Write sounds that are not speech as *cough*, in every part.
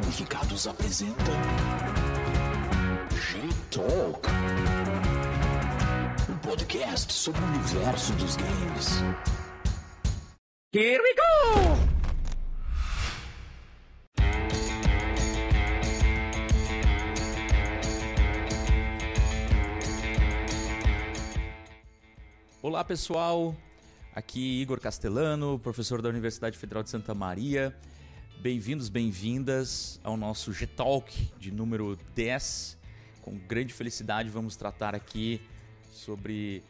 Gamificados apresenta G-Talk, um podcast sobre o universo dos games. Here we go! Olá pessoal, aqui Igor Castellano, professor da Universidade Federal de Santa Maria. Bem-vindos, bem-vindas ao nosso G-Talk de número 10. Com grande felicidade vamos tratar aqui sobre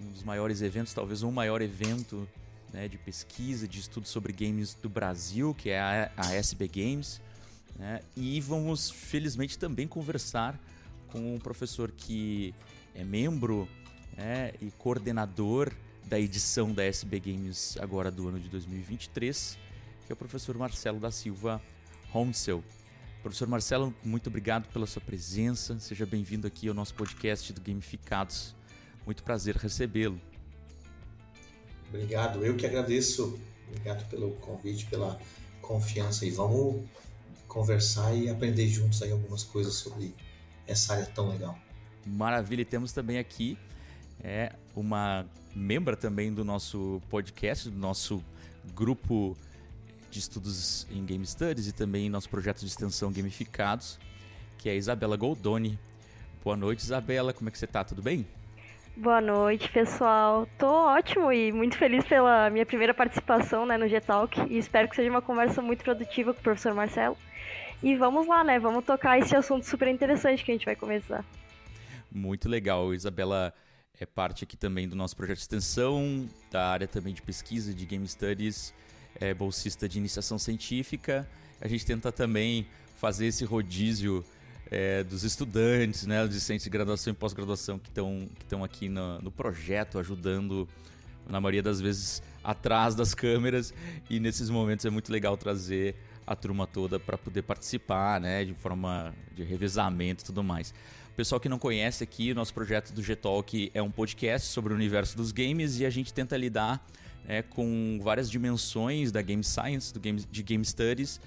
um dos maiores eventos, talvez o maior evento né, de pesquisa, de estudo sobre games do Brasil, que é a, a SB Games. Né? E vamos, felizmente, também conversar com um professor que é membro né, e coordenador da edição da SB Games agora do ano de 2023, que é o professor Marcelo da Silva Honsel. Professor Marcelo, muito obrigado pela sua presença. Seja bem-vindo aqui ao nosso podcast do Gamificados. Muito prazer recebê-lo. Obrigado, eu que agradeço. Obrigado pelo convite, pela confiança e vamos conversar e aprender juntos aí algumas coisas sobre essa área tão legal. Maravilha, e temos também aqui é uma membra também do nosso podcast, do nosso grupo de estudos em Game Studies e também nosso projeto de extensão Gamificados, que é a Isabela Goldoni. Boa noite, Isabela, como é que você tá? Tudo bem? Boa noite, pessoal. Tô ótimo e muito feliz pela minha primeira participação né, no G-Talk e espero que seja uma conversa muito produtiva com o professor Marcelo. E vamos lá, né? Vamos tocar esse assunto super interessante que a gente vai começar. Muito legal, Isabela é parte aqui também do nosso projeto de extensão, da área também de pesquisa de Game Studies, é bolsista de iniciação científica. A gente tenta também fazer esse rodízio é, dos estudantes, né, dos discentes de graduação e pós-graduação que estão que aqui no, no projeto, ajudando, na maioria das vezes, atrás das câmeras. E nesses momentos é muito legal trazer a turma toda para poder participar, né, de forma de revezamento e tudo mais. Pessoal que não conhece aqui, o nosso projeto do G-Talk é um podcast sobre o universo dos games e a gente tenta lidar é, com várias dimensões da game science, do game, de game studies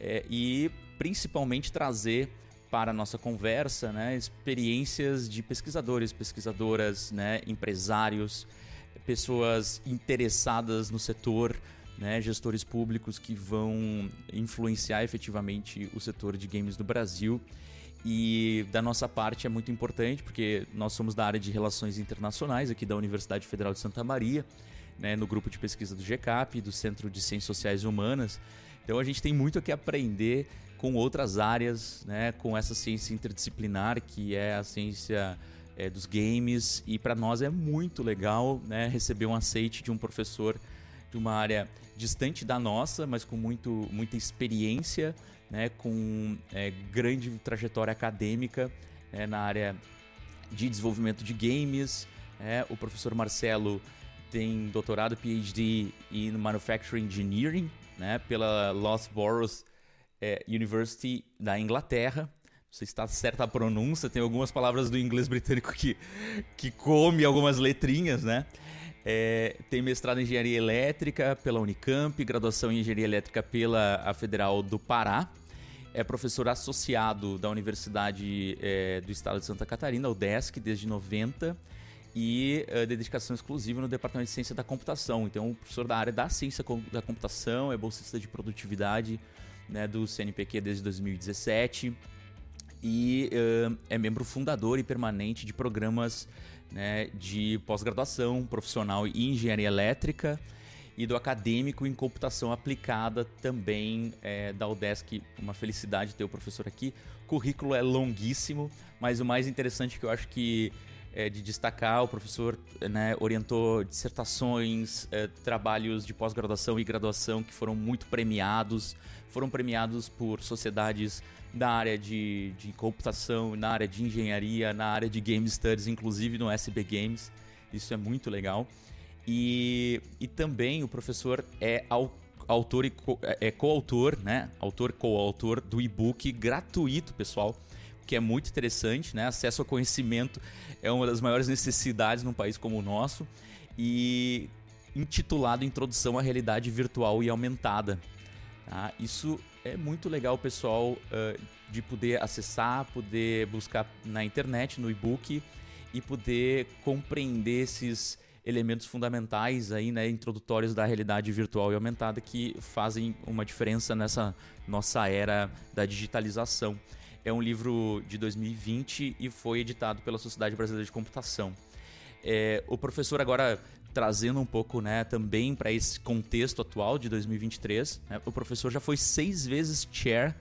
é, e principalmente trazer para a nossa conversa né, experiências de pesquisadores, pesquisadoras, né, empresários, pessoas interessadas no setor, né, gestores públicos que vão influenciar efetivamente o setor de games do Brasil. E da nossa parte é muito importante, porque nós somos da área de relações internacionais aqui da Universidade Federal de Santa Maria, né, no grupo de pesquisa do GCAP, do Centro de Ciências Sociais e Humanas. Então a gente tem muito a que aprender com outras áreas, né, com essa ciência interdisciplinar que é a ciência é, dos games. E para nós é muito legal né, receber um aceite de um professor de uma área distante da nossa, mas com muito, muita experiência né, com é, grande trajetória acadêmica é, na área de desenvolvimento de games. É, o professor Marcelo tem doutorado PhD em Manufacturing Engineering né, pela Loughborough é, University da Inglaterra. Não sei se está certa a pronúncia, tem algumas palavras do inglês britânico que, que come algumas letrinhas, né? É, tem mestrado em Engenharia Elétrica pela Unicamp, graduação em Engenharia Elétrica pela Federal do Pará é professor associado da Universidade é, do Estado de Santa Catarina, o DESC, desde 90, e é, dedicação exclusiva no Departamento de Ciência da Computação. Então, professor da área da ciência da computação, é bolsista de produtividade né, do CNPq desde 2017 e uh, é membro fundador e permanente de programas né, de pós-graduação profissional em engenharia elétrica e do acadêmico em computação aplicada também é, da UDESC. Uma felicidade ter o professor aqui. O currículo é longuíssimo, mas o mais interessante que eu acho que é de destacar, o professor né, orientou dissertações, é, trabalhos de pós-graduação e graduação que foram muito premiados, foram premiados por sociedades da área de, de computação, na área de engenharia, na área de game studies, inclusive no SB Games. Isso é muito legal. E, e também o professor é autor e co, é, é coautor, né? Autor coautor do e-book gratuito, pessoal, que é muito interessante, né? Acesso ao conhecimento é uma das maiores necessidades num país como o nosso e intitulado Introdução à Realidade Virtual e Aumentada. Tá? Isso é muito legal pessoal uh, de poder acessar, poder buscar na internet, no e-book e poder compreender esses elementos fundamentais aí, né, introdutórios da realidade virtual e aumentada que fazem uma diferença nessa nossa era da digitalização. É um livro de 2020 e foi editado pela Sociedade Brasileira de Computação. É, o professor agora trazendo um pouco, né, também para esse contexto atual de 2023, né, o professor já foi seis vezes chair,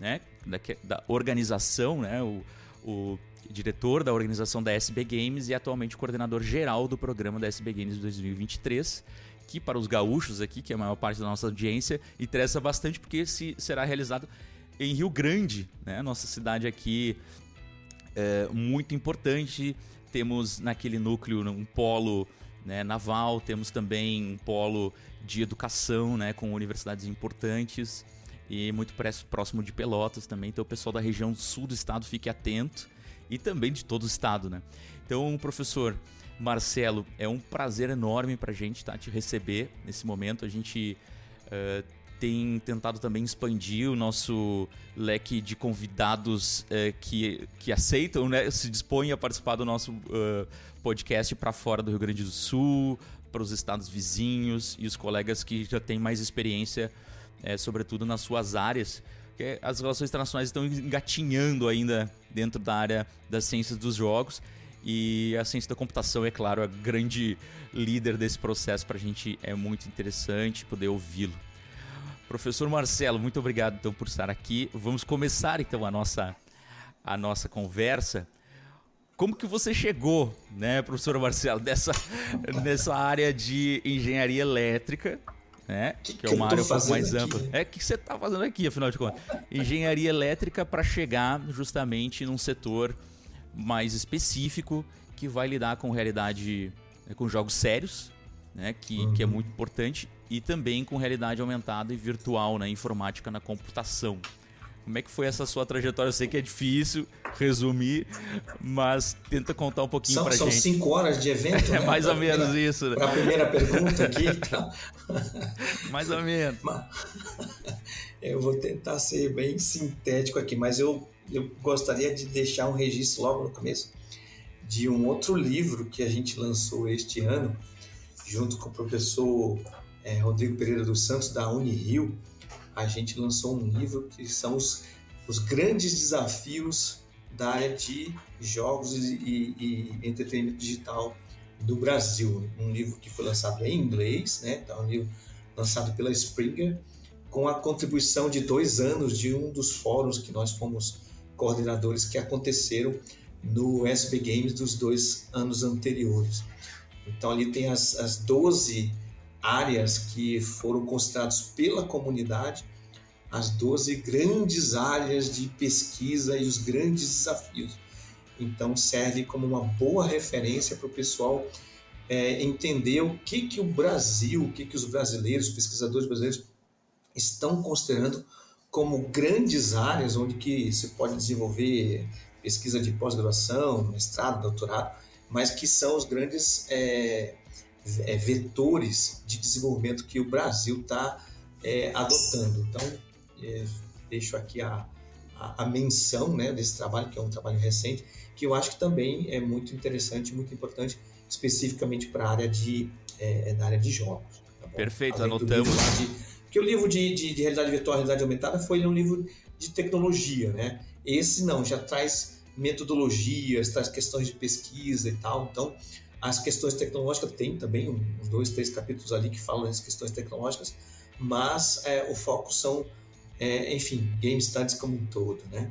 né, da, da organização, né, o, o diretor da organização da SB Games e atualmente coordenador geral do programa da SB Games 2023 que para os gaúchos aqui, que é a maior parte da nossa audiência, interessa bastante porque se será realizado em Rio Grande, né? Nossa cidade aqui é muito importante. Temos naquele núcleo um polo né, naval, temos também um polo de educação, né, com universidades importantes e muito próximo de Pelotas também. Então o pessoal da região sul do estado fique atento e também de todo o estado, né? Então, professor Marcelo, é um prazer enorme para a gente tá, te receber nesse momento. A gente uh, tem tentado também expandir o nosso leque de convidados uh, que, que aceitam, né, se dispõem a participar do nosso uh, podcast para fora do Rio Grande do Sul, para os estados vizinhos e os colegas que já têm mais experiência, sobretudo nas suas áreas porque as relações internacionais estão engatinhando ainda dentro da área das ciências dos jogos. E a ciência da computação, é claro, a grande líder desse processo para a gente é muito interessante poder ouvi-lo. Professor Marcelo, muito obrigado então por estar aqui. Vamos começar então a nossa a nossa conversa. Como que você chegou, né, professor Marcelo, dessa nessa área de engenharia elétrica? né? Que, que, é uma área um pouco mais aqui, ampla. É o que você está fazendo aqui, afinal de contas? Engenharia elétrica para chegar justamente num setor mais específico que vai lidar com realidade, né, com jogos sérios, né? Que, uhum. que é muito importante e também com realidade aumentada e virtual, né? Informática na computação. Como é que foi essa sua trajetória? Eu sei que é difícil resumir, mas tenta contar um pouquinho pra são gente. São cinco horas de evento, *laughs* É mais ou menos primeira, isso. Né? Para a primeira pergunta aqui. *laughs* Então. mais ou menos. Eu vou tentar ser bem sintético aqui, mas eu, eu gostaria de deixar um registro logo no começo de um outro livro que a gente lançou este ano, junto com o professor é, Rodrigo Pereira dos Santos, da Unirio, a gente lançou um livro que são os, os grandes desafios da área de jogos e, e, e, entretenimento digital do Brasil. Um livro que foi lançado em inglês, né? Então, um livro lançado pela Springer, com a contribuição de dois anos de um dos fóruns que nós fomos coordenadores que aconteceram no SB Games dos dois anos anteriores. Então ali tem as, as 12 áreas que foram consideradas pela comunidade as 12 grandes áreas de pesquisa e os grandes desafios. Então serve como uma boa referência para o pessoal é, entender o que, que o Brasil, o que, que os brasileiros, pesquisadores brasileiros estão considerando como grandes áreas onde que se pode desenvolver pesquisa de pós-graduação, mestrado, doutorado, mas que são os grandes é, é, vetores de desenvolvimento que o Brasil está é, adotando. Então, é, deixo aqui a, a, a, menção né, desse trabalho, que é um trabalho recente, que eu acho que também é muito interessante, muito importante, especificamente para a área de, é, da área de jogos. Tá Perfeito, Além anotamos. De, porque o livro de, de, de realidade virtual, realidade aumentada, foi um livro de tecnologia, né? Esse não, já traz metodologias, traz questões de pesquisa e tal. Então, as questões tecnológicas tem também uns dois, três capítulos ali que falam das questões tecnológicas, mas é, o foco são, é, enfim, game studies como um todo, né?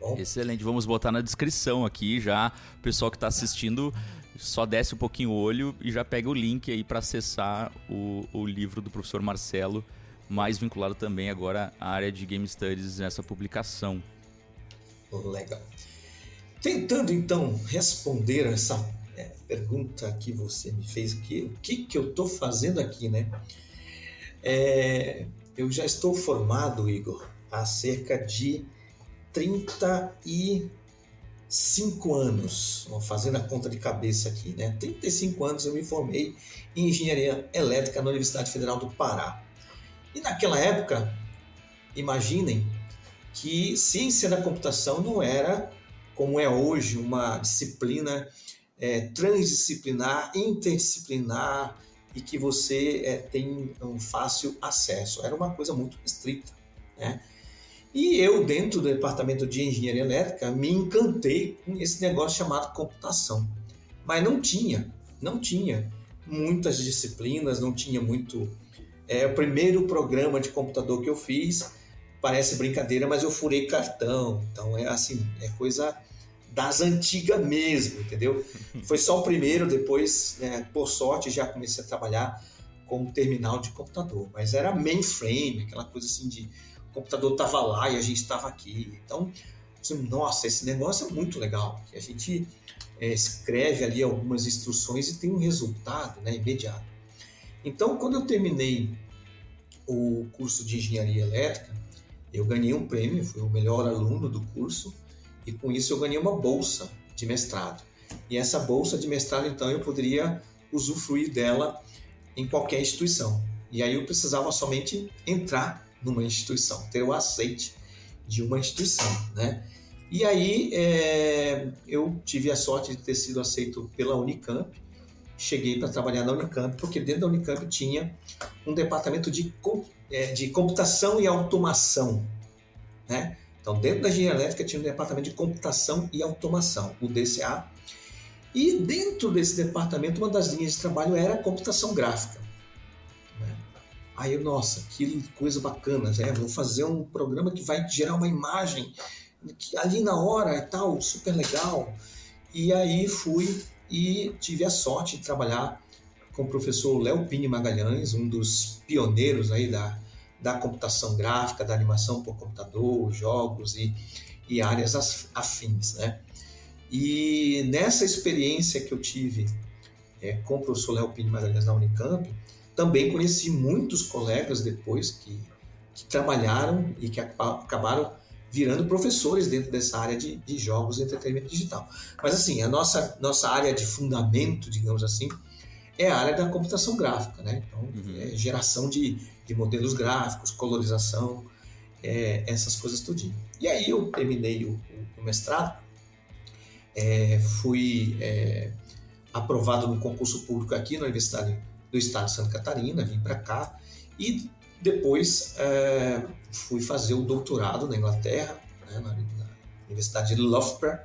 Tá Excelente, vamos botar na descrição aqui já. O pessoal que está assistindo só desce um pouquinho o olho e já pega o link aí para acessar o, o livro do professor Marcelo, mais vinculado também agora à área de Game Studies nessa publicação. Legal. Tentando então responder essa é, pergunta que você me fez aqui, o que, que eu estou fazendo aqui, né? É, eu já estou formado, Igor, há cerca de 35 anos, fazendo a conta de cabeça aqui, né? 35 anos eu me formei em engenharia elétrica na Universidade Federal do Pará. E naquela época, imaginem que ciência da computação não era, como é hoje, uma disciplina é, transdisciplinar, interdisciplinar e que você é, tem um fácil acesso. Era uma coisa muito restrita. Né? E eu, dentro do departamento de engenharia elétrica, me encantei com esse negócio chamado computação. Mas não tinha, não tinha muitas disciplinas, não tinha muito. É, o primeiro programa de computador que eu fiz parece brincadeira, mas eu furei cartão. Então é assim, é coisa das antigas mesmo, entendeu? Foi só o primeiro, depois, né, por sorte, já comecei a trabalhar com terminal de computador. Mas era mainframe, aquela coisa assim de o computador estava lá e a gente estava aqui. Então, assim, nossa, esse negócio é muito legal. Que a gente é, escreve ali algumas instruções e tem um resultado né, imediato. Então, quando eu terminei o curso de engenharia elétrica, eu ganhei um prêmio, fui o melhor aluno do curso, e com isso eu ganhei uma bolsa de mestrado. E essa bolsa de mestrado, então, eu poderia usufruir dela em qualquer instituição. E aí eu precisava somente entrar numa instituição, ter o aceite de uma instituição, né? E aí é, eu tive a sorte de ter sido aceito pela Unicamp, cheguei para trabalhar na Unicamp, porque dentro da Unicamp tinha um departamento de, é, de computação e automação, né? Então, dentro da engenharia elétrica tinha um departamento de computação e automação, o DCA. E dentro desse departamento, uma das linhas de trabalho era computação gráfica. Né? Aí, nossa, que coisa bacana, né? vou fazer um programa que vai gerar uma imagem ali na hora e tal, super legal. E aí fui e tive a sorte de trabalhar com o professor Léo Pini Magalhães, um dos pioneiros aí da, da computação gráfica, da animação por computador, jogos e, e áreas afins, né? E nessa experiência que eu tive é, com o professor Léo Pini Magalhães na Unicamp, também conheci muitos colegas depois que, que trabalharam e que acabaram virando professores dentro dessa área de, de jogos e entretenimento digital. Mas assim, a nossa, nossa área de fundamento, digamos assim, é a área da computação gráfica, né? Então, uhum. é geração de, de modelos gráficos, colorização, é, essas coisas tudinho. E aí eu terminei o, o mestrado, é, fui é, aprovado no concurso público aqui na Universidade do Estado de Santa Catarina, vim para cá e depois é, fui fazer o doutorado na Inglaterra, né, na, na, Universidade de Loughborough,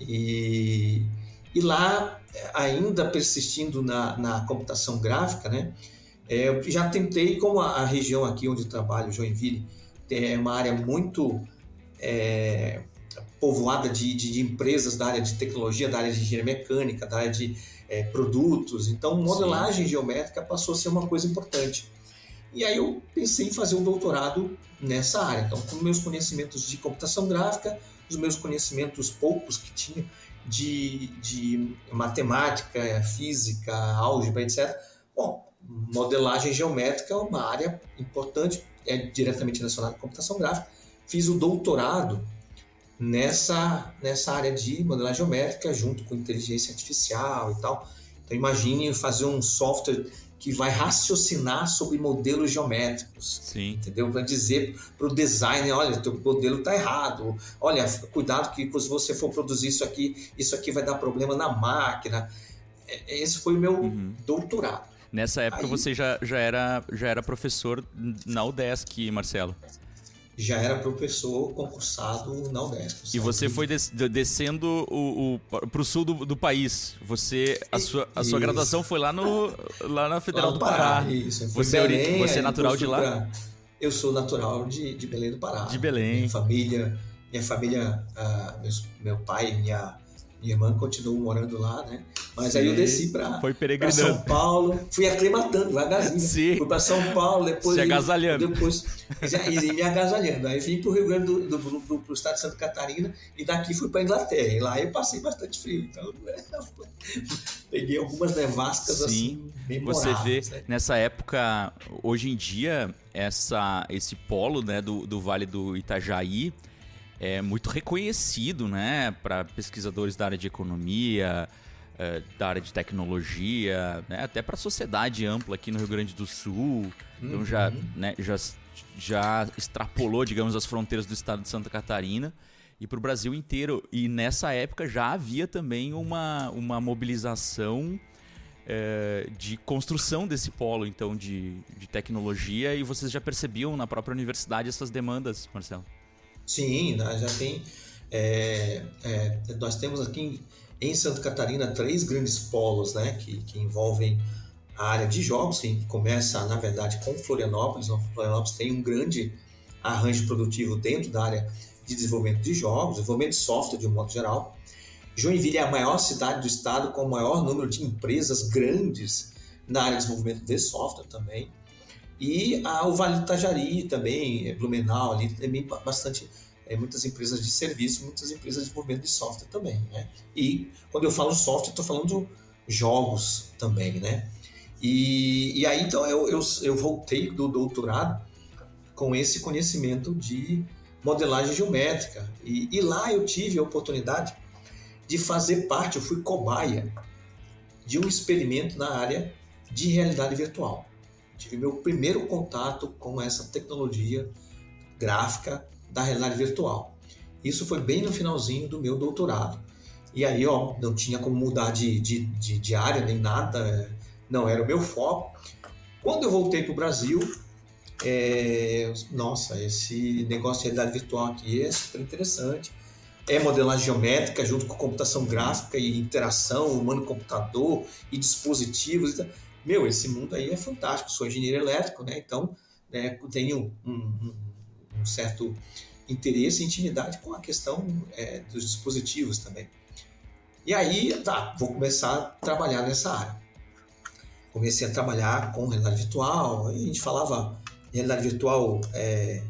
e, e lá, ainda persistindo na, na computação gráfica, né, é, eu já tentei, como a, a, região aqui onde trabalho, Joinville, é uma área muito é, povoada de, de, de, empresas da área de tecnologia, da área de engenharia mecânica, da área de é, produtos. Então, modelagem Sim. geométrica passou a ser uma coisa importante. E aí eu pensei em fazer um doutorado nessa área. Então, com meus conhecimentos de computação gráfica, os meus conhecimentos poucos que tinha de, de matemática, física, álgebra, etc. Bom, modelagem geométrica é uma área importante, é diretamente relacionada à computação gráfica. Fiz o doutorado nessa, nessa área de modelagem geométrica, junto com inteligência artificial e tal. Então, imagine fazer um software que vai raciocinar sobre modelos geométricos. Sim. Entendeu? Para dizer para o designer, olha, teu modelo está errado. Olha, cuidado que se você for produzir isso aqui, isso aqui vai dar problema na máquina. É, esse foi o meu uhum. doutorado. Nessa época Aí, você já, já, era, já era professor na UDESC, Marcelo? Já era professor concursado na UDESC. E você foi des, descendo o, o, para o sul do, do, país. Você, a sua, a sua graduação foi lá, no, lá na Federal lá do Pará. Pará. Isso. Você, é Belém, você é natural de lá? Pra, eu sou natural de, de Belém do Pará. De Belém. Minha família, minha família, uh, meus, meu pai, minha minha irmã continuou morando lá, né? Mas Sim, aí eu desci para São Paulo, fui aclimatando devagarzinho. Sim. Fui para São Paulo, depois. Se agasalhando. Depois, e me agasalhando. Aí vim para o Rio Grande do, do, do, do, estado de Santa Catarina e daqui fui para Inglaterra. E lá eu passei bastante frio. Então, *laughs* peguei algumas nevascas Sim. assim, memoráveis. Você vê, né? nessa época, hoje em dia, essa, esse polo né, do, do Vale do Itajaí é muito reconhecido, né, para pesquisadores da área de economia, é, da área de tecnologia, né, até para a sociedade ampla aqui no Rio Grande do Sul. Então Uhum. já, né, já, já extrapolou, digamos, as fronteiras do estado de Santa Catarina e para o Brasil inteiro. E nessa época já havia também uma, uma mobilização é, de construção desse polo, então, de, de tecnologia. E vocês já percebiam na própria universidade essas demandas, Marcelo? Sim, né, já tem. é, é, nós temos aqui em, em Santa Catarina três grandes polos né, que, que envolvem a área de jogos, que começa, na verdade, com Florianópolis. Então, Florianópolis tem um grande arranjo produtivo dentro da área de desenvolvimento de jogos, desenvolvimento de software de um modo geral. Joinville é a maior cidade do estado com o maior número de empresas grandes na área de desenvolvimento de software também. E a, o Vale do Itajaí também, é, Blumenau, ali também bastante, é, muitas empresas de serviço, muitas empresas de desenvolvimento de software também. Né? E quando eu falo software, estou falando jogos também, né? E, e aí, então, eu, eu, eu voltei do doutorado com esse conhecimento de modelagem geométrica. E, e lá eu tive a oportunidade de fazer parte, eu fui cobaia de um experimento na área de realidade virtual. Tive meu primeiro contato com essa tecnologia gráfica da realidade virtual. Isso foi bem no finalzinho do meu doutorado. E aí, ó, não tinha como mudar de, de, de, de área nem nada, não era o meu foco. Quando eu voltei para o Brasil, é, nossa, esse negócio de realidade virtual aqui é super interessante. É modelagem geométrica junto com computação gráfica e interação humano-computador e dispositivos. E Meu, esse mundo aí é fantástico. Sou engenheiro elétrico, né? Então, né, tenho um, um, um, certo interesse e intimidade com a questão é, dos dispositivos também. E aí, tá, vou começar a trabalhar nessa área. Comecei a trabalhar com realidade virtual. A gente falava realidade virtual é,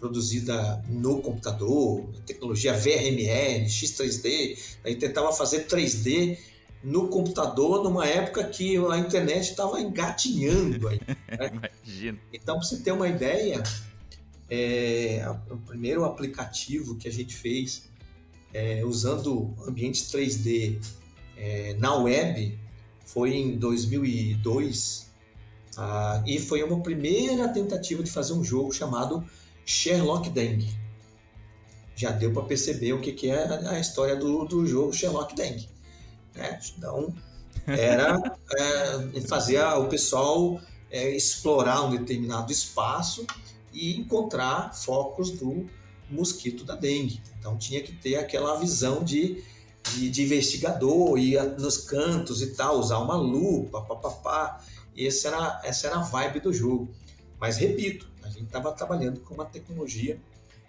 produzida no computador, tecnologia VRML, X3D, aí tentava fazer 3D no computador numa época que a internet estava engatinhando aí. Né? *laughs* Imagina. Então, para você ter uma ideia, é, o primeiro aplicativo que a gente fez é, usando ambientes 3D é, na web foi em 2002 ah, e foi uma primeira tentativa de fazer um jogo chamado Sherlock Deng. Já deu para perceber o que, que é a história do, do jogo Sherlock Deng. Né? Então, era é, fazer o pessoal é, explorar um determinado espaço e encontrar focos do mosquito da dengue. Então, tinha que ter aquela visão de, de, de investigador, ir nos cantos e tal, usar uma lupa, papapá. Essa era, essa era a vibe do jogo. Mas, repito, a gente estava trabalhando com uma tecnologia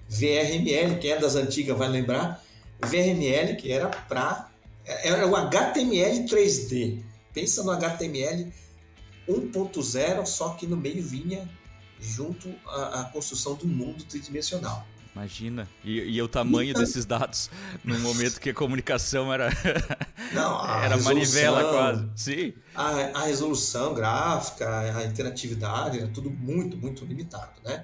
VRML, quem é das antigas vai lembrar, VRML que era para era o HTML 3D. Pensa no HTML 1.0, só que no meio vinha junto à, à construção do mundo tridimensional. Imagina. E, e o tamanho então, desses dados *laughs* no momento que a comunicação era. *laughs* Não, era manivela quase. Sim. A, a, resolução gráfica, a interatividade, era tudo muito, muito limitado, né?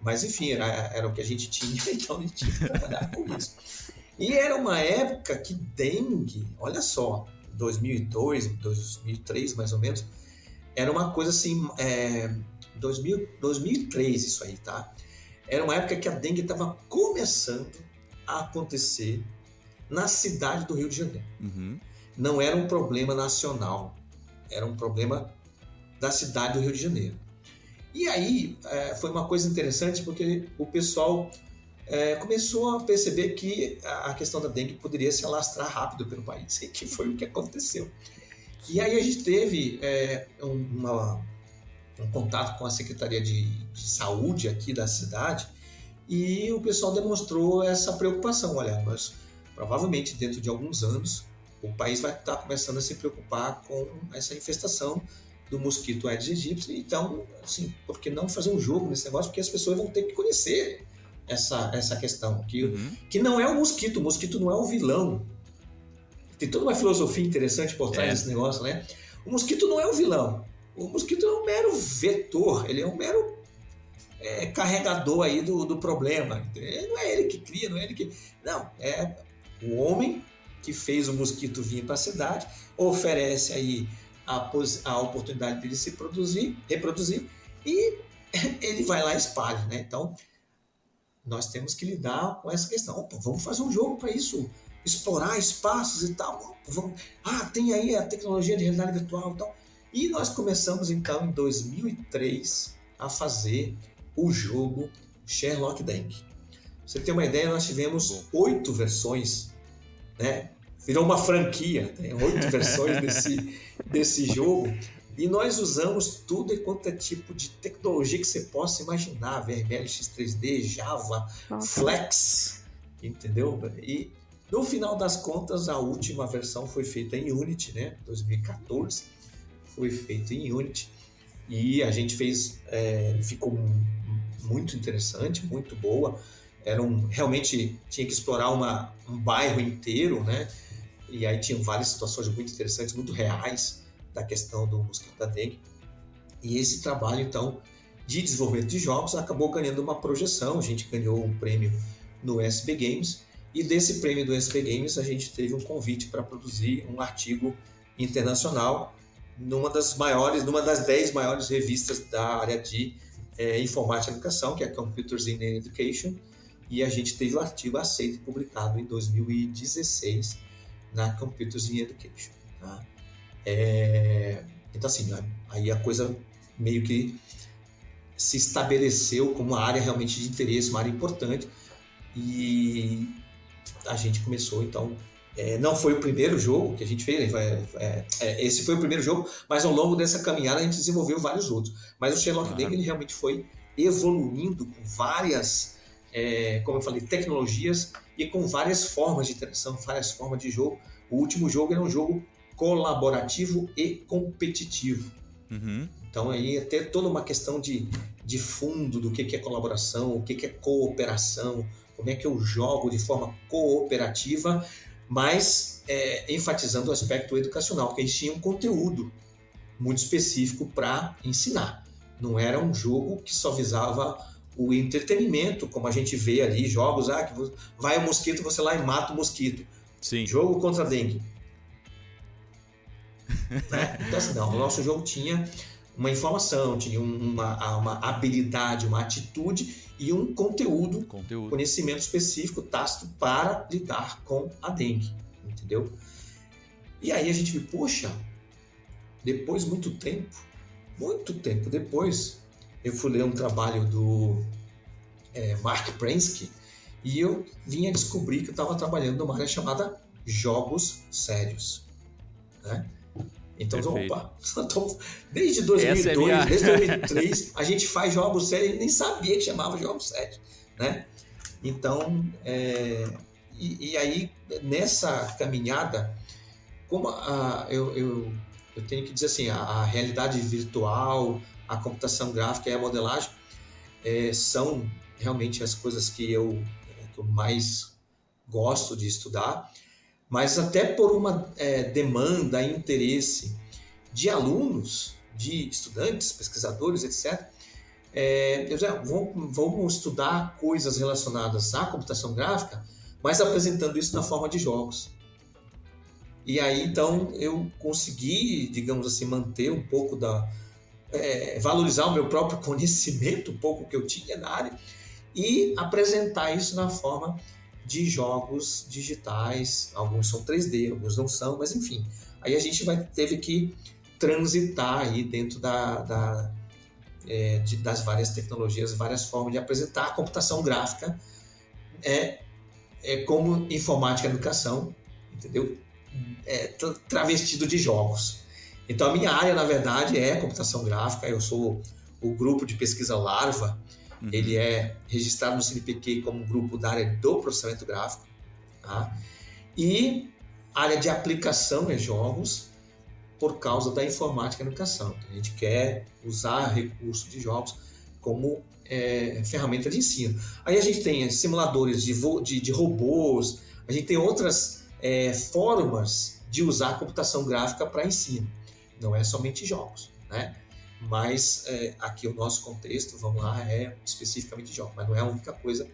Mas enfim, era, era o que a gente tinha, *laughs* então a gente tinha que trabalhar com isso. E era uma época que dengue, olha só, 2002, 2003 mais ou menos, era uma coisa assim, é, 2000, 2003 isso aí, tá? Era uma época que a dengue estava começando a acontecer na cidade do Rio de Janeiro. Uhum. Não era um problema nacional, era um problema da cidade do Rio de Janeiro. E aí é, foi uma coisa interessante porque o pessoal é, começou a perceber que a questão da dengue poderia se alastrar rápido pelo país, e *laughs* que foi o que aconteceu. E aí a gente teve é, uma, um contato com a Secretaria de, de, Saúde aqui da cidade e o pessoal demonstrou essa preocupação. Olha, nós provavelmente dentro de alguns anos o país vai estar começando a se preocupar com essa infestação do mosquito Aedes aegypti. Então, assim, por que não fazer um jogo nesse negócio? Porque as pessoas vão ter que conhecer essa, essa questão, que, uhum. que não é o mosquito, o mosquito não é o vilão. Tem toda uma filosofia interessante por trás é. desse negócio, né? O mosquito não é o vilão. O mosquito é um mero vetor, ele é um mero é, carregador aí do, do problema. Não é ele que cria, não é ele que. Não, é o homem que fez o mosquito vir para a cidade, oferece aí a, a oportunidade dele se produzir, reproduzir e *laughs* ele vai lá e espalha, né? Então, nós temos que lidar com essa questão. Opa, vamos fazer um jogo para isso, explorar espaços e tal. Vamos... Ah, tem aí a tecnologia de realidade virtual e tal. E nós começamos então em 2003 a fazer o jogo Sherlock. Pra você ter uma ideia, nós tivemos oito versões, né? Virou uma franquia, tem oito versões desse, desse jogo. E nós usamos tudo quanto é tipo de tecnologia que você possa imaginar, VRML, X3D, Java, Nossa. Flex, entendeu? E no final das contas, a última versão foi feita em Unity, né? 2014, foi feita em Unity e a gente fez, é, ficou muito interessante, muito boa. Era um, realmente tinha que explorar uma, um bairro inteiro, né? E aí tinham várias situações muito interessantes, muito reais da questão do mosquito da dengue. E esse trabalho, então, de desenvolvimento de jogos acabou ganhando uma projeção. A gente ganhou um prêmio no SB Games e desse prêmio do SB Games a gente teve um convite para produzir um artigo internacional numa das maiores, numa das dez maiores revistas da área de é, informática e educação, que é Computers in Education, e a gente teve o artigo aceito e publicado em 2016 na Computers in Education. Tá? É, então, assim, aí a coisa meio que se estabeleceu como uma área realmente de interesse, uma área importante, e a gente começou, então. É, não foi o primeiro jogo que a gente fez, é, é, é, esse foi o primeiro jogo, mas ao longo dessa caminhada a gente desenvolveu vários outros. Mas o Sherlock uhum. Ele realmente foi evoluindo com várias, é, como eu falei, tecnologias e com várias formas de interação, várias formas de jogo. O último jogo era um jogo colaborativo e competitivo. Uhum. Então aí até toda uma questão de, de fundo do que, que é colaboração, o que, que é cooperação, como é que eu jogo de forma cooperativa, mas é, enfatizando o aspecto educacional, porque a gente tinha um conteúdo muito específico para ensinar. Não era um jogo que só visava o entretenimento, como a gente vê ali, jogos, ah, que vai o mosquito, você lá e mata o mosquito. Sim. Jogo contra dengue. Né? Então, assim, não, o nosso jogo tinha uma informação, tinha uma, uma habilidade, uma atitude e um conteúdo, conteúdo, conhecimento específico, tácito para lidar com a dengue, entendeu? E aí a gente viu, poxa, depois muito tempo, muito tempo depois, eu fui ler um trabalho do é, Mark Prensky e eu vinha descobrir que eu estava trabalhando numa área chamada jogos sérios, né? Então, Perfeito. opa, *laughs* então, desde 2002, é minha... desde 2003, a gente faz jogos sérios, nem sabia que chamava jogos sérios, né? Então, é, e, e, aí, nessa caminhada, como a, eu, eu, eu, tenho que dizer assim, a, a, realidade virtual, a computação gráfica e a modelagem é, são realmente as coisas que eu, que eu mais gosto de estudar, mas até por uma é, demanda interesse de alunos, de estudantes, pesquisadores, etc., é, vamos, vamos estudar coisas relacionadas à computação gráfica, mas apresentando isso na forma de jogos. E aí, então, eu consegui, digamos assim, manter um pouco da. É, valorizar o meu próprio *laughs* conhecimento, um pouco que eu tinha na área, e apresentar isso na forma de jogos digitais. Alguns são 3D, alguns não são, mas enfim. Aí a gente vai, teve que transitar aí dentro da, da é, de, das várias tecnologias, várias formas de apresentar a computação gráfica é, é como informática e educação, entendeu? É, travestido de jogos. Então a minha área, na verdade, é computação gráfica. Eu sou o grupo de pesquisa Larva, Uhum. Ele é registrado no CNPq como grupo da área do processamento gráfico. Tá? E área de aplicação em jogos por causa da informática e educação. A gente quer usar recursos de jogos como é, ferramenta de ensino. Aí a gente tem simuladores de, de, de robôs, a gente tem outras é, formas de usar computação gráfica para ensino. Não é somente jogos, né? Mas é, aqui o nosso contexto, vamos lá, é especificamente jogos, mas não é a única coisa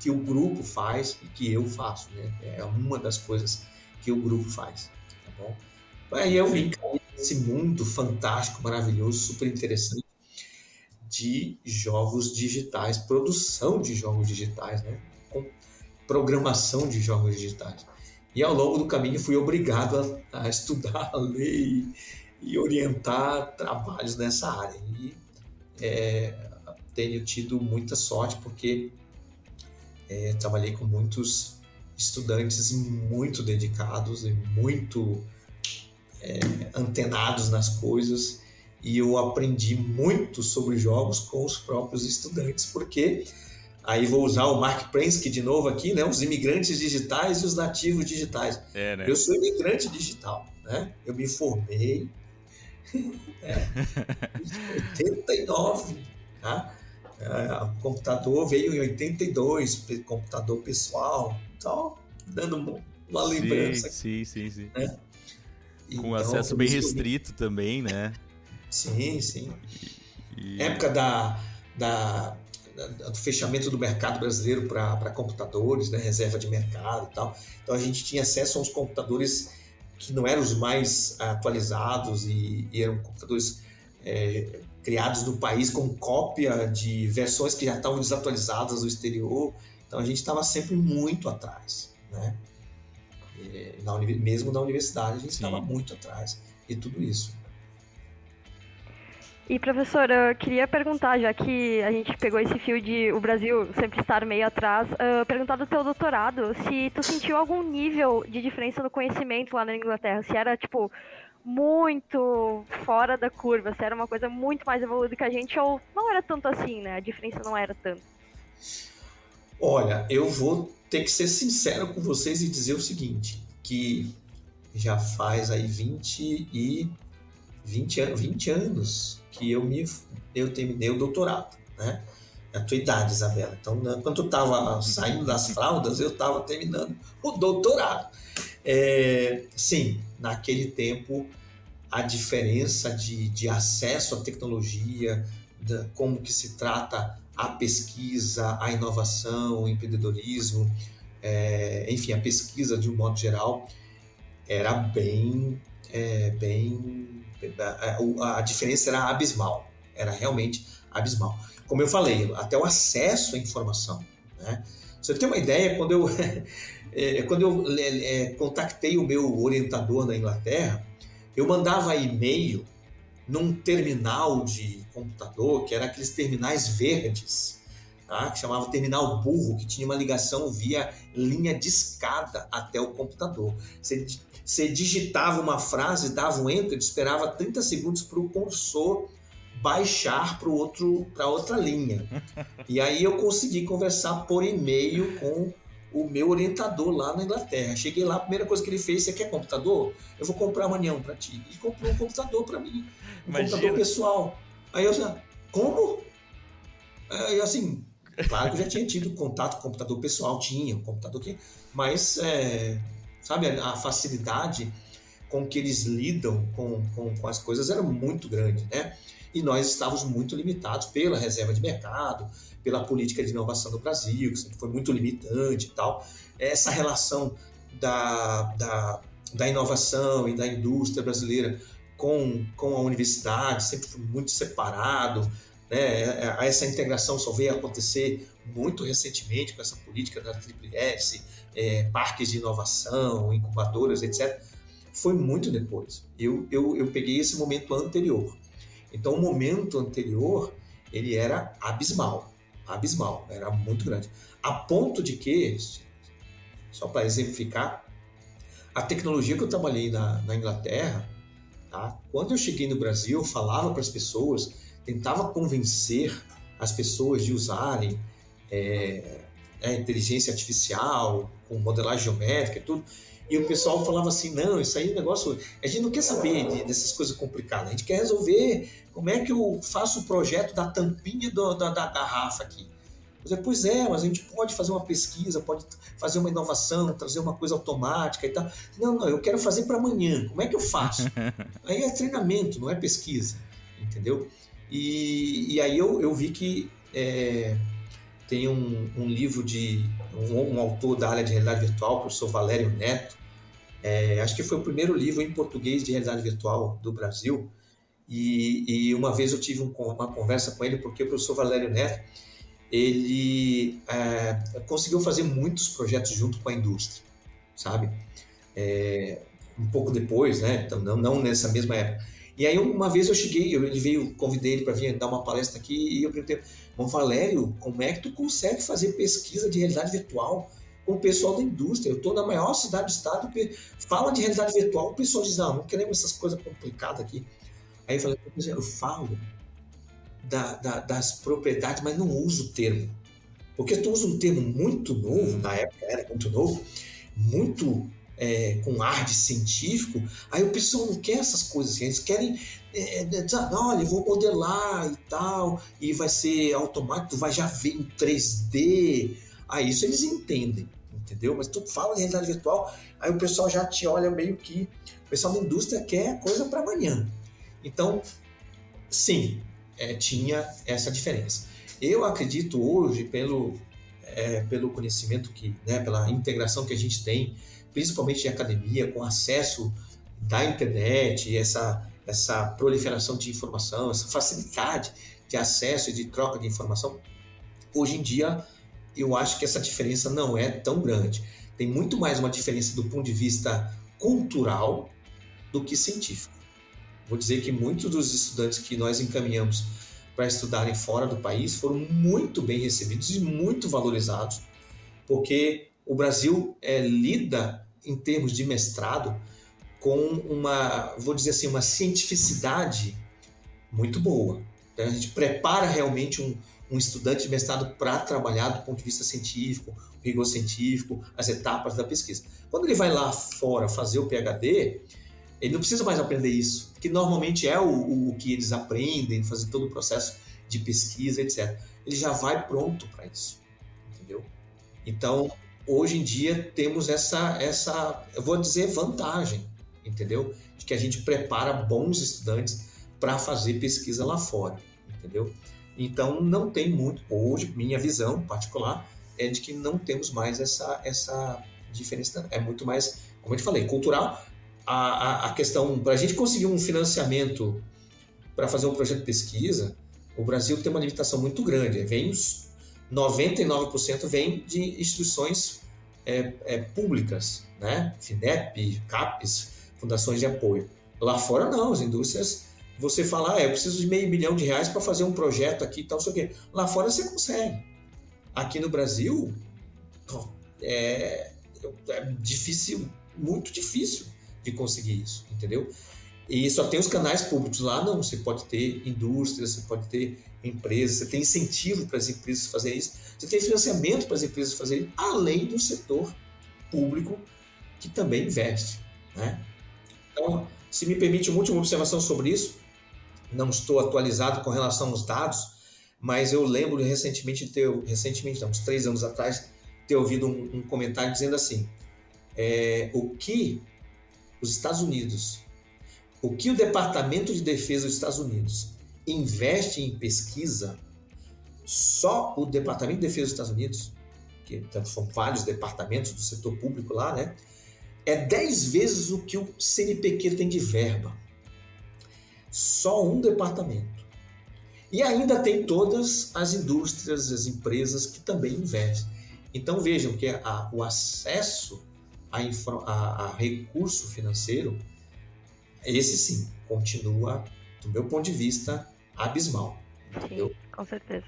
que o grupo faz e que eu faço, né? É uma das coisas que o grupo faz. Tá bom? Aí eu vim nesse mundo fantástico, maravilhoso, super interessante de jogos digitais, produção de jogos digitais, né? Com programação de jogos digitais. E ao longo do caminho fui obrigado a, a estudar, a ler e, orientar trabalhos nessa área. E é, tenho tido muita sorte porque é, trabalhei com muitos estudantes muito dedicados e muito é, antenados nas coisas e eu aprendi muito sobre jogos com os próprios estudantes, porque aí vou usar o Mark Prensky de novo aqui, né? Os imigrantes digitais e os nativos digitais. É, né? Eu sou imigrante digital, né? Eu me formei é, em 89, tá? É, o computador veio em 82, computador pessoal, então dando uma lembrança. Sim, sim, sim. Né? Com então, acesso bem restrito também, né? Sim, sim. E... Época da, da, da, do fechamento do mercado brasileiro para computadores, né, reserva de mercado e tal. Então a gente tinha acesso a uns computadores que não eram os mais atualizados e, e eram computadores é, criados no país com cópia de versões que já estavam desatualizadas no exterior. Então a gente estava sempre muito atrás, né? E, na, mesmo na universidade a gente estava muito atrás de tudo isso. E professor, eu queria perguntar, já que a gente pegou esse fio de o Brasil sempre estar meio atrás, uh, perguntar do teu doutorado, se tu sentiu algum nível de diferença no conhecimento lá na Inglaterra, se era tipo muito fora da curva, se era uma coisa muito mais evoluída que a gente ou não era tanto assim, né? A diferença não era tanto. Olha, eu vou ter que ser sincero com vocês e dizer o seguinte, que já faz aí 20 e 20, 20 anos que eu me eu terminei o doutorado, né? A tua idade, Isabela. Então, né, quando eu estava saindo das fraldas, eu estava terminando o doutorado. É, sim, naquele tempo, a diferença de, de acesso à tecnologia, de como que se trata a pesquisa, a inovação, o empreendedorismo, é, enfim, a pesquisa de um modo geral, era bem, é, bem a, a diferença era abismal, era realmente abismal. Como eu falei, até o acesso à informação. Né? Você tem uma ideia, quando eu, *laughs* é, quando eu é, contactei o meu orientador na Inglaterra, eu mandava e-mail num terminal de computador, que era aqueles terminais verdes, tá? que chamava terminal burro, que tinha uma ligação via linha de escada até o computador. Você você digitava uma frase, dava um enter, esperava 30 segundos para o cursor baixar para outra linha. E aí eu consegui conversar por e-mail com o meu orientador lá na Inglaterra. Cheguei lá, a primeira coisa que ele fez, você quer computador? Eu vou comprar amanhã um para ti. E comprou um computador para mim, um Imagina. computador pessoal. Aí eu assim, como? Aí assim, claro que eu já tinha tido contato com computador pessoal, tinha um computador que, mas é, sabe? A, facilidade com que eles lidam com, com, com, as coisas era muito grande, né? E nós estávamos muito limitados pela reserva de mercado, pela política de inovação do Brasil, que sempre foi muito limitante e tal. Essa relação da, da, da inovação e da indústria brasileira com, com a universidade sempre foi muito separado, né? Essa integração só veio acontecer muito recentemente com essa política da Triple S, é, parques de inovação, incubadoras, etc., foi muito depois. Eu, eu, eu peguei esse momento anterior. Então, o momento anterior, ele era abismal, abismal, era muito grande. A ponto de que, só para exemplificar, a tecnologia que eu trabalhei na, na Inglaterra, tá? quando eu cheguei no Brasil, eu falava para as pessoas, tentava convencer as pessoas de usarem é, a inteligência artificial, com modelagem geométrica e tudo. E o pessoal falava assim: não, isso aí é um negócio. A gente não quer saber de, dessas coisas complicadas, a gente quer resolver como é que eu faço o projeto da tampinha do, da, da garrafa aqui. Pois é, mas a gente pode fazer uma pesquisa, pode fazer uma inovação, trazer uma coisa automática e tal. Não, não, eu quero fazer para amanhã. Como é que eu faço? *laughs* aí é treinamento, não é pesquisa, entendeu? E, e aí eu, eu vi que é, tem um, um livro de um, um, autor da área de realidade virtual, o professor Valério Neto, É, acho que foi o primeiro livro em português de realidade virtual do Brasil. E, e uma vez eu tive um, uma conversa com ele, porque o professor Valério Neto, ele é, conseguiu fazer muitos projetos junto com a indústria, sabe? É, um pouco depois, né? Então, não, não nessa mesma época. E aí uma vez eu cheguei, eu, ele veio, convidei ele para vir dar uma palestra aqui e eu perguntei, Bom, Valério, como é que tu consegue fazer pesquisa de realidade virtual com o pessoal da indústria? Eu estou na maior cidade do estado, fala de realidade virtual, o pessoal diz, não, não queremos essas coisas complicadas aqui. Aí eu falei, eu falo da, da, das propriedades, mas não uso o termo. Porque tu usa um termo muito novo, na época era muito novo, muito é, com ar de científico, aí o pessoal não quer essas coisas, eles querem é, é, olha, vou modelar e tal, e vai ser automático, vai já ver em 3D. Aí isso eles entendem, entendeu? Mas tu fala de realidade virtual, aí o pessoal já te olha meio que. O pessoal da indústria quer coisa para amanhã. Então, sim, é, tinha essa diferença. Eu acredito hoje, pelo, é, pelo conhecimento que, né, pela integração que a gente tem, principalmente em academia, com acesso da internet, essa essa proliferação de informação, essa facilidade de acesso e de troca de informação, hoje em dia eu acho que essa diferença não é tão grande. Tem muito mais uma diferença do ponto de vista cultural do que científico. Vou dizer que muitos dos estudantes que nós encaminhamos para estudarem fora do país foram muito bem recebidos e muito valorizados, porque o Brasil é, lida em termos de mestrado com uma, vou dizer assim, uma cientificidade muito boa. Então, a gente prepara realmente um, um estudante de mestrado para trabalhar do ponto de vista científico, rigor científico, as etapas da pesquisa. Quando ele vai lá fora fazer o PhD, ele não precisa mais aprender isso, que normalmente é o, o que eles aprendem, fazer todo o processo de pesquisa, etc. Ele já vai pronto para isso, entendeu? Então, hoje em dia temos essa, essa, eu vou dizer, vantagem entendeu? De que a gente prepara bons estudantes para fazer pesquisa lá fora, entendeu? Então não tem muito hoje minha visão particular é de que não temos mais essa essa diferença é muito mais como eu te falei cultural a, a, a questão para a gente conseguir um financiamento para fazer um projeto de pesquisa o Brasil tem uma limitação muito grande vem os 99% vem de instituições é, é, públicas né FINEP CAPES fundações de apoio. Lá fora não, as indústrias, você fala, ah, eu preciso de meio milhão de reais para fazer um projeto aqui e tal, sei o quê. Lá fora você consegue. Aqui no Brasil é, é difícil, muito difícil de conseguir isso, entendeu? E só tem os canais públicos lá, não. Você pode ter indústrias, você pode ter empresas, você tem incentivo para as empresas fazerem isso, você tem financiamento para as empresas fazerem, além do setor público que também investe, né? Então, se me permite uma última observação sobre isso, não estou atualizado com relação aos dados, mas eu lembro recentemente, ter, recentemente, não, uns três anos atrás, ter ouvido um, um comentário dizendo assim: é, o que os Estados Unidos, o que o Departamento de Defesa dos Estados Unidos investe em pesquisa, só o Departamento de Defesa dos Estados Unidos, que são vários departamentos do setor público lá, né? é 10 vezes o que o CNPq tem de verba. Só um departamento. E ainda tem todas as indústrias, as empresas que também investem. Então vejam que a, o acesso a, a, a, recurso financeiro, esse sim, continua, do meu ponto de vista, abismal. Sim, com certeza.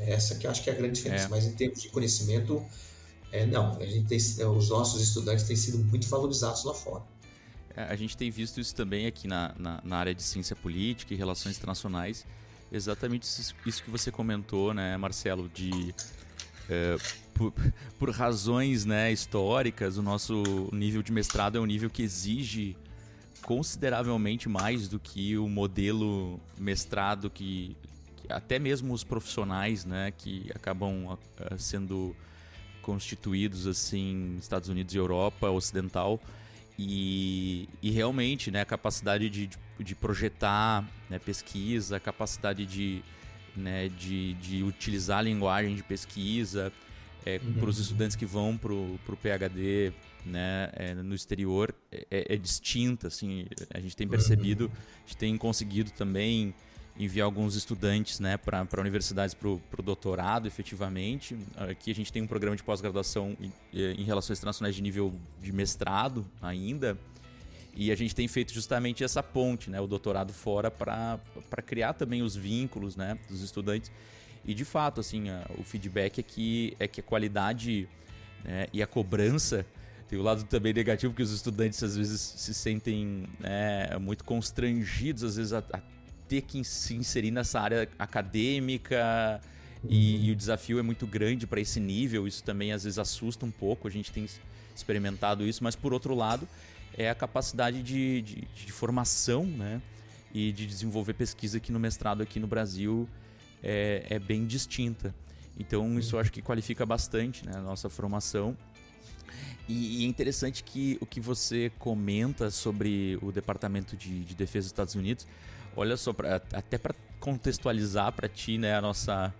Essa que eu acho que é a grande diferença. É. Mas em termos de conhecimento, é, não, a gente tem, é, os nossos estudantes têm sido muito valorizados lá fora. É, a gente tem visto isso também aqui na, na, na, área de ciência política e relações internacionais. Exatamente isso que você comentou, né, Marcelo, de é, por, por, razões né, históricas, o nosso nível de mestrado é um nível que exige consideravelmente mais do que o modelo mestrado que, que até mesmo os profissionais, né, que acabam uh, sendo constituídos assim Estados Unidos e Europa Ocidental e, e realmente né, a capacidade de, de projetar né, pesquisa, a capacidade de, né, de, de utilizar a linguagem de pesquisa é, uhum. para os estudantes que vão para o PhD né, é, no exterior é, é, distinta, assim, a gente tem percebido, a gente tem conseguido também enviar alguns estudantes né, para universidades para o doutorado, efetivamente. Aqui a gente tem um programa de pós-graduação em, em relações internacionais de nível de mestrado ainda, e a gente tem feito justamente essa ponte, né, o doutorado fora, para criar também os vínculos né, dos estudantes. E de fato, assim, o feedback é que, é que a qualidade né, e a cobrança tem o lado também negativo que os estudantes às vezes se sentem né, muito constrangidos, às vezes a, a, ter que se inserir nessa área acadêmica e, e o desafio é muito grande para esse nível. Isso também às vezes assusta um pouco. A gente tem experimentado isso, mas por outro lado é a capacidade de, de, de formação, né, e de desenvolver pesquisa aqui no mestrado aqui no Brasil é, é bem distinta. Então isso eu acho que qualifica bastante né, a nossa formação e, e, é interessante que o que você comenta sobre o Departamento de, de Defesa dos Estados Unidos, olha só, pra, até para contextualizar para ti, né, a nossa,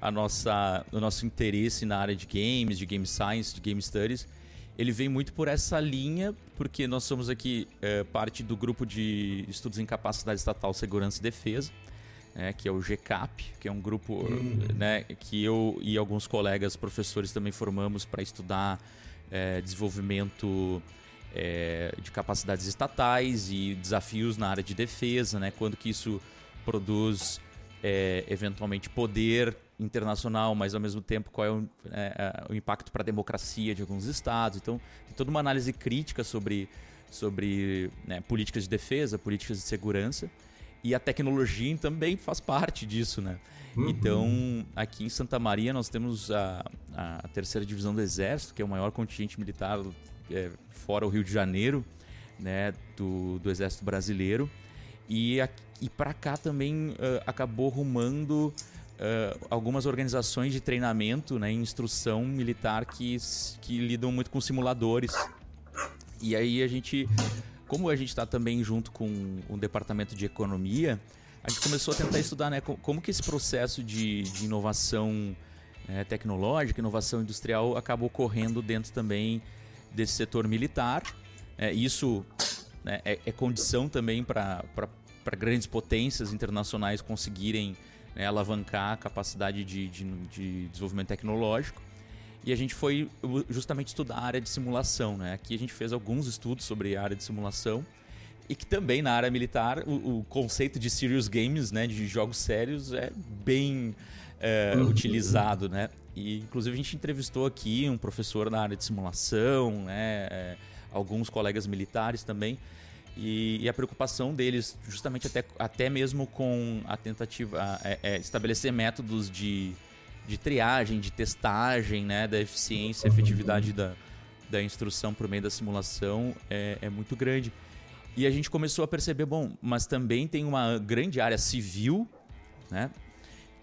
a nossa, o nosso interesse na área de games, de game science, de game studies, ele vem muito por essa linha, porque nós somos aqui é, parte do grupo de estudos em capacidade estatal, segurança e defesa, né, que é o GCAP, que é um grupo hum. né, que eu e alguns colegas professores também formamos para estudar é, desenvolvimento é, de capacidades estatais e desafios na área de defesa, né? Quando que isso produz é, eventualmente poder internacional, mas ao mesmo tempo qual é o, é, o impacto para a democracia de alguns estados. Então, tem toda uma análise crítica sobre, sobre né, políticas de defesa, políticas de segurança. E a tecnologia também faz parte disso, né? Uhum. Então, aqui em Santa Maria nós temos a, a terceira divisão do Exército, que é o maior contingente militar é, fora o Rio de Janeiro, né, do, do Exército Brasileiro. E, e para cá também uh, acabou rumando uh, algumas organizações de treinamento né, instrução militar que, que lidam muito com simuladores. E aí a gente como a gente está também junto com o departamento de economia, a gente começou a tentar estudar né, como que esse processo de, de inovação né, tecnológica, inovação industrial acaba ocorrendo dentro também desse setor militar. É, isso né, é, é, condição também para grandes potências internacionais conseguirem né, alavancar a capacidade de, de, de desenvolvimento tecnológico. E a gente foi justamente estudar a área de simulação, né? Aqui a gente fez alguns estudos sobre a área de simulação e que também na área militar o, o conceito de serious games, né, de jogos sérios, é bem é, uhum. utilizado, né? E inclusive a gente entrevistou aqui um professor na área de simulação, né, é, alguns colegas militares também. E, e, a preocupação deles, justamente até, até mesmo com a tentativa, é, é estabelecer métodos de de triagem, de testagem, né, da eficiência e efetividade da, da instrução por meio da simulação é, é muito grande. E a gente começou a perceber, bom, mas também tem uma grande área civil, né,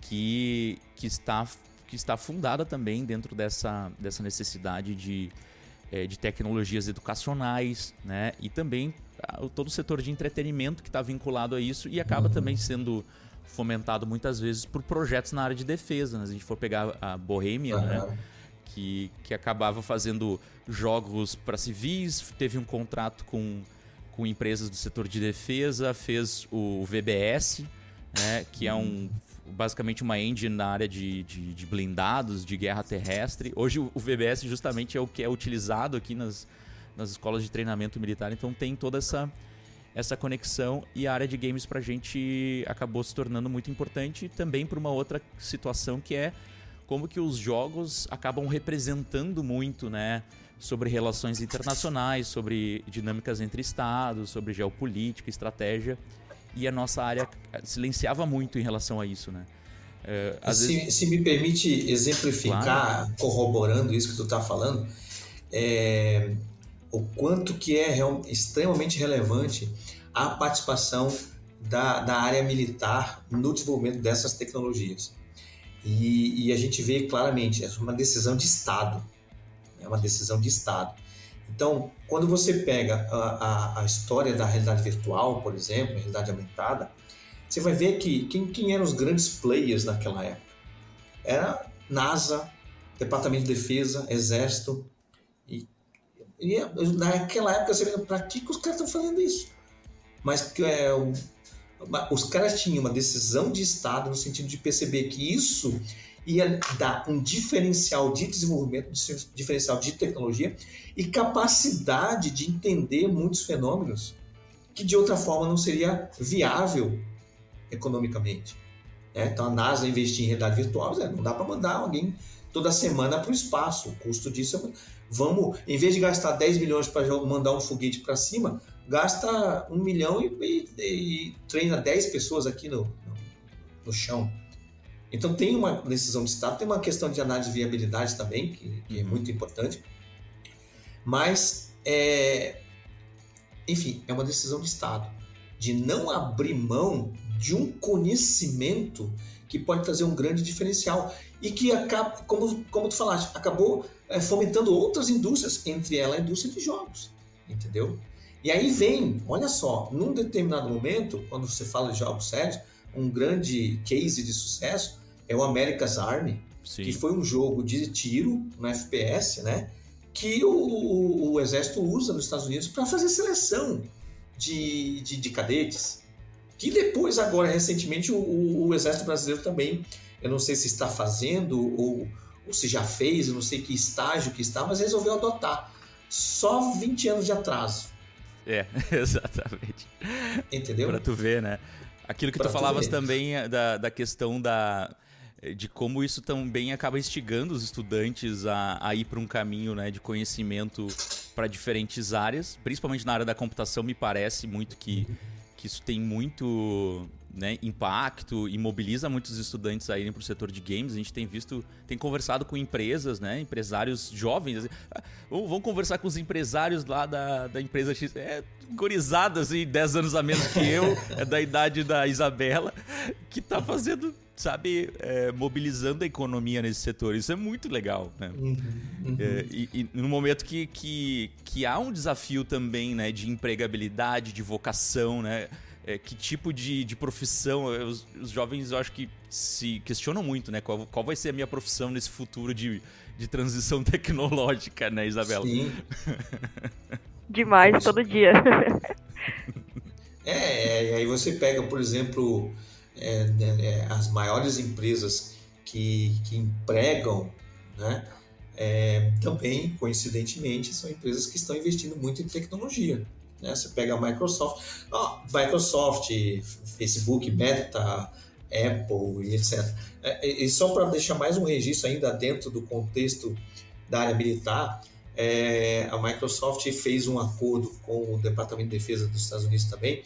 que, que, está, que está fundada também dentro dessa, dessa necessidade de, é, de tecnologias educacionais, né, e também todo o setor de entretenimento que está vinculado a isso e acaba uhum. também sendo fomentado muitas vezes por projetos na área de defesa. Né? Se a gente for pegar a Bohemia, uhum. né? que, que acabava fazendo jogos para civis, teve um contrato com, com empresas do setor de defesa, fez o VBS, né? que é um basicamente uma engine na área de, de, de, blindados, de guerra terrestre. Hoje o VBS justamente é o que é utilizado aqui nas, nas escolas de treinamento militar, então tem toda essa essa conexão e a área de games para a gente acabou se tornando muito importante também para uma outra situação que é como que os jogos acabam representando muito, né, sobre relações internacionais, sobre dinâmicas entre estados, sobre geopolítica, estratégia e a nossa área silenciava muito em relação a isso, né? Uh, se, vezes... se, me permite exemplificar, claro. corroborando isso que tu está falando, é, o quanto que é real, extremamente relevante a participação da, da área militar no desenvolvimento dessas tecnologias. E, e, a gente vê claramente, é uma decisão de Estado. É uma decisão de Estado. Então, quando você pega a, a, a história da realidade virtual, por exemplo, realidade aumentada, você vai ver que quem, quem eram os grandes players naquela época? Era NASA, Departamento de Defesa, Exército, E naquela época você vê, para que, que os caras estão fazendo isso? Mas é, os caras tinham uma decisão de Estado no sentido de perceber que isso ia dar um diferencial de desenvolvimento, diferencial de tecnologia e capacidade de entender muitos fenômenos que de outra forma não seria viável economicamente. Né? Então a NASA investir em realidade virtual, não dá para mandar alguém toda semana para o espaço. O custo disso é. Vamos, em vez de gastar 10 milhões para mandar um foguete para cima, gasta um milhão e, e, e, treina 10 pessoas aqui no, no, no, chão. Então tem uma decisão de Estado, tem uma questão de análise de viabilidade também, que, que é muito importante. Mas, é, enfim, é uma decisão de Estado de não abrir mão de um conhecimento que pode trazer um grande diferencial e que acaba, como, como tu falaste, acabou é, fomentando outras indústrias, entre elas a indústria de jogos, entendeu? E aí vem, olha só, num determinado momento, quando você fala de jogos sérios, um grande case de sucesso é o America's Army, Sim. que foi um jogo de tiro no FPS, né? Que o, o, o exército usa nos Estados Unidos para fazer seleção de, de, de cadetes, que depois, agora, recentemente, o, o, Exército Brasileiro também, eu não sei se está fazendo ou, ou se já fez, eu não sei que estágio que está, mas resolveu adotar. Só 20 anos de atraso. É, *laughs* exatamente. Entendeu? Para tu ver, né? Aquilo que pra tu falavas tu também é, da, da questão da de como isso também acaba instigando os estudantes a, a ir para um caminho né, de conhecimento para diferentes áreas, principalmente na área da computação, me parece muito que que isso tem muito né, impacto e mobiliza muitos estudantes a irem para o setor de games. A gente tem visto, tem conversado com empresas, né, empresários jovens. Assim, ah, vamos conversar com os empresários lá da, da empresa X. É, gorizadas, assim, 10 anos a menos que eu, *laughs* é da idade da Isabela, que está fazendo sabe, é, mobilizando a economia nesse setor. Isso é muito legal, né? Uhum, uhum. É, e, e, no momento que, que, que há um desafio também, né, de empregabilidade, de vocação, né? É, que tipo de, de profissão os, os, jovens eu acho que se questionam muito né qual, qual vai ser a minha profissão nesse futuro de, de transição *laughs* tecnológica né Isabela Sim. *laughs* demais todo dia *laughs* é e aí você pega por exemplo é, né, é, as maiores empresas que, que empregam, né, é, também, coincidentemente, são empresas que estão investindo muito em tecnologia. Né? Você pega a Microsoft, oh, Microsoft, Facebook, Meta, Apple e etc. É, e só para deixar mais um registro ainda dentro do contexto da área militar, é, a Microsoft fez um acordo com o Departamento de Defesa dos Estados Unidos também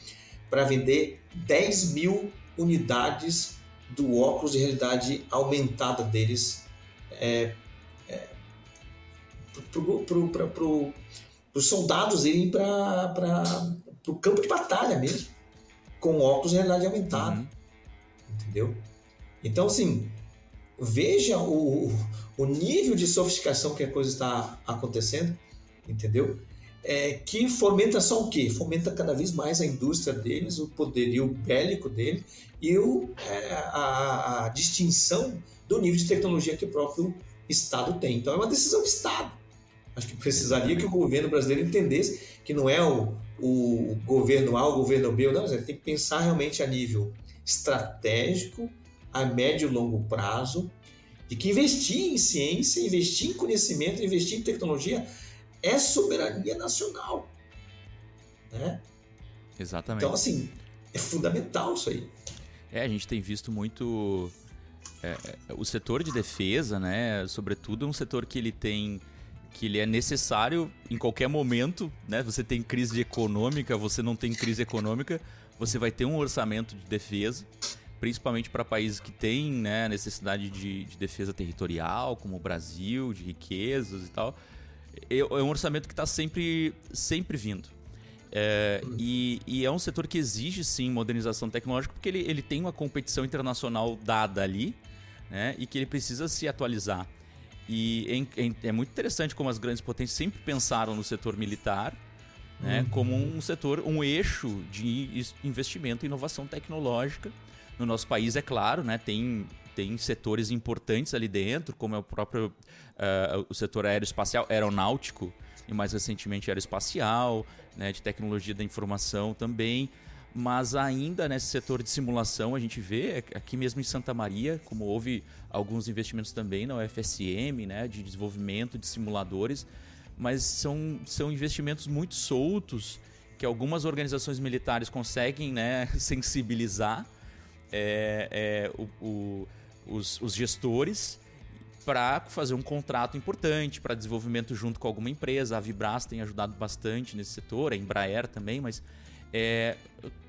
para vender 10 mil unidades do óculos de realidade aumentada deles é, é, para os soldados irem para o campo de batalha mesmo, com óculos de realidade aumentada. Uhum. Entendeu? Então, assim, veja o, o nível de sofisticação que a coisa está acontecendo, entendeu? é, que fomenta só o quê? Fomenta cada vez mais a indústria deles, o poderio bélico dele e o, é, a, a, distinção do nível de tecnologia que o próprio Estado tem. Então é uma decisão do Estado. Acho que precisaria que o governo brasileiro entendesse que não é o, o governo A, o governo B, não, ele tem que pensar realmente a nível estratégico, a médio e longo prazo, de que investir em ciência, investir em conhecimento, investir em tecnologia é soberania nacional. Né? Exatamente. Então, assim, é fundamental isso aí. É, a gente tem visto muito é, é, o setor de defesa, né? Sobretudo, é um setor que ele tem que ele é necessário em qualquer momento, né? Você tem crise econômica, você não tem crise econômica, você vai ter um orçamento de defesa, principalmente para países que têm né, necessidade de, de defesa territorial, como o Brasil, de riquezas e tal. É, é um orçamento que está sempre, sempre vindo. É, e, e, é um setor que exige sim modernização tecnológica porque ele, ele tem uma competição internacional dada ali né, e que ele precisa se atualizar. E é, é, muito interessante como as grandes potências sempre pensaram no setor militar né, uhum. como um setor, um eixo de investimento e inovação tecnológica. No nosso país, é claro, né, tem tem setores importantes ali dentro, como é o próprio uh, o setor aeroespacial, aeronáutico e mais recentemente aeroespacial, né, de tecnologia da informação também. Mas ainda nesse setor de simulação a gente vê aqui mesmo em Santa Maria, como houve alguns investimentos também na UFSM, né, de desenvolvimento de simuladores, mas são, são investimentos muito soltos que algumas organizações militares conseguem né, *laughs* sensibilizar é, é, o, o, os, os gestores para fazer um contrato importante para desenvolvimento junto com alguma empresa. A Vibras tem ajudado bastante nesse setor, a Embraer também, mas é,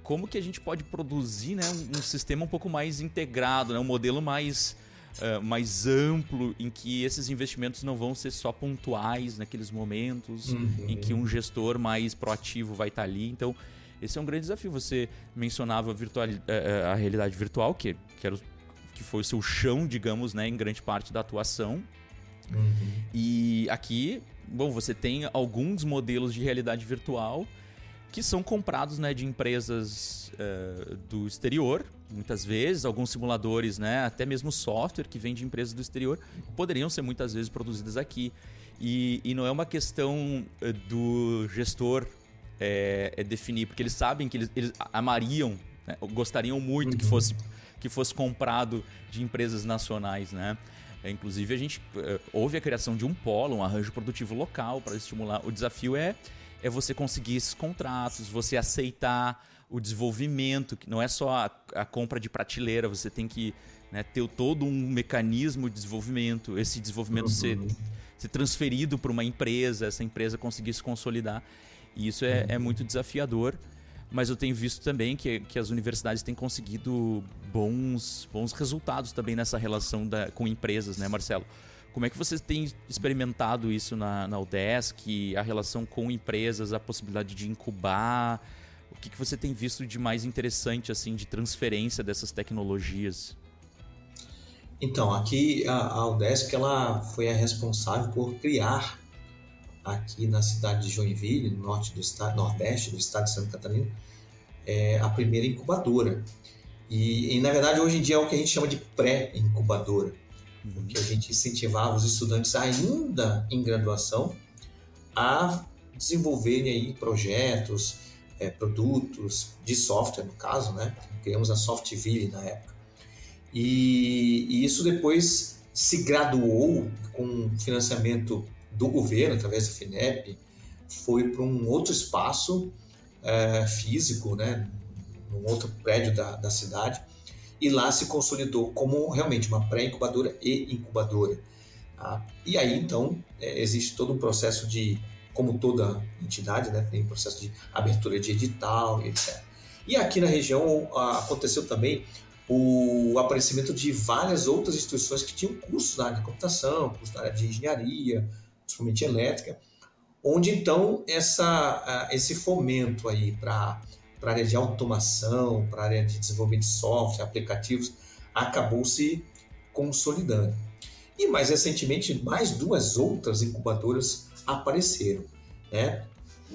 como que a gente pode produzir né, um, um sistema um pouco mais integrado, né, um modelo mais, uh, mais amplo, em que esses investimentos não vão ser só pontuais naqueles momentos, uhum. em que um gestor mais proativo vai estar ali. Então, esse é um grande desafio. Você mencionava a, virtual, a, a realidade virtual, que, que, era, que foi o seu chão, digamos, né, em grande parte da atuação. Uhum. E aqui, bom, você tem alguns modelos de realidade virtual que são comprados né, de empresas uh, do exterior, muitas vezes, alguns simuladores, né, até mesmo software que vem de empresas do exterior, poderiam ser muitas vezes produzidas aqui. E, e não é uma questão uh, do gestor é, é, definir, porque eles sabem que eles, eles amariam, né, gostariam muito uhum. que, fosse, que fosse comprado de empresas nacionais, né? É, inclusive, a gente houve a criação de um polo, um arranjo produtivo local para estimular. O desafio é é você conseguir esses contratos, você aceitar o desenvolvimento, que não é só a, a compra de prateleira, você tem que né, ter todo um mecanismo de desenvolvimento, esse desenvolvimento uhum. ser, ser transferido para uma empresa, essa empresa conseguir se consolidar. E isso é, é muito desafiador, mas eu tenho visto também que, que as universidades têm conseguido bons, bons resultados também nessa relação da, com empresas, né, Marcelo? Como é que você tem experimentado isso na, na UDESC, a relação com empresas, a possibilidade de incubar? O que, que você tem visto de mais interessante assim de transferência dessas tecnologias? Então, aqui a, a UDESC ela foi a responsável por criar aqui na cidade de Joinville, no norte do estado, nordeste do estado de Santa Catarina, é, a primeira incubadora. E, e, na verdade hoje em dia é o que a gente chama de pré-incubadora porque a gente incentivava os estudantes ainda em graduação a desenvolverem aí projetos, é, produtos de software, no caso, né? Criamos a Softville na época. E, e isso depois se graduou com financiamento do governo, através da FINEP, foi para um outro espaço é, físico, né? num outro prédio da, da cidade, e lá se consolidou como realmente uma pré-incubadora e incubadora. Tá? E aí, então, é, existe todo um processo de, como toda entidade, né, tem um processo de abertura de edital e etc. E aqui na região aconteceu também o aparecimento de várias outras instituições que tinham cursos na área de computação, cursos na área de engenharia, principalmente elétrica, onde então essa, esse fomento aí para para a área de automação, para a área de desenvolvimento de software, aplicativos, acabou se consolidando. E mais recentemente, mais duas outras incubadoras apareceram. Né?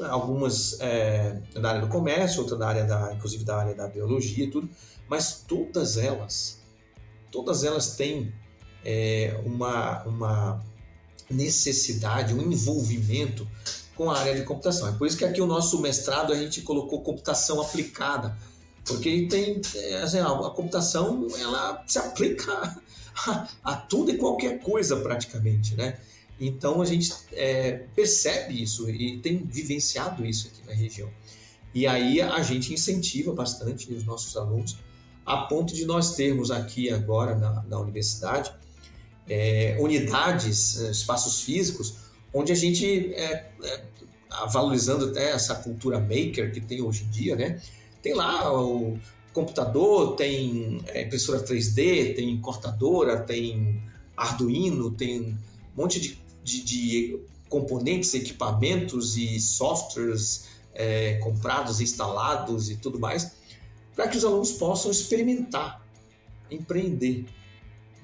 Algumas é, na área do comércio, outra na área da, inclusive da área da biologia e tudo, mas todas elas, todas elas têm é, uma, uma necessidade, um envolvimento com a área de computação. É por isso que aqui o nosso mestrado a gente colocou computação aplicada, porque tem é, assim, a, computação ela se aplica *laughs* a, a, tudo e qualquer coisa praticamente, né? Então a gente é, percebe isso e tem vivenciado isso aqui na região. E aí a gente incentiva bastante os nossos alunos, a ponto de nós termos aqui agora na, na universidade é, unidades, é, espaços físicos onde a gente, é, é, valorizando até essa cultura maker que tem hoje em dia, né? Tem lá o computador, tem é, impressora 3D, tem cortadora, tem Arduino, tem um monte de, de, de componentes, equipamentos e softwares é, comprados, instalados e tudo mais, para que os alunos possam experimentar, empreender,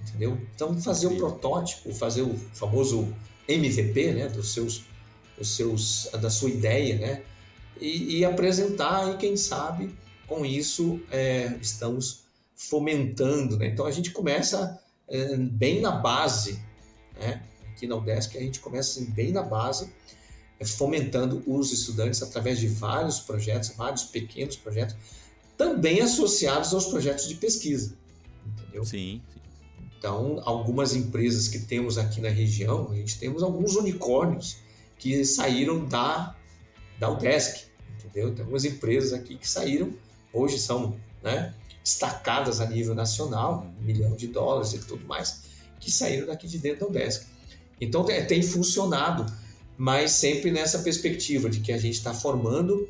entendeu? Então fazer o protótipo, fazer o famoso MVP, né, dos seus, dos seus, da sua ideia, né, e, e apresentar e quem sabe com isso é, estamos fomentando. Né? Então a gente começa é, bem na base, né? aqui na UDESC a gente começa assim, bem na base, é, fomentando os estudantes através de vários projetos, vários pequenos projetos, também associados aos projetos de pesquisa. Entendeu? Sim. sim. Então, algumas empresas que temos aqui na região, a gente temos alguns unicórnios que saíram da, da UDESC, entendeu? Tem algumas empresas aqui que saíram, hoje são né, destacadas a nível nacional, um milhão de dólares e tudo mais, que saíram daqui de dentro da UDESC. Então, tem funcionado, mas sempre nessa perspectiva de que a gente está formando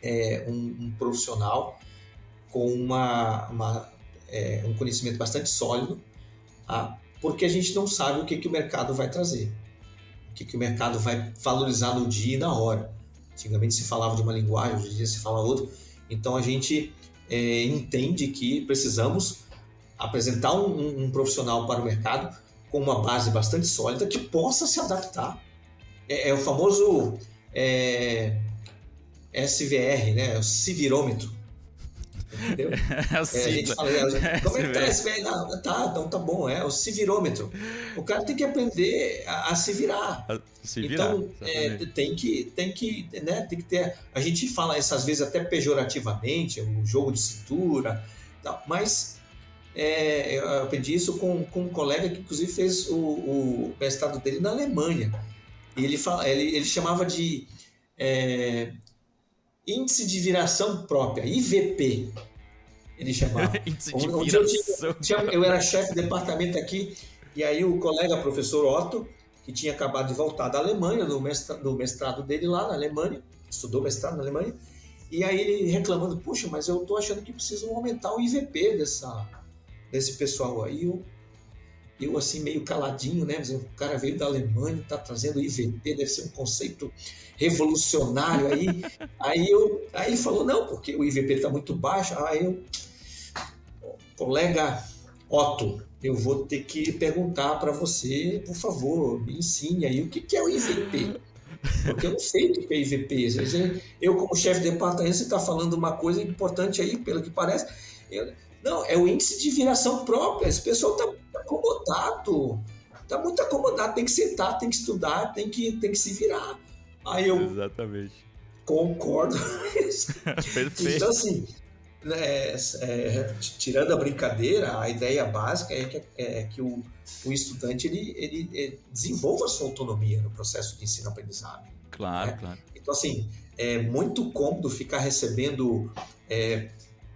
é, um, um, profissional com uma, uma é, um conhecimento bastante sólido, tá? porque a gente não sabe o que, que o mercado vai trazer, o que, que o mercado vai valorizar no dia e na hora. Antigamente se falava de uma linguagem, hoje em dia se fala outra. Então a gente é, entende que precisamos apresentar um, um, profissional para o mercado com uma base bastante sólida que possa se adaptar. É, é o famoso é, SVR, né? O civirômetro. Entendeu? *laughs* É, a gente fala, é, como é que tá esse velho? Tá, então tá bom, é o civirômetro. O cara tem que aprender a, a se virar. A se virar então, é, tem que, tem que, né, tem que ter. A gente fala isso às vezes até pejorativamente, o jogo de cintura, tal, mas é, eu aprendi isso com, com um colega que inclusive fez o, o mestrado dele na Alemanha. E ele, fala, ele, ele chamava de é, índice de viração própria, IVP, ele chamava. *laughs* índice de Onde viração. Eu, tinha, eu era chefe de departamento aqui, e aí o colega professor Otto, que tinha acabado de voltar da Alemanha, no mestrado, no mestrado dele lá na Alemanha, estudou mestrado na Alemanha, e aí ele reclamando, puxa, mas eu tô achando que precisam aumentar o IVP dessa, desse pessoal aí. Eu, eu assim, meio caladinho, né? O cara veio da Alemanha, tá trazendo IVP, deve ser um conceito revolucionário aí. *laughs* aí, eu, aí ele falou, não, porque o IVP está muito baixo. Aí eu, colega Otto, eu vou ter que perguntar para você, por favor, me ensine aí o que, que é o IVP. Porque eu não sei o que é IVP. Eu, como chefe de departamento, você está falando uma coisa importante aí, pelo que parece. Eu, não, é o índice de viração própria. Esse pessoal está acomodado. Está muito acomodado. Tem que sentar, tem que estudar, tem que, tem que se virar. Aí eu Exatamente. concordo. *laughs* Perfeito. Então, assim, né, é, tirando a brincadeira, a ideia básica é que, é que o, o estudante ele, ele, ele, desenvolva a sua autonomia no processo de ensino-aprendizagem. Claro, né? claro. Então, assim, é muito cômodo ficar recebendo é,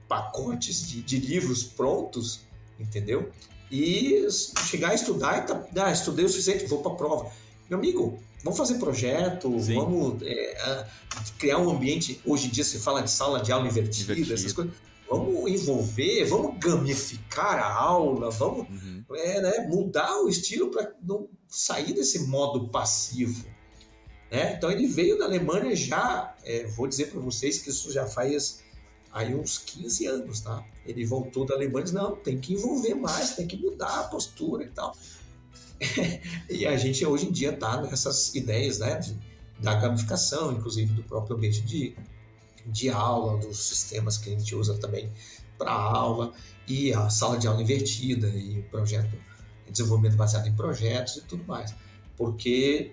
pacotes de, de, livros prontos, entendeu? E chegar a estudar e tá, ah, estudei o suficiente, vou para a prova. Meu amigo, Vamos fazer projeto, Sim. vamos é, criar um ambiente. Hoje em dia se fala de sala de aula invertida, Invertido. essas coisas. Vamos envolver, vamos gamificar a aula, vamos uhum. é, né, mudar o estilo para não sair desse modo passivo. Né? Então ele veio da Alemanha já, é, vou dizer para vocês que isso já faz aí uns 15 anos, tá? Ele voltou da Alemanha e disse, não, tem que envolver mais, tem que mudar a postura e tal. *laughs* e a gente hoje em dia está nessas ideias né, de, da gamificação, inclusive do próprio ambiente de, de aula, dos sistemas que a gente usa também para aula, e a sala de aula invertida, e o projeto, desenvolvimento baseado em projetos e tudo mais. Porque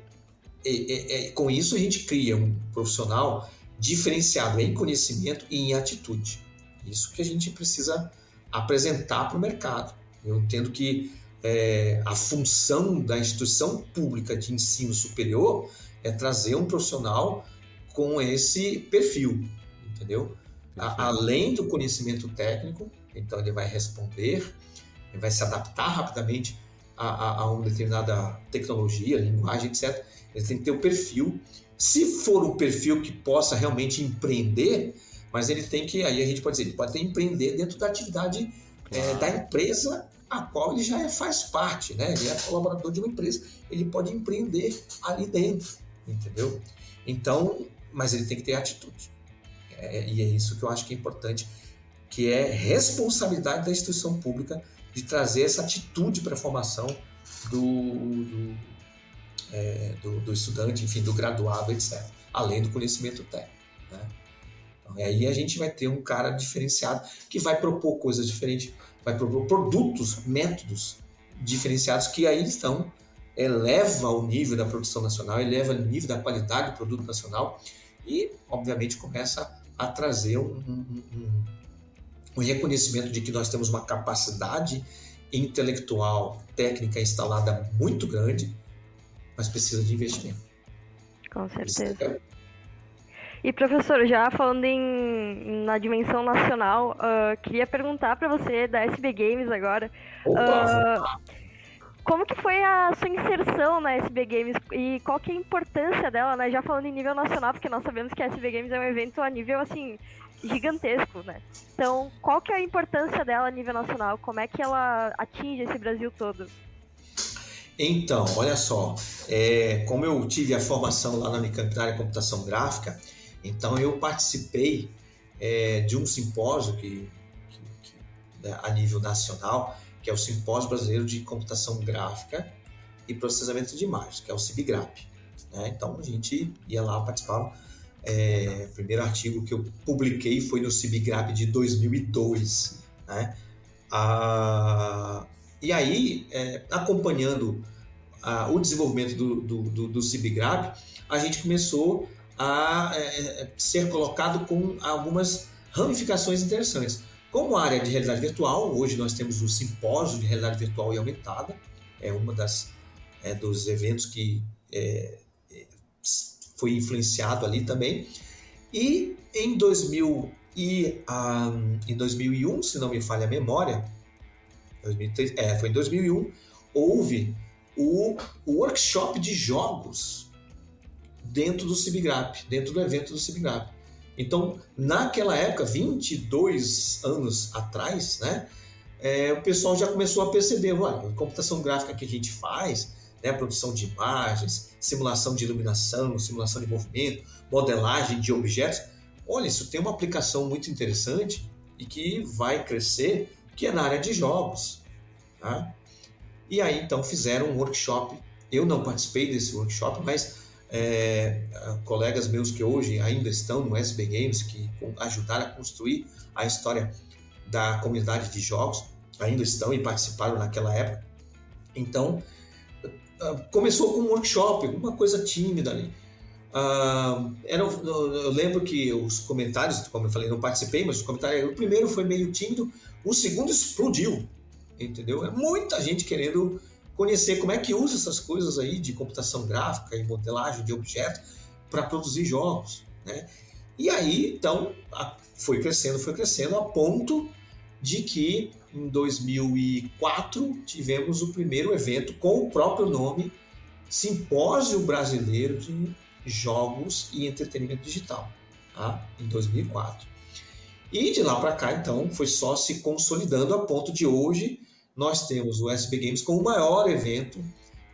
com isso a gente cria um profissional diferenciado em conhecimento e em atitude. Isso que a gente precisa apresentar para o mercado. Eu entendo que é, a função da instituição pública de ensino superior é trazer um profissional com esse perfil, entendeu? A, além do conhecimento técnico, então ele vai responder, ele vai se adaptar rapidamente a, a, a uma determinada tecnologia, linguagem, etc. Ele tem que ter o perfil. Se for um perfil que possa realmente empreender, mas ele tem que, aí a gente pode dizer, ele pode ter empreender dentro da atividade é, claro. é, da empresa a qual ele já é, faz parte, né? Ele é colaborador de uma empresa, ele pode empreender ali dentro, entendeu? Então, mas ele tem que ter atitude. É, e é isso que eu acho que é importante, que é responsabilidade da instituição pública de trazer essa atitude para a formação do, do, é, do, do, estudante, enfim, do graduado, etc. Além do conhecimento técnico. Né? Então, aí a gente vai ter um cara diferenciado que vai propor coisas diferentes, vai propor produtos, métodos diferenciados que aí estão eleva o nível da produção nacional, eleva o nível da qualidade do produto nacional e, obviamente, começa a trazer um, um, um, um reconhecimento de que nós temos uma capacidade intelectual, técnica instalada muito grande, mas precisa de investimento. Com certeza. E professor, já falando em, na dimensão nacional, uh, queria perguntar para você da SB Games agora. Opa, uh, como que foi a sua inserção na SB Games e qual que é a importância dela, né? Já falando em nível nacional, porque nós sabemos que a SB Games é um evento a nível, assim, gigantesco, né? Então, qual que é a importância dela a nível nacional? Como é que ela atinge esse Brasil todo? Então, olha só, é, como eu tive a formação lá na Unicamp área de computação gráfica, então eu participei é, de um simpósio que, que, que, né, a nível nacional que é o Simpósio Brasileiro de Computação Gráfica e Processamento de Imagens, que é o CIBGRAP. Né? Então a gente ia lá participar. É, o primeiro artigo que eu publiquei foi no CIBGRAP de 2002. Né? Ah, e aí, é, acompanhando ah, o desenvolvimento do, do, do, do a gente começou a é, ser colocado com algumas ramificações interessantes. Como área de realidade virtual, hoje nós temos o simpósio de realidade virtual e aumentada, é uma das é, dos eventos que é, é foi influenciado ali também. E em 2000 e um, em 2001, se não me falha a memória, 2003, é, foi em 2001, houve o, o workshop de jogos dentro do CIBGRAP, dentro do evento do CIBGRAP. Então, naquela época, 22 anos atrás, né, é, o pessoal já começou a perceber, olha, a computação gráfica que a gente faz, né, produção de imagens, simulação de iluminação, simulação de movimento, modelagem de objetos, olha, isso tem uma aplicação muito interessante e que vai crescer, que é na área de jogos. Tá? E aí, então, fizeram um workshop. Eu não participei desse workshop, mas é, colegas meus que hoje ainda estão no SB Games, que ajudaram a construir a história da comunidade de jogos, ainda estão e participaram naquela época. Então, ah, começou com um workshop, uma coisa tímida ali. Uh, era, eu lembro que os comentários, como eu falei, não participei, mas os comentários, o primeiro foi meio tímido, o segundo explodiu, entendeu? É muita gente querendo conhecer como é que usa essas coisas aí de computação gráfica e modelagem de objetos para produzir jogos, né? E aí, então, foi crescendo, foi crescendo a ponto de que em 2004 tivemos o primeiro evento com o próprio nome Simpósio Brasileiro de Jogos e Entretenimento Digital, tá? em 2004. E de lá para cá, então, foi só se consolidando a ponto de hoje nós temos o SB Games como o maior evento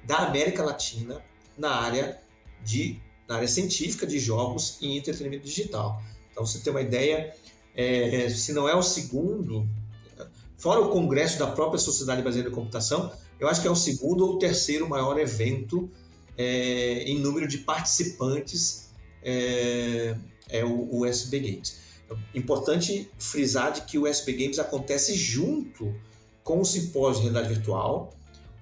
da América Latina na área de na área científica de jogos e entretenimento digital. Então, você tem uma ideia, é, se não é o segundo, fora o congresso da própria Sociedade Brasileira de Computação, eu acho que é o segundo ou terceiro maior evento é, em número de participantes é, é o, o SB Games. Importante frisar de que o SB Games acontece junto com o simpósio de realidade virtual,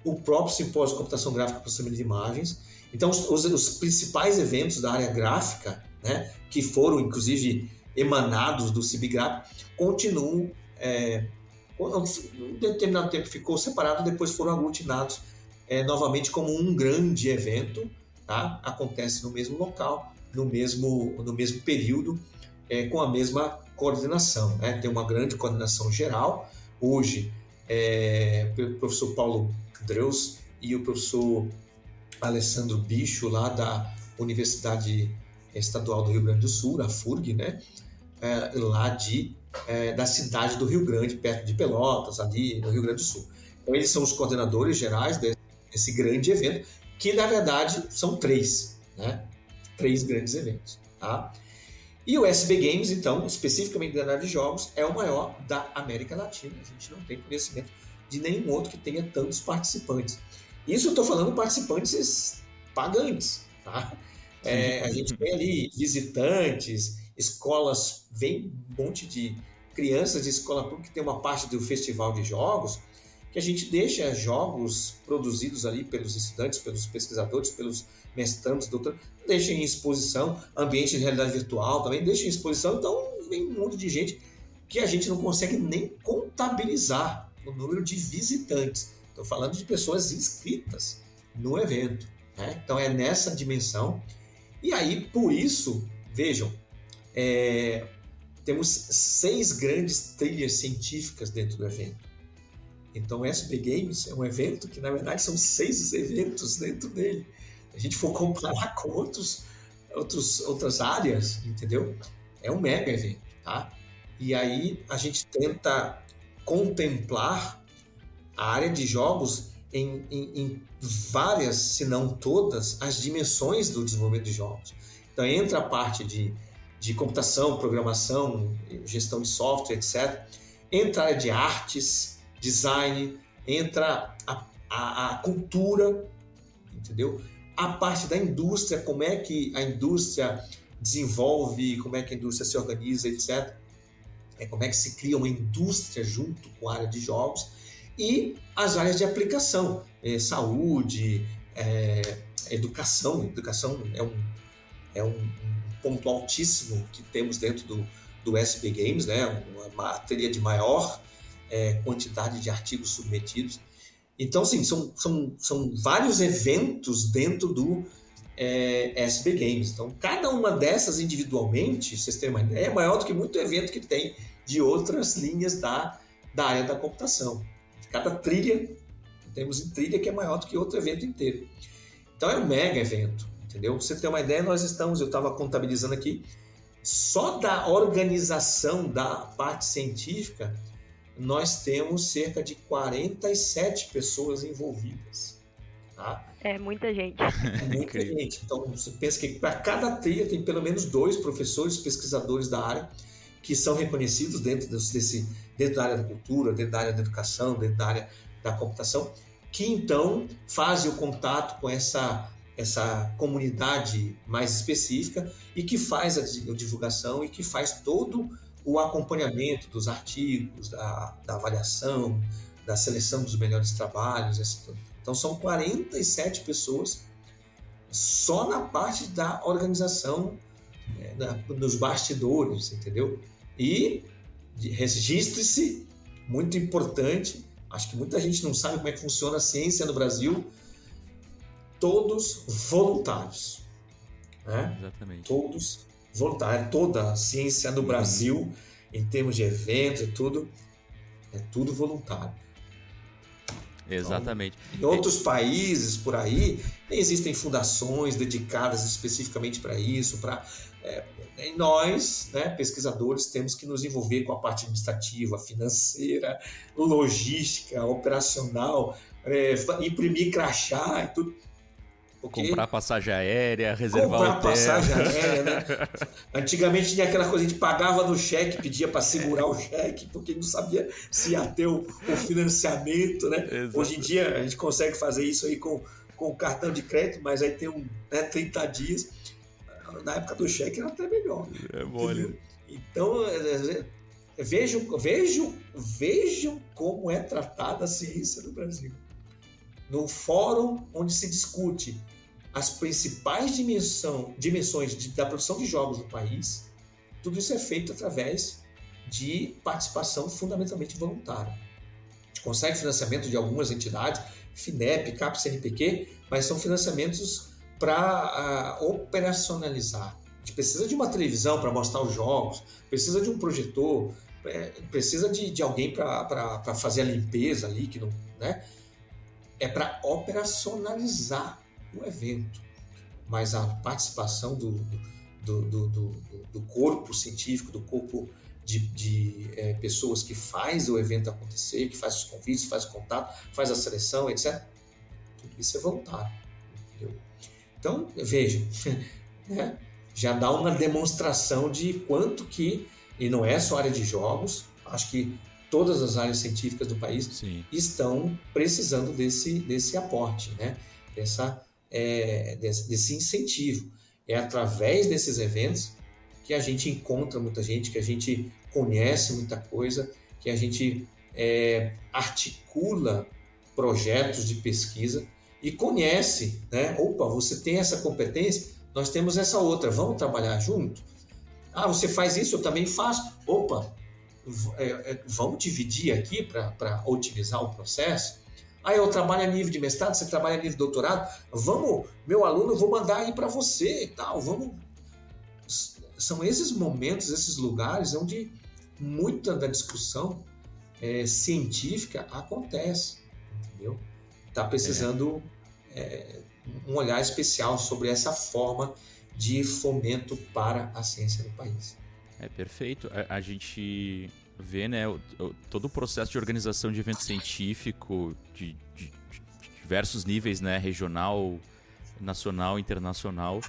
o próprio simpósio de computação gráfica e processamento de imagens. Então, os, os, principais eventos da área gráfica, né, que foram inclusive emanados do CIBGRAP, continuam. É, um determinado tempo ficou separado, depois foram aglutinados é, novamente como um grande evento. Tá? Acontece no mesmo local, no mesmo, no mesmo período, é, com a mesma coordenação. Né? Tem uma grande coordenação geral. Hoje, é, o professor Paulo Dreus e o professor Alessandro Bicho, lá da Universidade Estadual do Rio Grande do Sul, a FURG, né? É, lá de, é, da cidade do Rio Grande, perto de Pelotas, ali no Rio Grande do Sul. Então, eles são os coordenadores gerais desse grande evento, que na verdade são três, né? Três grandes eventos, tá? E o SB Games, então, especificamente da área de jogos, é o maior da América Latina. A gente não tem conhecimento de nenhum outro que tenha tantos participantes. Isso eu estou falando participantes pagantes, tá? É, a gente tem ali visitantes, escolas, vem um monte de crianças de escola pública que tem uma parte do festival de jogos, que a gente deixa jogos produzidos ali pelos estudantes, pelos pesquisadores, pelos mestrandos, doutores, deixa em exposição, ambiente de realidade virtual também deixa em exposição, então vem um monte de gente que a gente não consegue nem contabilizar o número de visitantes. Estou falando de pessoas inscritas no evento. Né? Então é nessa dimensão. E aí, por isso, vejam, é, temos seis grandes trilhas científicas dentro do evento. Então, o SB Games é um evento que, na verdade, são seis eventos dentro dele. A gente for comparar *laughs* com outros, outros, outras áreas, entendeu? É um mega evento, tá? E aí a gente tenta contemplar a área de jogos em, em, em várias, se não todas, as dimensões do desenvolvimento de jogos. Então entra a parte de, de computação, programação, gestão de software, etc. Entra a área de artes, design, entra a, a, a cultura, entendeu? A parte da indústria, como é que a indústria desenvolve, como é que a indústria se organiza, etc. É como é que se cria uma indústria junto com a área de jogos e as áreas de aplicação, é, saúde, é, educação. Educação é um, é um ponto altíssimo que temos dentro do, do SB Games, né? uma matéria de maior é, quantidade de artigos submetidos. Então, sim, são, são, são vários eventos dentro do é, SB Games. Então, cada uma dessas individualmente, vocês terem uma ideia, é maior do que muito evento que tem de outras linhas da, da área da computação. Cada trilha, temos em trilha que é maior do que outro evento inteiro. Então, é um mega evento, entendeu? Pra você ter uma ideia, nós estamos, eu estava contabilizando aqui, só da organização da parte científica, nós temos cerca de 47 pessoas envolvidas. Tá? É muita gente. *laughs* Muita gente. Então, você pensa que para cada trilha tem pelo menos dois professores, pesquisadores da área, que são reconhecidos dentro, desse, dentro da área da cultura, dentro da área da educação, dentro da área da computação, que então fazem o contato com essa, essa comunidade mais específica e que faz a divulgação e que faz todo o acompanhamento dos artigos, da, da avaliação, da seleção dos melhores trabalhos. Então são 47 pessoas só na parte da organização, né, nos bastidores, entendeu? E registre-se, muito importante, acho que muita gente não sabe como é que funciona a ciência no Brasil, todos voluntários. Né? Exatamente. Todos voluntária, toda a ciência no Brasil, em termos de eventos e tudo, é tudo voluntário. Exatamente. Então, em outros países por aí, existem fundações dedicadas especificamente para isso, para é, nós, né, pesquisadores, temos que nos envolver com a parte administrativa, financeira, logística, operacional, é, imprimir crachá e tudo. Comprar passagem aérea, reservar comprar hotel. passagem *laughs* aérea, né? Antigamente tinha aquela coisa, a gente pagava no cheque, pedia para segurar o cheque, porque não sabia se ia ter o, o financiamento, né? Exato. Hoje em dia a gente consegue fazer isso aí com, com o cartão de crédito, mas aí tem um né, 30 dias. Na época do cheque era até melhor. É mole. Então, vejam, vejam, vejam como é tratada a ciência no Brasil no fórum onde se discute as principais dimensão, dimensões de, da produção de jogos do país, tudo isso é feito através de participação fundamentalmente voluntária. A gente consegue financiamento de algumas entidades, FINEP, CAP, CNPq, mas são financiamentos para uh, operacionalizar. A gente precisa de uma televisão para mostrar os jogos, precisa de um projetor, é, precisa de, de alguém para fazer a limpeza ali, que não, né? É para operacionalizar o evento, mas a participação do, do, do, do, do corpo científico, do corpo de, de é, pessoas que faz o evento acontecer, que faz os convites, faz o contato, faz a seleção, etc. Tudo isso é voluntário. Entendeu? Então, vejam, *laughs* né? já dá uma demonstração de quanto que, e não é só área de jogos, acho que todas as áreas científicas do país Sim. estão precisando desse, desse aporte, né? Dessa, é, desse, desse incentivo. É através desses eventos que a gente encontra muita gente, que a gente conhece muita coisa, que a gente é, articula projetos de pesquisa e conhece, né? Opa, você tem essa competência, nós temos essa outra, vamos trabalhar junto? Ah, você faz isso, eu também faço. Opa, é, é, vamos dividir aqui para otimizar o processo? Ah, eu trabalho a nível de mestrado, você trabalha a nível de doutorado. Vamos, meu aluno, eu vou mandar aí para você e tal. Vamos. São esses momentos, esses lugares onde muita da discussão é, científica acontece, entendeu? Está precisando é. É, um olhar especial sobre essa forma de fomento para a ciência no país. É perfeito. A, a gente vê, né, o, o, todo o processo de organização de evento científico de, de, de diversos níveis, né, regional, nacional, internacional.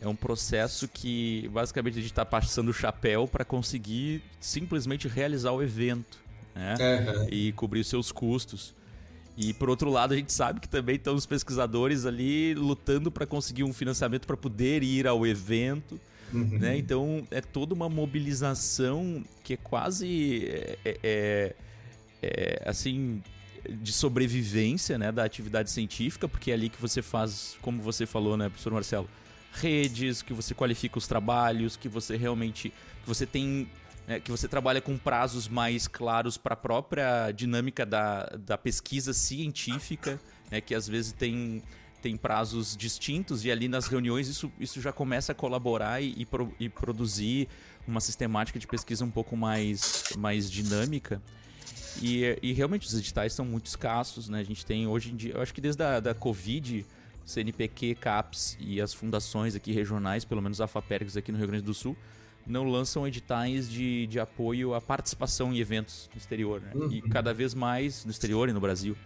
É um processo que basicamente a gente está passando o chapéu para conseguir simplesmente realizar o evento né? Uhum. e cobrir os seus custos. E por outro lado, a gente sabe que também estão os pesquisadores ali lutando para conseguir um financiamento para poder ir ao evento. Uhum. Né? Então é toda uma mobilização que é quase é, é, é, é, assim de sobrevivência né, da atividade científica, porque é ali que você faz, como você falou, né, professor Marcelo, redes, que você qualifica os trabalhos, que você realmente que você tem é, que você trabalha com prazos mais claros para a própria dinâmica da, da pesquisa científica, né, que às vezes tem, tem prazos distintos, e ali nas reuniões isso, isso já começa a colaborar e, e, pro, e produzir uma sistemática de pesquisa um pouco mais, mais dinâmica. E, e realmente os editais são muito escassos, né? A gente tem hoje em dia, eu acho que desde a da Covid, CNPq, CAPES e as fundações aqui regionais, pelo menos a FAPERGS aqui no Rio Grande do Sul, não lançam editais de, de apoio à participação em eventos no exterior, né? Uhum. E cada vez mais, no exterior e no Brasil,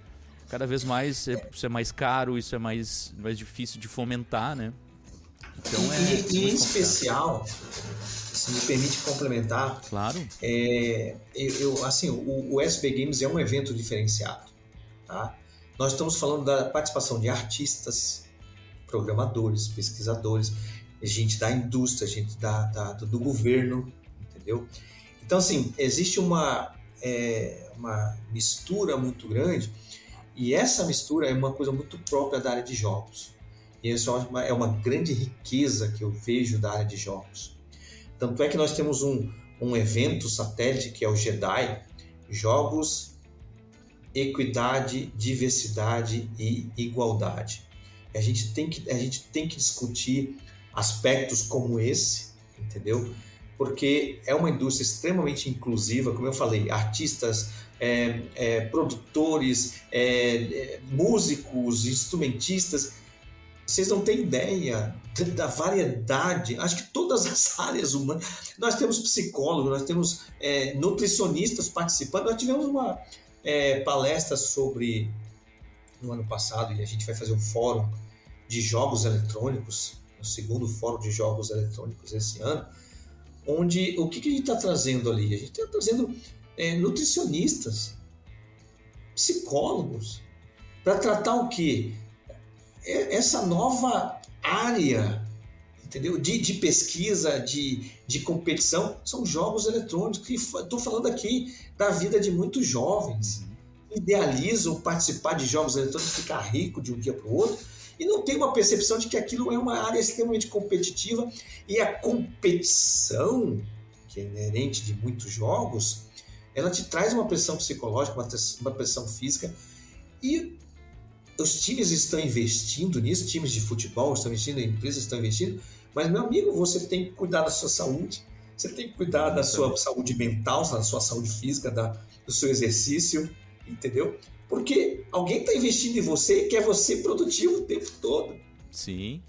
cada vez mais é, isso é mais caro, isso é mais, mais difícil de fomentar, né? Então é. E, e em especial, se me permite complementar. Claro. É, eu, assim, o, o SB Games é um evento diferenciado, tá? Nós estamos falando da participação de artistas, programadores, pesquisadores gente da indústria, gente da, da do governo, entendeu? Então, assim, existe uma, é, uma mistura muito grande e essa mistura é uma coisa muito própria da área de jogos. E isso é uma, é uma grande riqueza que eu vejo da área de jogos. Tanto é que nós temos um, um evento satélite que é o JEDI, Jogos, Equidade, Diversidade e Igualdade. A gente tem que, a gente tem que discutir aspectos como esse, entendeu? Porque é uma indústria extremamente inclusiva, como eu falei, artistas, é, é, produtores, é, é músicos, instrumentistas. Vocês não têm ideia da variedade, acho que todas as *laughs* áreas humanas. Nós temos psicólogos, nós temos é, nutricionistas participando. Nós tivemos uma é, palestra sobre, no ano passado, e a gente vai fazer um fórum de jogos eletrônicos no segundo fórum de jogos eletrônicos esse ano, onde o que, que a gente está trazendo ali? A gente está trazendo é, nutricionistas, psicólogos, para tratar o que? É, essa nova área entendeu? De, de, pesquisa, de, de competição, são jogos eletrônicos. Estou falando aqui da vida de muitos jovens. Idealizam participar de jogos eletrônicos, ficar rico de um dia para o outro, e não tem uma percepção de que aquilo é uma área extremamente competitiva e a competição, que é inerente de muitos jogos, ela te traz uma pressão psicológica, uma pressão física e os times estão investindo nisso, times de futebol estão investindo, empresas estão investindo, mas meu amigo, você tem que cuidar da sua saúde, você tem que cuidar da sua saúde mental, da sua saúde física, da, do seu exercício, entendeu? Porque alguém está investindo em você e quer você produtivo o tempo todo. Sim.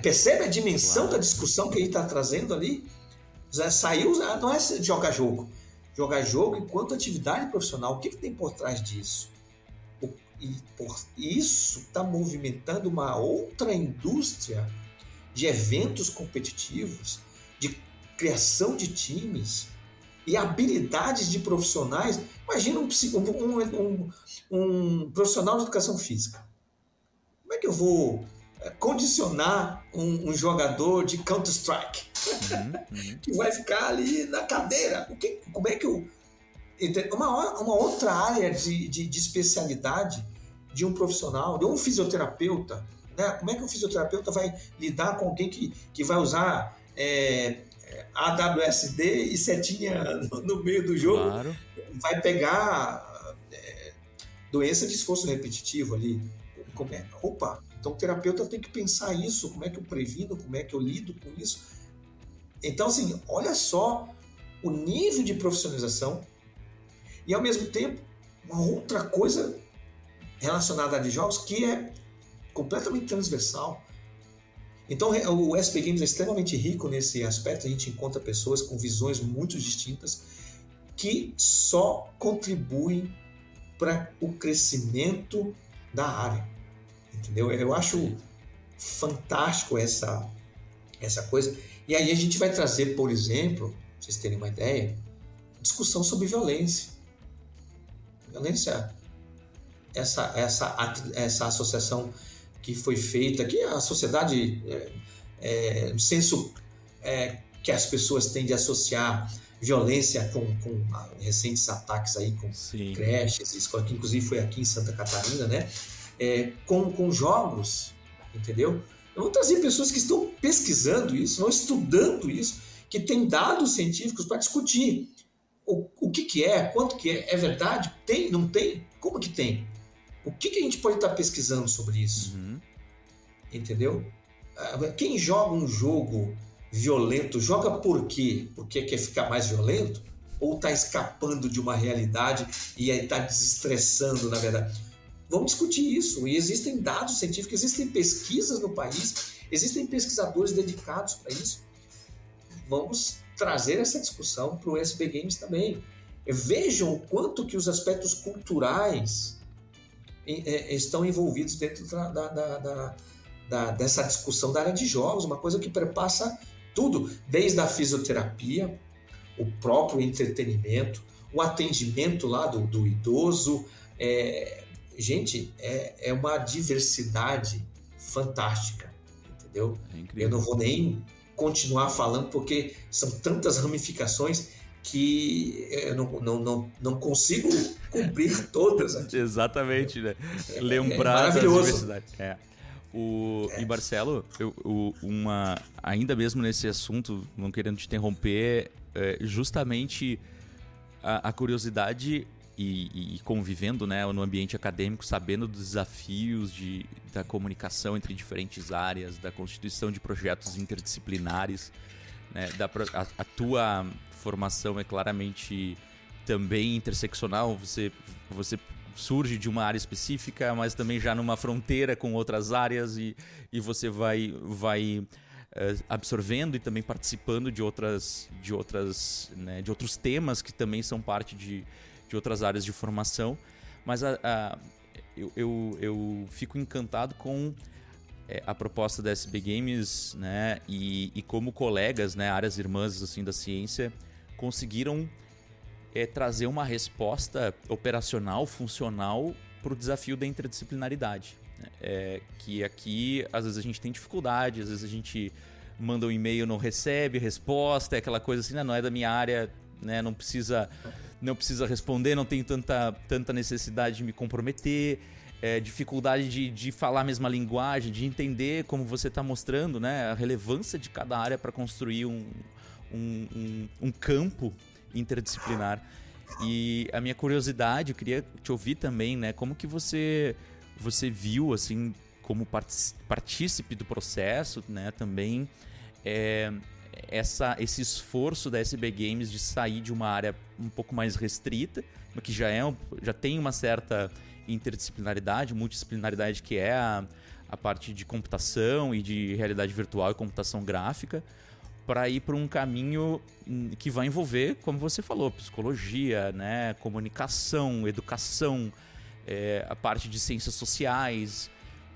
Percebe a dimensão claro. da discussão que a gente está trazendo ali? Saiu, não é jogar jogo. Jogar jogo enquanto atividade profissional. O que, que tem por trás disso? O, e por isso está movimentando uma outra indústria de eventos competitivos, de criação de times, e habilidades de profissionais. Imagina um, um, um, um, profissional de educação física. Como é que eu vou condicionar um, um jogador de Counter-Strike *laughs* Uhum, que vai ficar ali na cadeira. O que, como é que eu. Uma, uma outra área de, de, de especialidade de um profissional, de um fisioterapeuta, né? Como é que o fisioterapeuta vai lidar com alguém que, que vai usar é, AWSD e setinha no, no meio do jogo? Claro. Vai pegar é, doença de esforço repetitivo ali. Como é? Opa, então o terapeuta tem que pensar isso, como é que eu previno, como é que eu lido com isso. Então, assim, olha só o nível de profissionalização e, ao mesmo tempo, uma outra coisa relacionada a de jogos que é completamente transversal. Então, o SP Games é extremamente rico nesse aspecto. A gente encontra pessoas com visões muito distintas que só contribuem para o crescimento da área. Entendeu? Eu acho fantástico essa, essa coisa. E aí a gente vai trazer, por exemplo, pra vocês terem uma ideia, discussão sobre violência. Violência, essa, essa, essa associação que foi feita, que a sociedade, é, é, senso é, que as pessoas têm de associar violência com, com recentes ataques aí com Sim. creches, escola, que inclusive foi aqui em Santa Catarina, né? É, com, com jogos, entendeu? Eu vou trazer pessoas que estão pesquisando isso, não estudando isso, que têm dados científicos para discutir o, o que, que é, quanto que é, é verdade, tem, não tem, como que tem? O que, que a gente pode estar pesquisando sobre isso? Uhum. Entendeu? Quem joga um jogo violento, joga por quê? Porque quer ficar mais violento? Ou está escapando de uma realidade e está desestressando, na verdade? Vamos discutir isso. E existem dados científicos, existem pesquisas no país, existem pesquisadores dedicados para isso. Vamos trazer essa discussão para o SB Games também. Vejam o quanto que os aspectos culturais estão envolvidos dentro da, da, da, da, dessa discussão da área de jogos, uma coisa que perpassa tudo, desde a fisioterapia, o próprio entretenimento, o atendimento lá do, do idoso. É, gente, é, é uma diversidade fantástica, entendeu? É Eu não vou nem continuar falando porque são tantas ramificações que eu não, não, não, não consigo cumprir *laughs* todas. Aqui. Exatamente, né? Lembrar é da diversidade. É. O, É. E Marcelo, eu, o- uma, ainda mesmo nesse assunto, não querendo te interromper, é, justamente a, a curiosidade e, e convivendo né, no ambiente acadêmico, sabendo dos desafios de, da comunicação entre diferentes áreas, da constituição de projetos interdisciplinares, né, da, a, a tua formação é claramente também interseccional, você, você surge de uma área específica, mas também já numa fronteira com outras áreas e, e você vai, vai eh, absorvendo e também participando de outras de outras né, de outros temas que também são parte de, de outras áreas de formação mas a, a- eu, eu, eu fico encantado com eh, a proposta da SB Games né e, e como colegas né áreas irmãs assim da ciência conseguiram é trazer uma resposta operacional, funcional para o desafio da interdisciplinaridade. né? É, que aqui, às vezes, a gente tem dificuldade, às vezes a gente manda um e-mail não recebe resposta, é aquela coisa assim, "Não, não é da minha área, né? não precisa não precisa responder, não tenho tanta, tanta necessidade de me comprometer, é, dificuldade de, de falar a mesma linguagem, de entender como você está mostrando né? a relevância de cada área para construir um, um, um, um campo interdisciplinar. E a minha curiosidade, eu queria te ouvir também, né? Como que você você viu assim como partícipe do processo, né? Também é, essa esse esforço da SB Games de sair de uma área um pouco mais restrita, que já é já tem uma certa interdisciplinaridade, multidisciplinaridade que é a, a parte de computação e de realidade virtual e computação gráfica para ir para um caminho hum, que vai envolver, como você falou, psicologia, né, comunicação, educação, é, a parte de ciências sociais.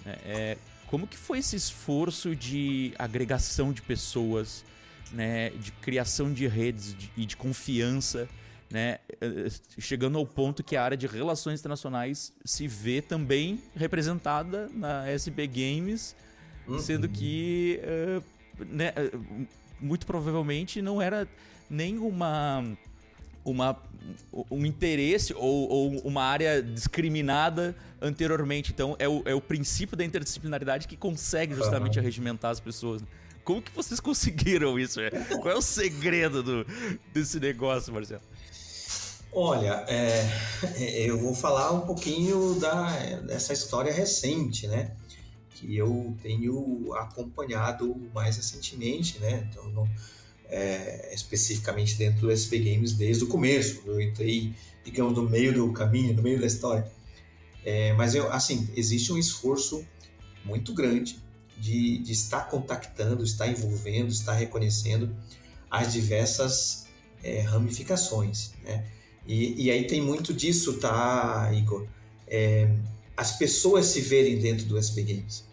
né, é, como que foi esse esforço de agregação de pessoas, né, de criação de redes de- e de confiança, né, eh, chegando ao ponto que a área de relações internacionais se vê também representada na SB Games uhum. sendo que uh, né, muito provavelmente não era nem uma uma, um interesse ou, ou, uma área discriminada anteriormente. Então, é o, é o princípio da interdisciplinaridade que consegue justamente uhum. arregimentar as pessoas. Como que vocês conseguiram isso? Qual é o segredo do, desse negócio, Marcelo? Olha, é, eu vou falar um pouquinho da, dessa história recente, né? Que eu tenho acompanhado mais recentemente, né? Então, é, especificamente dentro do SB Games desde o começo. Eu entrei, digamos, no meio do caminho, no meio da história. É, mas eu, assim, existe um esforço muito grande de, de estar contactando, estar envolvendo, estar reconhecendo as diversas é, ramificações, né? E, e, aí tem muito disso, tá, Igor? É, as pessoas se verem dentro do SB Games,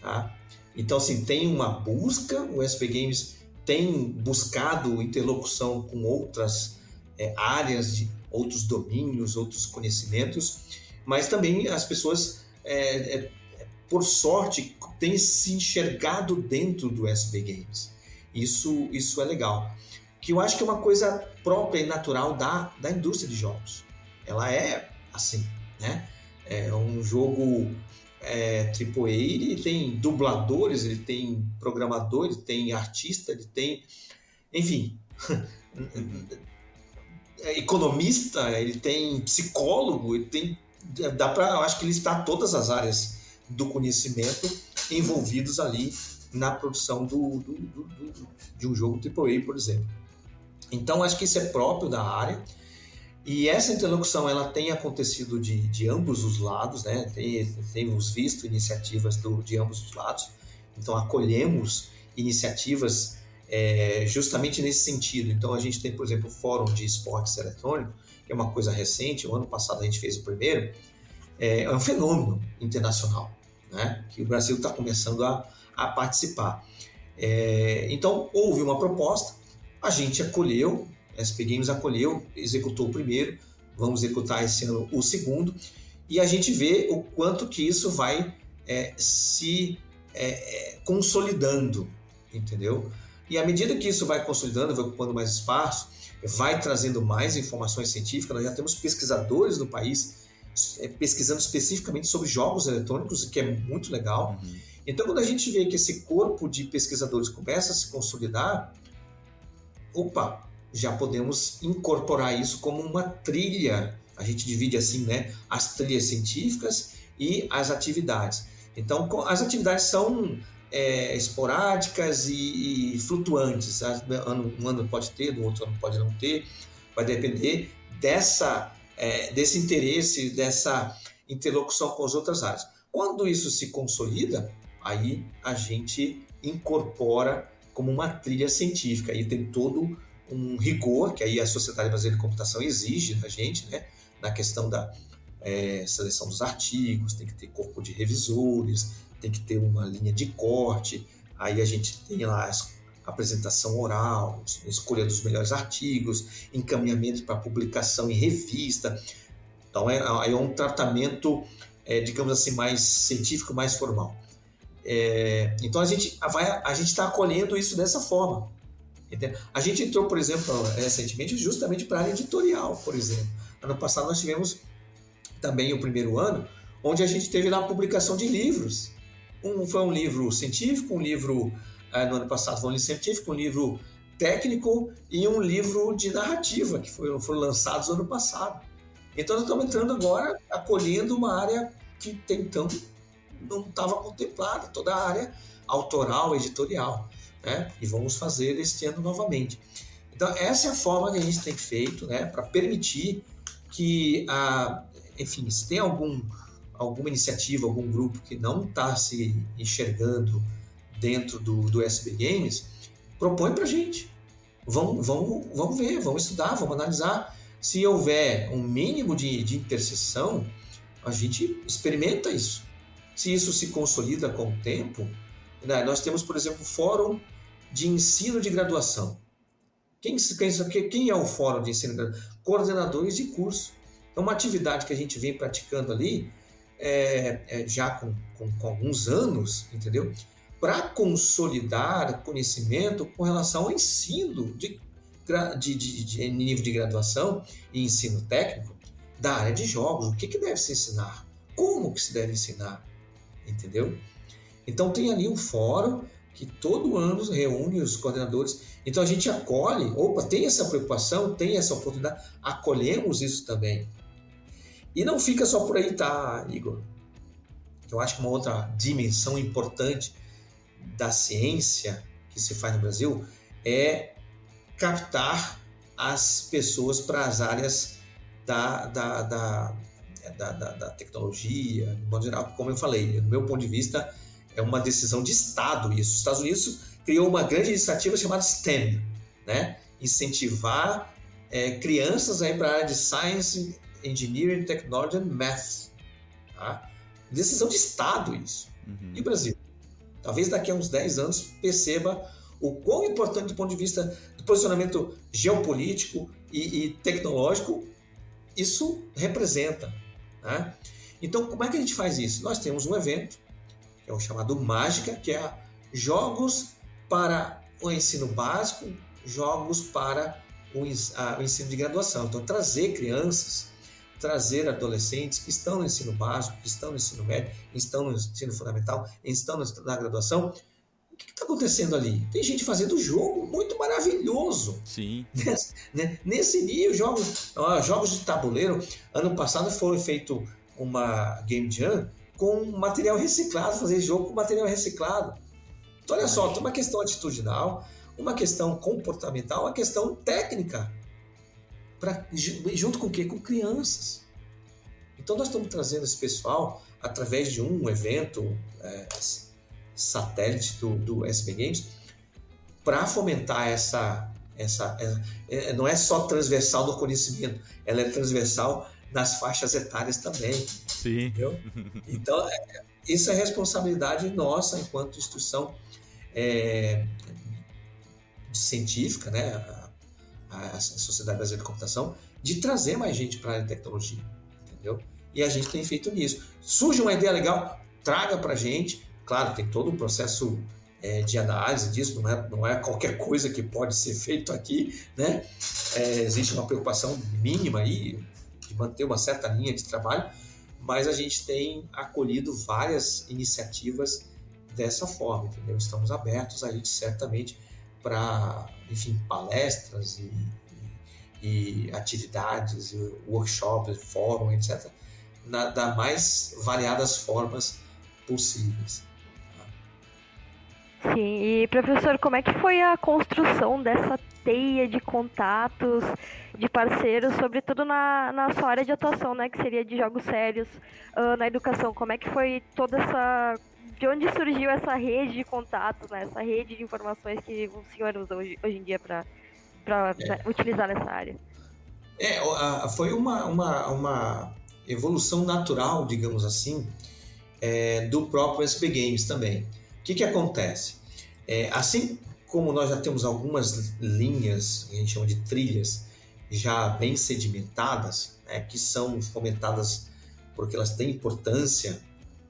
tá? Então, assim, tem uma busca, o SB Games tem buscado interlocução com outras é, áreas, de outros domínios, outros conhecimentos, mas também as pessoas, é, é, por sorte, têm se enxergado dentro do SB Games. Isso, isso é legal. Que eu acho que é uma coisa própria e natural da, da indústria de jogos. Ela é assim, né? É um jogo é, AAA, ele tem dubladores, ele tem programador, ele tem artista, ele tem, enfim, *laughs* economista, ele tem psicólogo, ele tem, dá para, eu acho que ele está todas as áreas do conhecimento envolvidos ali na produção do, do, do, de um jogo AAA, por exemplo. Então, acho que isso é próprio da área. E essa interlocução ela tem acontecido de, de ambos os lados, né? Tem, temos visto iniciativas do, de ambos os lados, então acolhemos iniciativas é, justamente nesse sentido. Então a gente tem, por exemplo, o Fórum de Esportes Eletrônico, que é uma coisa recente, o ano passado a gente fez o primeiro, é, é um fenômeno internacional, né? Que o Brasil está começando a, a participar. É, então houve uma proposta, a gente acolheu, a SP Games acolheu, executou o primeiro, vamos executar esse ano o segundo, e a gente vê o quanto que isso vai é, se é, é, consolidando, entendeu? E à medida que isso vai consolidando, vai ocupando mais espaço, vai trazendo mais informações científicas, nós já temos pesquisadores no país pesquisando especificamente sobre jogos eletrônicos, o que é muito legal. Uhum. Então, quando a gente vê que esse corpo de pesquisadores começa a se consolidar, opa, já podemos incorporar isso como uma trilha. A gente divide assim, né? As trilhas científicas e as atividades. Então, as atividades são é, esporádicas e, e flutuantes. Um ano pode ter, do outro ano pode não ter. Vai depender dessa, é, desse interesse, dessa interlocução com as outras áreas. Quando isso se consolida, aí a gente incorpora como uma trilha científica. Aí tem todo um rigor que aí a Sociedade Brasileira de Computação exige da gente, né? Na questão da é, seleção dos artigos, tem que ter corpo de revisores, tem que ter uma linha de corte, aí a gente tem lá a apresentação oral, escolha dos melhores artigos, encaminhamento para publicação em revista. Então é, é um tratamento, é, digamos assim, mais científico, mais formal. É, então a gente vai, a gente está acolhendo isso dessa forma. Entendeu? A gente entrou, por exemplo, recentemente, justamente para a área editorial, por exemplo. Ano passado nós tivemos também o primeiro ano, onde a gente teve lá a publicação de livros. Um, foi um livro científico, um livro, no ano passado foi um livro científico, um livro técnico e um livro de narrativa, que foram, foram lançados ano passado. Então nós estamos entrando agora, acolhendo uma área que até então não estava contemplada, toda a área autoral, editorial né? E vamos fazer este ano novamente. Então, essa é a forma que a gente tem feito, né? Para permitir que, enfim, se tem algum, alguma iniciativa, algum grupo que não está se enxergando dentro do, do SB Games, propõe para a gente. Vamos, vamos, vamos ver, vamos estudar, vamos analisar. Se houver um mínimo de, de interseção, a gente experimenta isso. Se isso se consolida com o tempo, né? nós temos, por exemplo, o Fórum de ensino de graduação. Quem, quem, quem é o fórum de ensino de graduação? Coordenadores de curso. É uma atividade que a gente vem praticando ali é, é, já com, com, com, alguns anos, entendeu? Para consolidar conhecimento com relação ao ensino de, de, de, de, nível de graduação e ensino técnico da área de jogos. O que, que deve se ensinar? Como que se deve ensinar? Entendeu? Então tem ali um fórum que todo ano reúne os coordenadores. Então a gente acolhe, opa, tem essa preocupação, tem essa oportunidade, acolhemos isso também. E não fica só por aí, tá, Igor? Eu acho que uma outra dimensão importante da ciência que se faz no Brasil é captar as pessoas para as áreas da, da, da, da, da, tecnologia, de modo geral. Como eu falei, do meu ponto de vista, é uma decisão de Estado isso. Os Estados Unidos criou uma grande iniciativa chamada STEM, né? incentivar é, crianças para a área de Science, Engineering, Technology and Math. Tá? Decisão de Estado isso. Uhum. E o Brasil? Talvez daqui a uns 10 anos perceba o quão importante do ponto de vista do posicionamento geopolítico e, e tecnológico isso representa. Tá? Então, como é que a gente faz isso? Nós temos um evento que é o chamado Mágica, que é jogos para o ensino básico, jogos para o, ensino de graduação. Então, trazer crianças, trazer adolescentes que estão no ensino básico, que estão no ensino médio, estão no ensino fundamental, estão na graduação. O que está acontecendo ali? Tem gente fazendo jogo muito maravilhoso. Sim. Nesse, né? Nesse nível, jogos, jogos de tabuleiro. Ano passado foi feito uma Game Jam com material reciclado, fazer jogo com material reciclado. Então, olha só, tem uma questão atitudinal, uma questão comportamental, uma questão técnica. Pra, junto com o quê? Com crianças. Então, nós estamos trazendo esse pessoal através de um evento é, satélite do, do SB Games para fomentar essa, essa, essa. É, não é só transversal do conhecimento, ela é transversal nas faixas etárias também. Sim. Entendeu? Então, é, isso é responsabilidade nossa enquanto instituição é, científica, né? A, Sociedade Brasileira de Computação, de trazer mais gente para a área de tecnologia, entendeu? E a gente tem feito nisso. Surge uma ideia legal, traga para a gente. Claro, tem todo um processo é, de análise disso, não é, não é qualquer coisa que pode ser feito aqui, né? É, existe uma preocupação mínima aí, de manter uma certa linha de trabalho, mas a gente tem acolhido várias iniciativas dessa forma, entendeu? Estamos abertos aí certamente para, enfim, palestras e, e, atividades, workshops, fórum, etc., na, da mais variadas formas possíveis. Sim, e professor, como é que foi a construção dessa teia de contatos, de parceiros, sobretudo na, na sua área de atuação, né, que seria de jogos sérios uh, na educação? Como é que foi toda essa de onde surgiu essa rede de contatos, né? essa rede de informações que o senhor usa hoje, hoje em dia para é. utilizar nessa área? É, foi uma, uma, uma evolução natural, digamos assim, é, do próprio SP Games também. O que, que acontece? É, assim como nós já temos algumas linhas, a gente chama de trilhas, já bem sedimentadas, né, que são fomentadas porque elas têm importância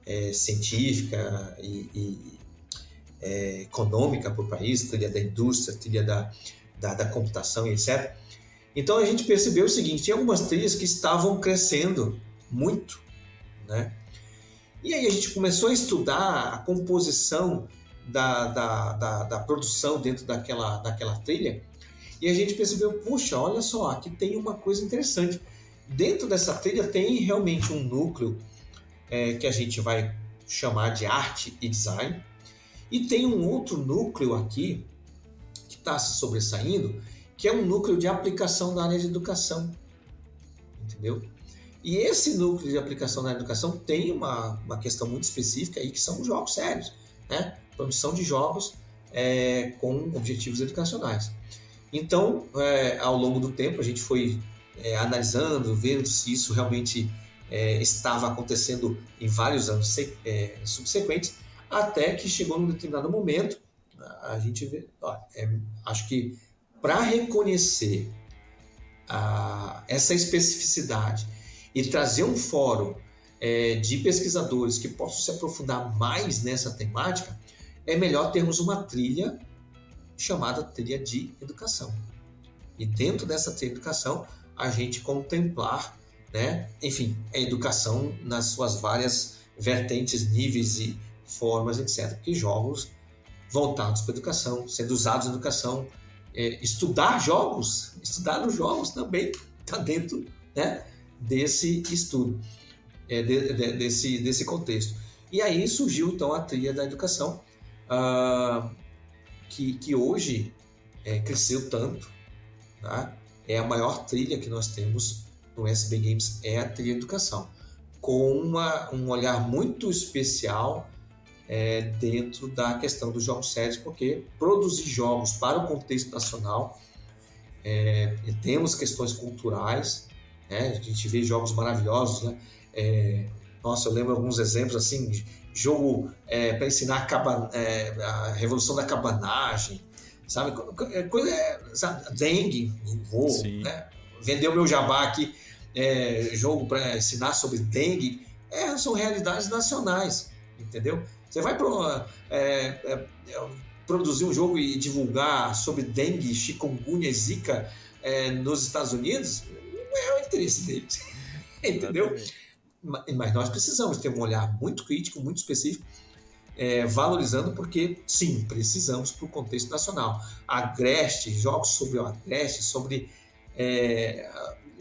é, científica e, e é, econômica para o país, trilha da indústria, trilha da, da, da computação, etc. Então a gente percebeu o seguinte: tinha algumas trilhas que estavam crescendo muito, né? E aí a gente começou a estudar a composição da, da, da, da, produção dentro daquela, daquela trilha e a gente percebeu, puxa, olha só, aqui tem uma coisa interessante. Dentro dessa trilha tem realmente um núcleo é, que a gente vai chamar de arte e design. E tem um outro núcleo aqui que está se sobressaindo, que é um núcleo de aplicação da área de educação. Entendeu? E esse núcleo de aplicação na educação tem uma, uma questão muito específica aí, que são os jogos sérios, né? Produção de jogos é, com objetivos educacionais. Então, é, ao longo do tempo, a gente foi é, analisando, vendo se isso realmente é, estava acontecendo em vários anos é, subsequentes, até que chegou num determinado momento, a gente vê, ó, é, acho que para reconhecer a, essa especificidade e trazer um fórum é, de pesquisadores que possam se aprofundar mais nessa temática, é melhor termos uma trilha chamada trilha de educação. E dentro dessa trilha de educação, a gente contemplar, né, enfim, a educação nas suas várias vertentes, níveis e formas, etc. Que jogos voltados para a educação, sendo usados na educação, é, estudar jogos, estudar os jogos também está dentro né, desse estudo, é, de, de, desse, desse contexto. E aí surgiu então a trilha da educação, ah, que, que hoje é, cresceu tanto, tá? é a maior trilha que nós temos no SB Games, é a trilha educação, com uma, um olhar muito especial é, dentro da questão dos jogos sérios, porque produzir jogos para o contexto nacional, é, temos questões culturais, né? a gente vê jogos maravilhosos, né? É, nossa, eu lembro alguns exemplos assim, jogo é, para ensinar a, é, a, revolução da cabanagem, sabe? É, coisa, sabe? Dengue, vou, né? Vendeu meu jabá aqui, é, jogo para ensinar sobre dengue, é, são realidades nacionais, entendeu? Você vai pro, é, produzir um jogo e divulgar sobre dengue, chikungunya zika nos Estados Unidos, não é o interesse deles, *laughs* entendeu? Mas nós precisamos ter um olhar muito crítico, muito específico, é, valorizando, porque sim, precisamos para o contexto nacional. Agreste, jogos sobre o Agreste, sobre. É,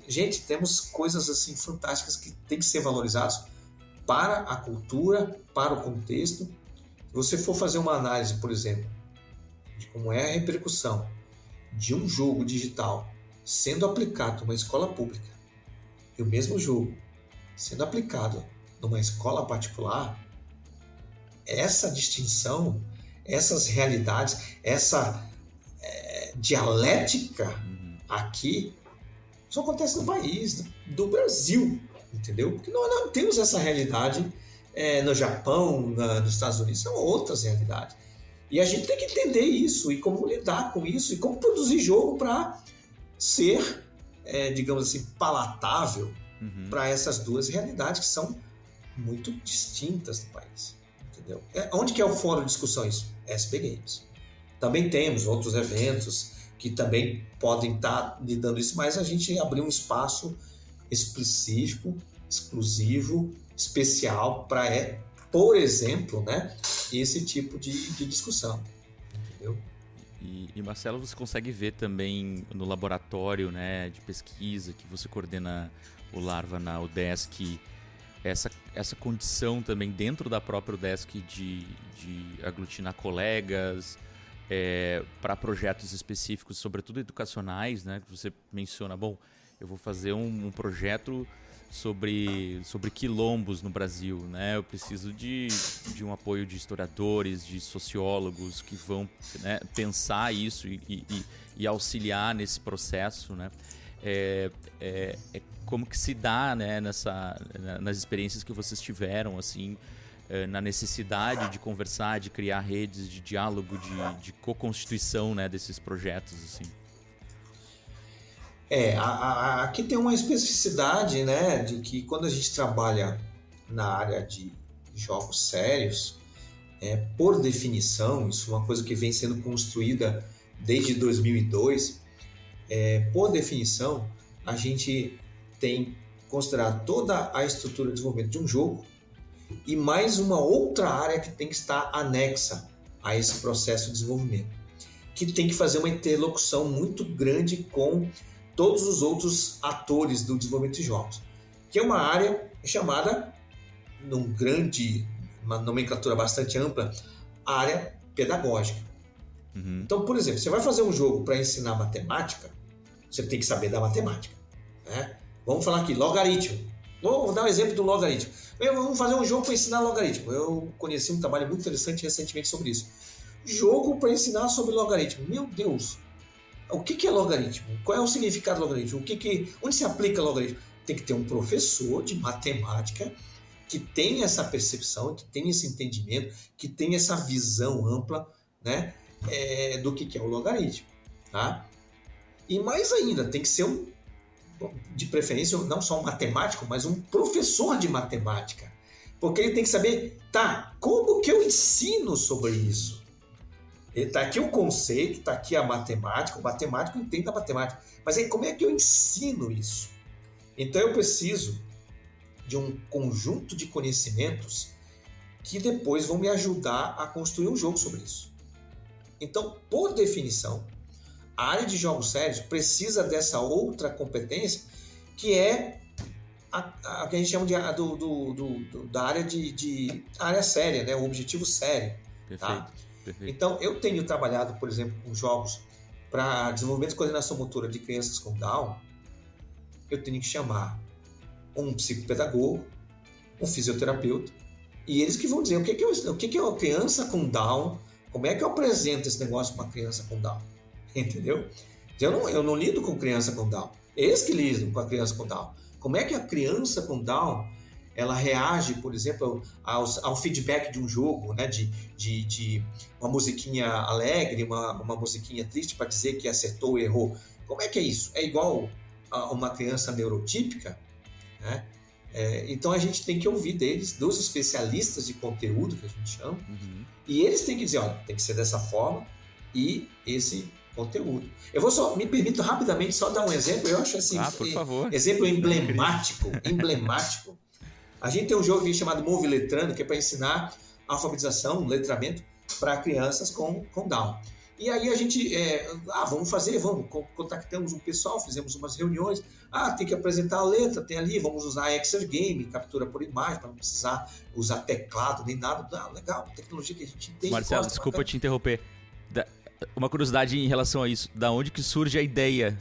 gente, temos coisas assim fantásticas que tem que ser valorizadas para a cultura, para o contexto. Se você for fazer uma análise, por exemplo, de como é a repercussão de um jogo digital sendo aplicado numa escola pública e o mesmo jogo sendo aplicado numa escola particular, essa distinção, essas realidades, essa é, dialética. Aqui só acontece no país, do, Brasil, entendeu? Porque nós não temos essa realidade é, no Japão, na, nos Estados Unidos, são outras realidades. E a gente tem que entender isso e como lidar com isso e como produzir jogo para ser, é, digamos assim, palatável uhum. para essas duas realidades que são muito distintas no país. Entendeu? É, onde que é o fórum de discussões? SB Games. Também temos outros eventos que também podem estar tá lidando isso, mas a gente abriu um espaço específico, exclusivo, especial para, é, por exemplo, né, esse tipo de, de discussão. Entendeu? E, e, Marcelo, você consegue ver também no laboratório né, de pesquisa que você coordena o Larva na UDESC, essa, essa condição também dentro da própria UDESC de, de aglutinar colegas é, para projetos específicos, sobretudo educacionais, né? Que você menciona, bom, eu vou fazer um, um projeto sobre, sobre quilombos no Brasil, né? Eu preciso de, de um apoio de historiadores, de sociólogos que vão né, pensar isso e, e, e, auxiliar nesse processo, né? É, é, é como que se dá né, nessa, nas experiências que vocês tiveram, assim, eh, na necessidade de conversar, de criar redes de diálogo, de, de co-constituição né, desses projetos, assim. É, a, a, aqui tem uma especificidade, né, de que quando a gente trabalha na área de jogos sérios, é, por definição, isso é uma coisa que vem sendo construída desde 2002, é, por definição, a gente tem considerar toda a estrutura de desenvolvimento de um jogo e mais uma outra área que tem que estar anexa a esse processo de desenvolvimento, que tem que fazer uma interlocução muito grande com todos os outros atores do desenvolvimento de jogos, que é uma área chamada, num grande, uma nomenclatura bastante ampla, área pedagógica. Uhum. Então, por exemplo, você vai fazer um jogo para ensinar matemática, você tem que saber da matemática. Né? Vamos falar aqui, logaritmo. Vou dar um exemplo do logaritmo. Vamos fazer um jogo para ensinar logaritmo. Eu conheci um trabalho muito interessante recentemente sobre isso. Jogo para ensinar sobre logaritmo. Meu Deus! O que, é logaritmo? Qual é o significado do logaritmo? O que que, onde se aplica logaritmo? Tem que ter um professor de matemática que tenha essa percepção, que tenha esse entendimento, que tenha essa visão ampla né, é, do que, que é o logaritmo. Tá? E mais ainda, tem que ser um de preferência não só um matemático, mas um professor de matemática. Porque ele tem que saber, tá, como que eu ensino sobre isso? Está aqui o conceito, está aqui a matemática, o matemático entende a matemática. Mas aí como é que eu ensino isso? Então eu preciso de um conjunto de conhecimentos que depois vão me ajudar a construir um jogo sobre isso. Então, por definição, a área de jogos sérios precisa dessa outra competência que é a, a que a gente chama de, do, do, do, da área de, de área séria, né? o objetivo sério. Perfeito, tá? perfeito. Então, eu tenho trabalhado, por exemplo, com jogos para desenvolvimento e coordenação motora de crianças com Down. Eu tenho que chamar um psicopedagogo, um fisioterapeuta, e eles que vão dizer o que, que, eu, o que, que é uma criança com Down, como é que eu apresento esse negócio para uma criança com Down. Entendeu? Eu não, eu não lido com criança com Down. Eles que lidam com a criança com Down. Como é que a criança com Down ela reage, por exemplo, ao, ao feedback de um jogo, né? de, de, de uma musiquinha alegre, uma, uma musiquinha triste para dizer que acertou ou errou. Como é que é isso? É igual a uma criança neurotípica? Né? É, então a gente tem que ouvir deles, dos especialistas de conteúdo, que a gente chama, Uhum. e eles têm que dizer, olha, tem que ser dessa forma e esse conteúdo. Eu vou só, me permito rapidamente só dar um exemplo, eu acho assim, Ah, eh, exemplo emblemático, emblemático. A gente tem um jogo aqui chamado Move Letrando, que é para ensinar alfabetização, letramento para crianças com, com Down. E aí a gente, é, ah, vamos fazer, vamos, con- contactamos um pessoal, fizemos umas reuniões, ah, tem que apresentar a letra, tem ali, vamos usar a Exergame, captura por imagem, para não precisar usar teclado nem nada. Ah, legal, tecnologia que a gente tem. Marcelo, desculpa te interromper. Uma curiosidade em relação a isso. Da onde que surge a ideia?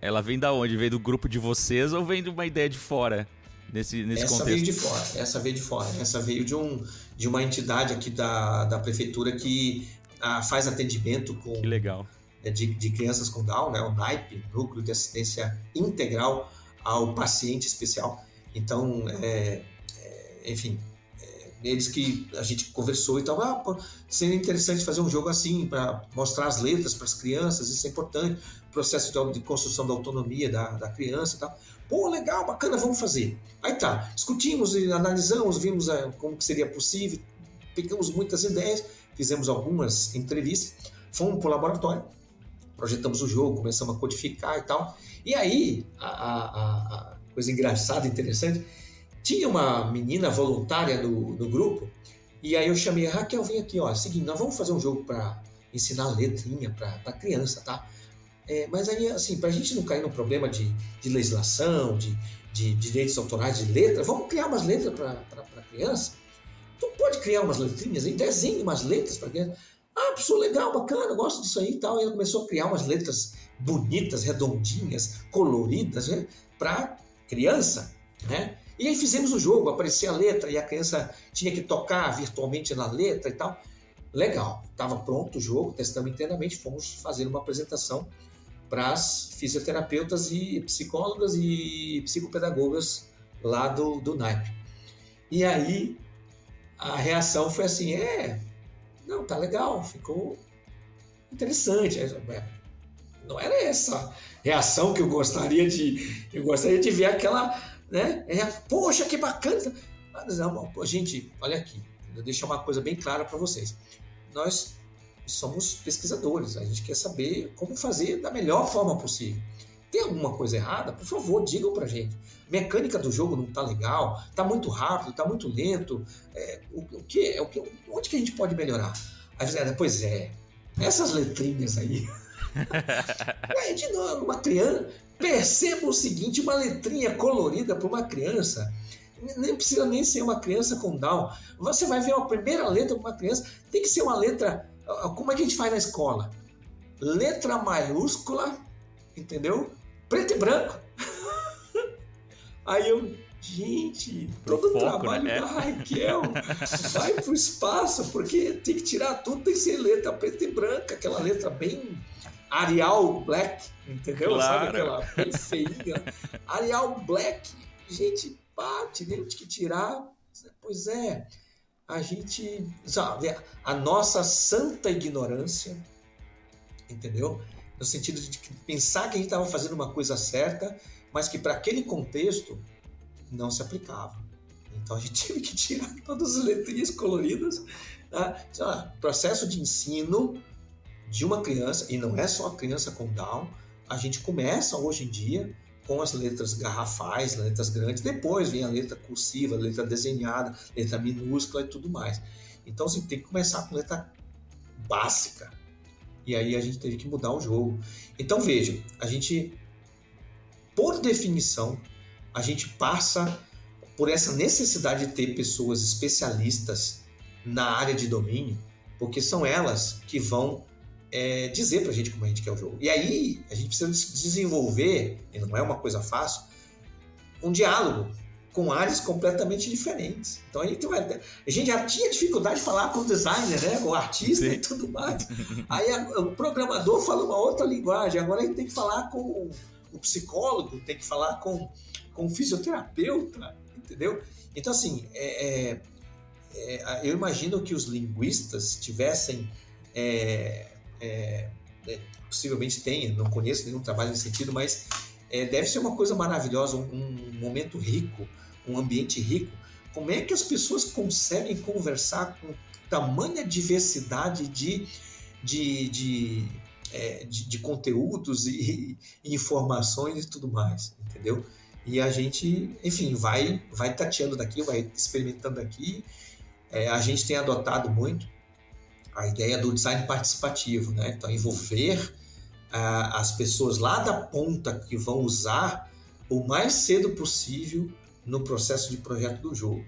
Ela vem da onde? Vem do grupo de vocês ou vem de uma ideia de fora? Nesse, nesse essa contexto. veio de fora, essa veio de fora, essa veio de, um, de uma entidade aqui da, da prefeitura que ah, faz atendimento com, Que legal. é, de, de crianças com Down, né, o NAIP, Núcleo de Assistência Integral ao Paciente Especial. Então, é, é, enfim, eles que a gente conversou e tal, ah, seria interessante fazer um jogo assim para mostrar as letras para as crianças, isso é importante, processo de, de construção da autonomia da, da criança e tal. Pô, legal, bacana, vamos fazer. Aí tá, discutimos e analisamos, vimos ah, como que seria possível, pegamos muitas ideias, fizemos algumas entrevistas, fomos para o laboratório, projetamos o jogo, começamos a codificar e tal. E aí, a, a- a- a coisa engraçada, interessante, tinha uma menina voluntária no, no grupo, e aí eu chamei a Raquel, vem aqui, ó, é seguinte, nós vamos fazer um jogo para ensinar letrinha para criança, tá? É, mas aí, assim, para a gente não cair no problema de, de legislação, de, de direitos autorais de letra, vamos criar umas letras para criança? Tu pode criar umas letrinhas aí, desenhe umas letras para criança. Ah, pessoa legal, bacana, gosto disso aí e tal. E ela começou a criar umas letras bonitas, redondinhas, coloridas, né? Para criança, né? E aí fizemos o jogo, aparecia a letra e a criança tinha que tocar virtualmente na letra e tal. Legal, estava pronto o jogo, testamos inteiramente, fomos fazer uma apresentação para as fisioterapeutas e psicólogas e psicopedagogas lá do, do NAIP. E aí a reação foi assim, é, não, tá legal, ficou interessante. Não era essa reação que eu gostaria de, eu gostaria de ver aquela, né? É, Poxa, que bacana! Mas não, pô, gente, olha aqui, eu deixar uma coisa bem clara para vocês. Nós somos pesquisadores, a gente quer saber como fazer da melhor forma possível. Tem alguma coisa errada? Por favor, digam pra gente. A mecânica do jogo não tá legal, tá muito rápido, tá muito lento. É, o, o que, é, o que, onde que a gente pode melhorar? Aí "Ah, pois é, essas letrinhas aí. aí *laughs* de novo, uma criança. Perceba o seguinte: uma letrinha colorida para uma criança. Nem precisa nem ser uma criança com Down. Você vai ver a primeira letra para uma criança, tem que ser uma letra. Como é que a gente faz na escola? Letra maiúscula, entendeu? Preto e branco. *laughs* Aí eu, gente, todo o foco, trabalho né? da Raquel vai pro espaço, porque tem que tirar tudo, tem que ser letra preta e branca, aquela letra bem Arial Black, entendeu? Sabe Claro. aquela bem feinha? Arial Black, gente, bate, temos que tirar. Pois é, a gente. Sabe, a nossa santa ignorância, entendeu? No sentido de pensar que a gente estava fazendo uma coisa certa mas que para aquele contexto não se aplicava. Então a gente *laughs* teve que tirar todas as letrinhas coloridas. Tá? Então, processo de ensino de uma criança, e não é só a criança com Down, a gente começa hoje em dia com as letras garrafais, letras grandes, depois vem a letra cursiva, letra desenhada, letra minúscula e tudo mais. Então você tem que começar com letra básica. E aí a gente teve que mudar o jogo. Então veja, a gente, por definição, a gente passa por essa necessidade de ter pessoas especialistas na área de domínio, porque são elas que vão é, dizer para a gente como a gente quer o jogo. E aí a gente precisa desenvolver, e não é uma coisa fácil, um diálogo com áreas completamente diferentes. Então aí a gente já tinha dificuldade de falar com o designer, né, com o artista Sim. e tudo mais. Aí a, o programador fala uma outra linguagem. Agora a gente tem que falar com o psicólogo, tem que falar com, com o fisioterapeuta, entendeu? Então assim, é, é, é, eu imagino que os linguistas tivessem é, é, possivelmente tenha, não conheço nenhum trabalho nesse sentido, mas é, deve ser uma coisa maravilhosa, um, um, momento rico, um ambiente rico. Como é que as pessoas conseguem conversar com tamanha diversidade de, de, de, é, de, de conteúdos e, e, informações e tudo mais, entendeu? E a gente, enfim, vai, vai tateando daqui, vai experimentando daqui. É, a gente tem adotado muito a ideia do design participativo, né? Então, envolver ah, as pessoas lá da ponta que vão usar o mais cedo possível no processo de projeto do jogo.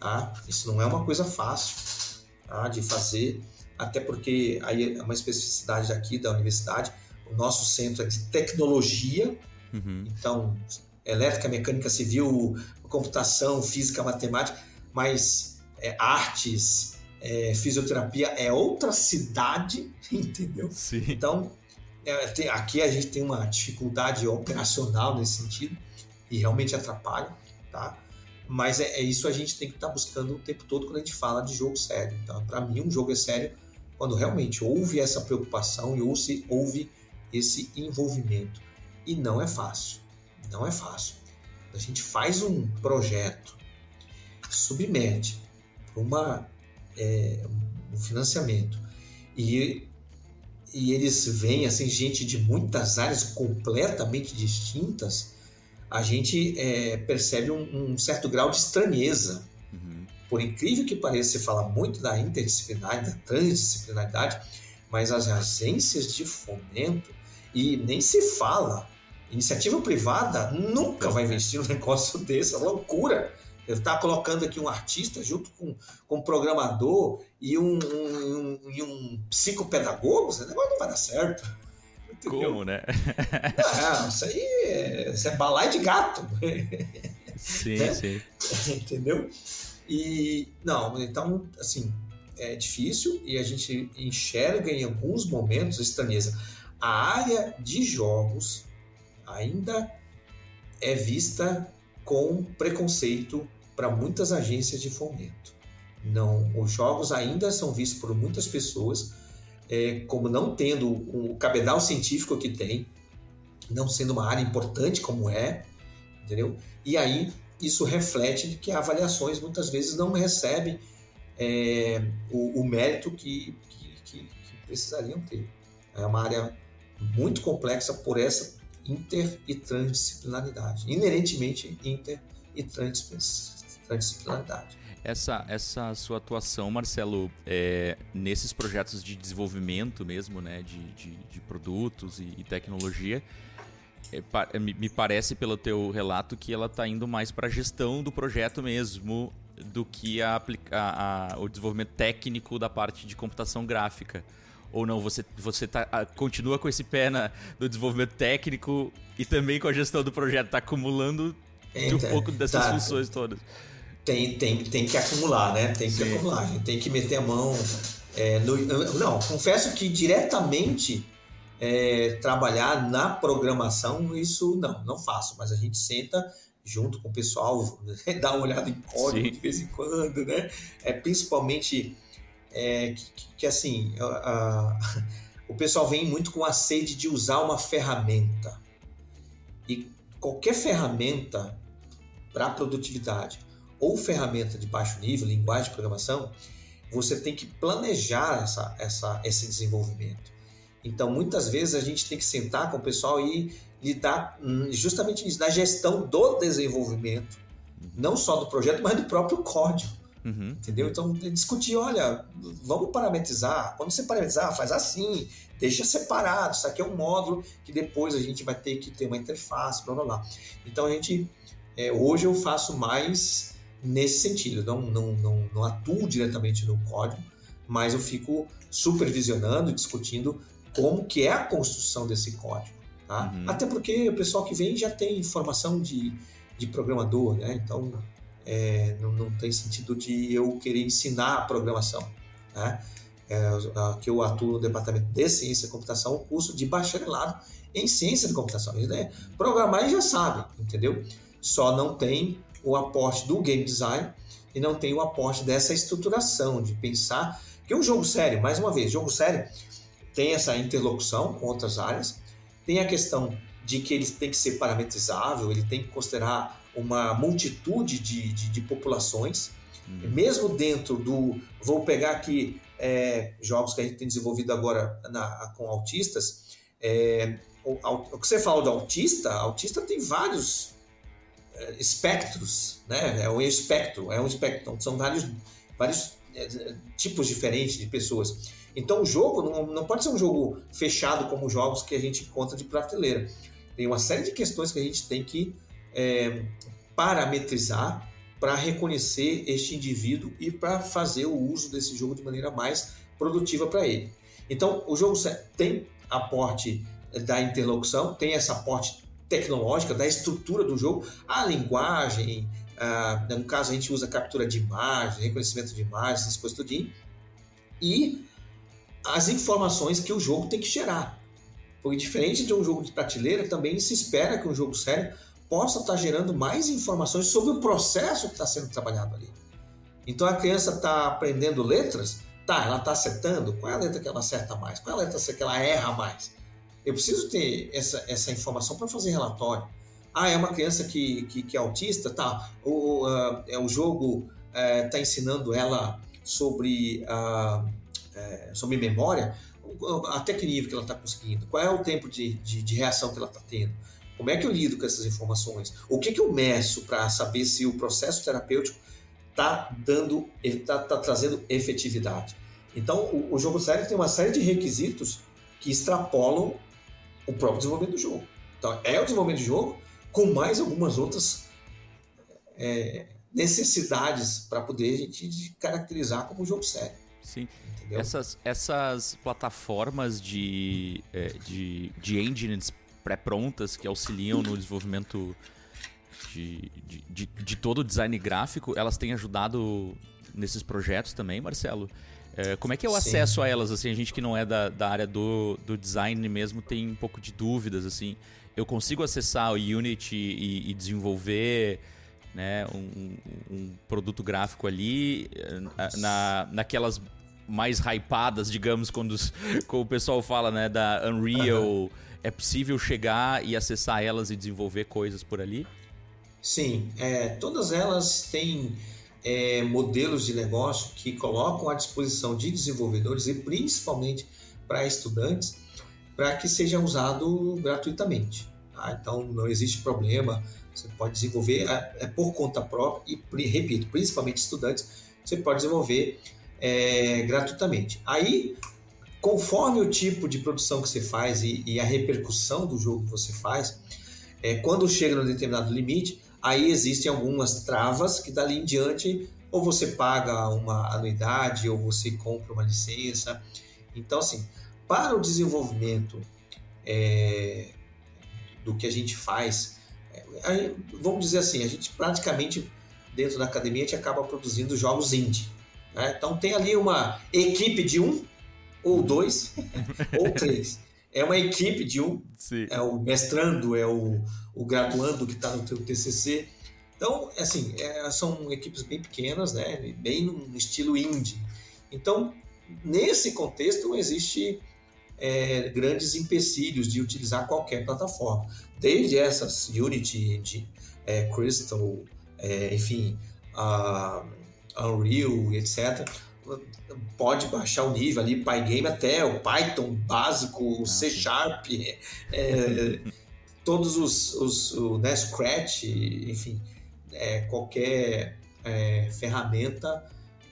Tá? Isso não é uma coisa fácil tá? de fazer, até porque aí é uma especificidade aqui da universidade. O nosso centro é de tecnologia, uhum. então elétrica, mecânica civil, computação, física, matemática, mas é, artes, é, fisioterapia é outra cidade, *laughs* entendeu? Sim. Então, é, tem, aqui a gente tem uma dificuldade operacional nesse sentido e realmente atrapalha, tá? Mas é, é isso a gente tem que estar tá buscando o tempo todo quando a gente fala de jogo sério. Então, para mim, um jogo é sério quando realmente houve essa preocupação e houve, houve esse envolvimento. E não é fácil. Não é fácil. A gente faz um projeto, submete para uma é, um financiamento e, e eles veem assim gente de muitas áreas completamente distintas, a gente é, percebe um, um, certo grau de estranheza. Uhum. Por incrível que pareça, se fala muito da interdisciplinaridade, da transdisciplinaridade, mas as agências de fomento, e nem se fala, iniciativa privada nunca vai investir num negócio *laughs* desse, é loucura. Ele está colocando aqui um artista junto com, com um programador e um, um, um, um psicopedagogo, esse negócio não vai dar certo. Entendeu? Como, né? Não, isso aí é, isso é balai de gato. Sim, né? sim. *laughs* Entendeu? E, não, então, assim, é difícil e a gente enxerga em alguns momentos estranheza. A área de jogos ainda é vista com preconceito para muitas agências de fomento. Não, os jogos ainda são vistos por muitas pessoas é, como não tendo o cabedal científico que tem, não sendo uma área importante como é, entendeu? E aí isso reflete que avaliações muitas vezes não recebem é, o, o, mérito que, que, que, que precisariam ter. É uma área muito complexa por essa inter e transdisciplinaridade, inerentemente inter e transdisciplinaridade. Essa, essa sua atuação, Marcelo, é, nesses projetos de desenvolvimento mesmo, né, de, de, de produtos e, e tecnologia, é me parece pelo teu relato que ela está indo mais para a gestão do projeto mesmo do que a, a, a, o desenvolvimento técnico da parte de computação gráfica. Ou não, você, você tá, continua com esse pé na, no desenvolvimento técnico e também com a gestão do projeto, está acumulando um pouco dessas tá. funções todas. Tem, tem, tem que acumular, né? Tem que Sim. acumular, a gente tem que meter a mão. É, no, não, confesso que diretamente é, trabalhar na programação, isso não, não faço, mas a gente senta junto com o pessoal, *laughs* dá uma olhada em código Sim. de vez em quando, né? É, principalmente é, que, que, assim, a, a, *laughs* o pessoal vem muito com a sede de usar uma ferramenta. E qualquer ferramenta para produtividade ou ferramenta de baixo nível, linguagem de programação, você tem que planejar essa, essa, esse desenvolvimento. Então, muitas vezes a gente tem que sentar com o pessoal e lidar hum, justamente nisso, da gestão do desenvolvimento, não só do projeto, mas do próprio código. Uhum. Entendeu? Então, discutir, olha, vamos parametrizar. Quando você parametrizar, faz assim, deixa separado. Isso aqui é um módulo que depois a gente vai ter que ter uma interface, blá blá blá. Então, a gente, é, hoje eu faço mais nesse sentido. Não, não, não, não atuo diretamente no código, mas eu fico supervisionando e discutindo como que é a construção desse código. Tá? Uhum. Até porque o pessoal que vem já tem formação de, de programador, né? Então é, não, não, tem sentido de eu querer ensinar a programação. Né? É, que eu atuo no departamento de ciência e computação, um curso de bacharelado em ciência de computação. Né? Programar já sabem, entendeu? Só não tem o aporte do game design e não tem o aporte dessa estruturação, de pensar que um jogo sério, mais uma vez, jogo sério tem essa interlocução com outras áreas, tem a questão de que ele tem que ser parametrizável, ele tem que considerar uma multitude de, de, de populações, uhum. mesmo dentro do. Vou pegar aqui é, jogos que a gente tem desenvolvido agora na, com autistas. É, o, o, que você fala do autista, autista tem vários espectros, né? É um espectro, é um espectro. Então, são vários, vários é, tipos diferentes de pessoas. Então o jogo não, não pode ser um jogo fechado como jogos que a gente encontra de prateleira. Tem uma série de questões que a gente tem que é, parametrizar para reconhecer este indivíduo e para fazer o uso desse jogo de maneira mais produtiva para ele. Então, o jogo tem aporte da interlocução, tem essa aporte tecnológica, da estrutura do jogo, a linguagem, ah, no caso a gente usa captura de imagem, reconhecimento de imagens, essas coisas tudinho, e as informações que o jogo tem que gerar. Porque diferente de um jogo de prateleira, também se espera que um jogo sério possa estar gerando mais informações sobre o processo que está sendo trabalhado ali. Então a criança está aprendendo letras, tá, ela está acertando, qual é a letra que ela acerta mais? Qual é a letra que ela erra mais? Eu preciso ter essa, essa informação para fazer relatório. Ah, é uma criança que, que, que é autista, tá? O, uh, é, o jogo está uh, ensinando ela sobre uh, é, sobre memória, até que nível que ela está conseguindo, qual é o tempo de, de, de reação que ela está tendo, como é que eu lido com essas informações, o que, que eu meço para saber se o processo terapêutico está dando, está tá trazendo efetividade. Então, o, o jogo sério tem uma série de requisitos que extrapolam o próprio desenvolvimento do jogo. Então, é o desenvolvimento do jogo com mais algumas outras é, necessidades para poder a gente caracterizar como um jogo sério. Sim. Essas, essas plataformas de, é, de, de engines pré-prontas que auxiliam no desenvolvimento de, de, de, de, todo o design gráfico, elas têm ajudado nesses projetos também, Marcelo? É, como é que é o Sim. acesso a elas? Assim, a gente que não é da, da área do, do design mesmo tem um pouco de dúvidas. assim. Eu consigo acessar o Unity e, e desenvolver né, um, um, produto gráfico ali eh, na, naquelas mais hypadas, digamos, quando, quando *laughs* o pessoal fala, né, da Unreal, uhum. é possível chegar e acessar elas e desenvolver coisas por ali? Sim, é, todas elas têm é, modelos de negócio que colocam à disposição de desenvolvedores e principalmente para estudantes para que seja usado gratuitamente. Tá? Então não existe problema, você pode desenvolver é, é por conta própria e, repito, principalmente estudantes, você pode desenvolver é, gratuitamente. Aí, conforme o tipo de produção que você faz e, e a repercussão do jogo que você faz, é, quando chega num determinado limite, aí existem algumas travas que dali em diante ou você paga uma anuidade ou você compra uma licença. Então, assim, para o desenvolvimento é, do que a gente faz, é, vamos dizer assim, a gente praticamente dentro da academia a gente acaba produzindo jogos indie. Né? Então tem ali uma equipe de um, ou dois, *laughs* ou três. É uma equipe de um, Sim. é o mestrando, é o, o graduando que está no teu TCC. Então, assim, é, são equipes bem pequenas, né? bem no estilo indie. Então, nesse contexto, existe é, grandes empecilhos de utilizar qualquer plataforma. Desde essas Unity, de, é, Crystal, é, enfim, a Unreal, etc. Pode baixar o nível ali, Pygame até o Python básico, o ah, C Sharp, é, todos os, os o né, Scratch, enfim, é, qualquer é, ferramenta,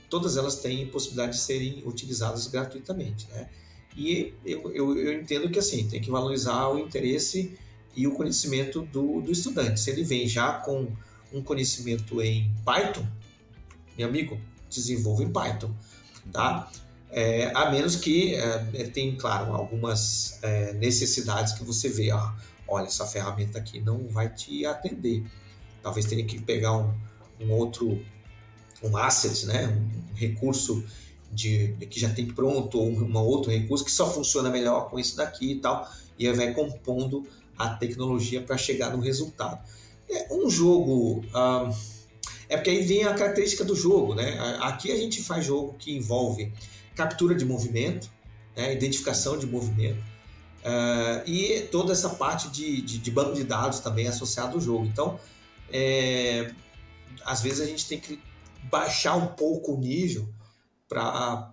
todas elas têm possibilidade de serem utilizadas gratuitamente, né? E eu, eu, eu, entendo que assim, tem que valorizar o interesse e o conhecimento do, do estudante. Se ele vem já com um conhecimento em Python, meu amigo, desenvolva em Python, tá? É, a menos que é, tem, claro, algumas é, necessidades que você vê, ó, olha, essa ferramenta aqui não vai te atender. Talvez tenha que pegar um, um outro, um asset, né? um recurso de, que já tem pronto, ou um outro recurso que só funciona melhor com isso daqui e tal, e aí vai compondo a tecnologia para chegar no resultado. É um jogo. Ah, é porque aí vem a característica do jogo, né? Aqui a gente faz jogo que envolve captura de movimento, né? identificação de movimento, uh, e toda essa parte de, de, de, banco de dados também associado ao jogo. Então, é, às vezes a gente tem que baixar um pouco o nível para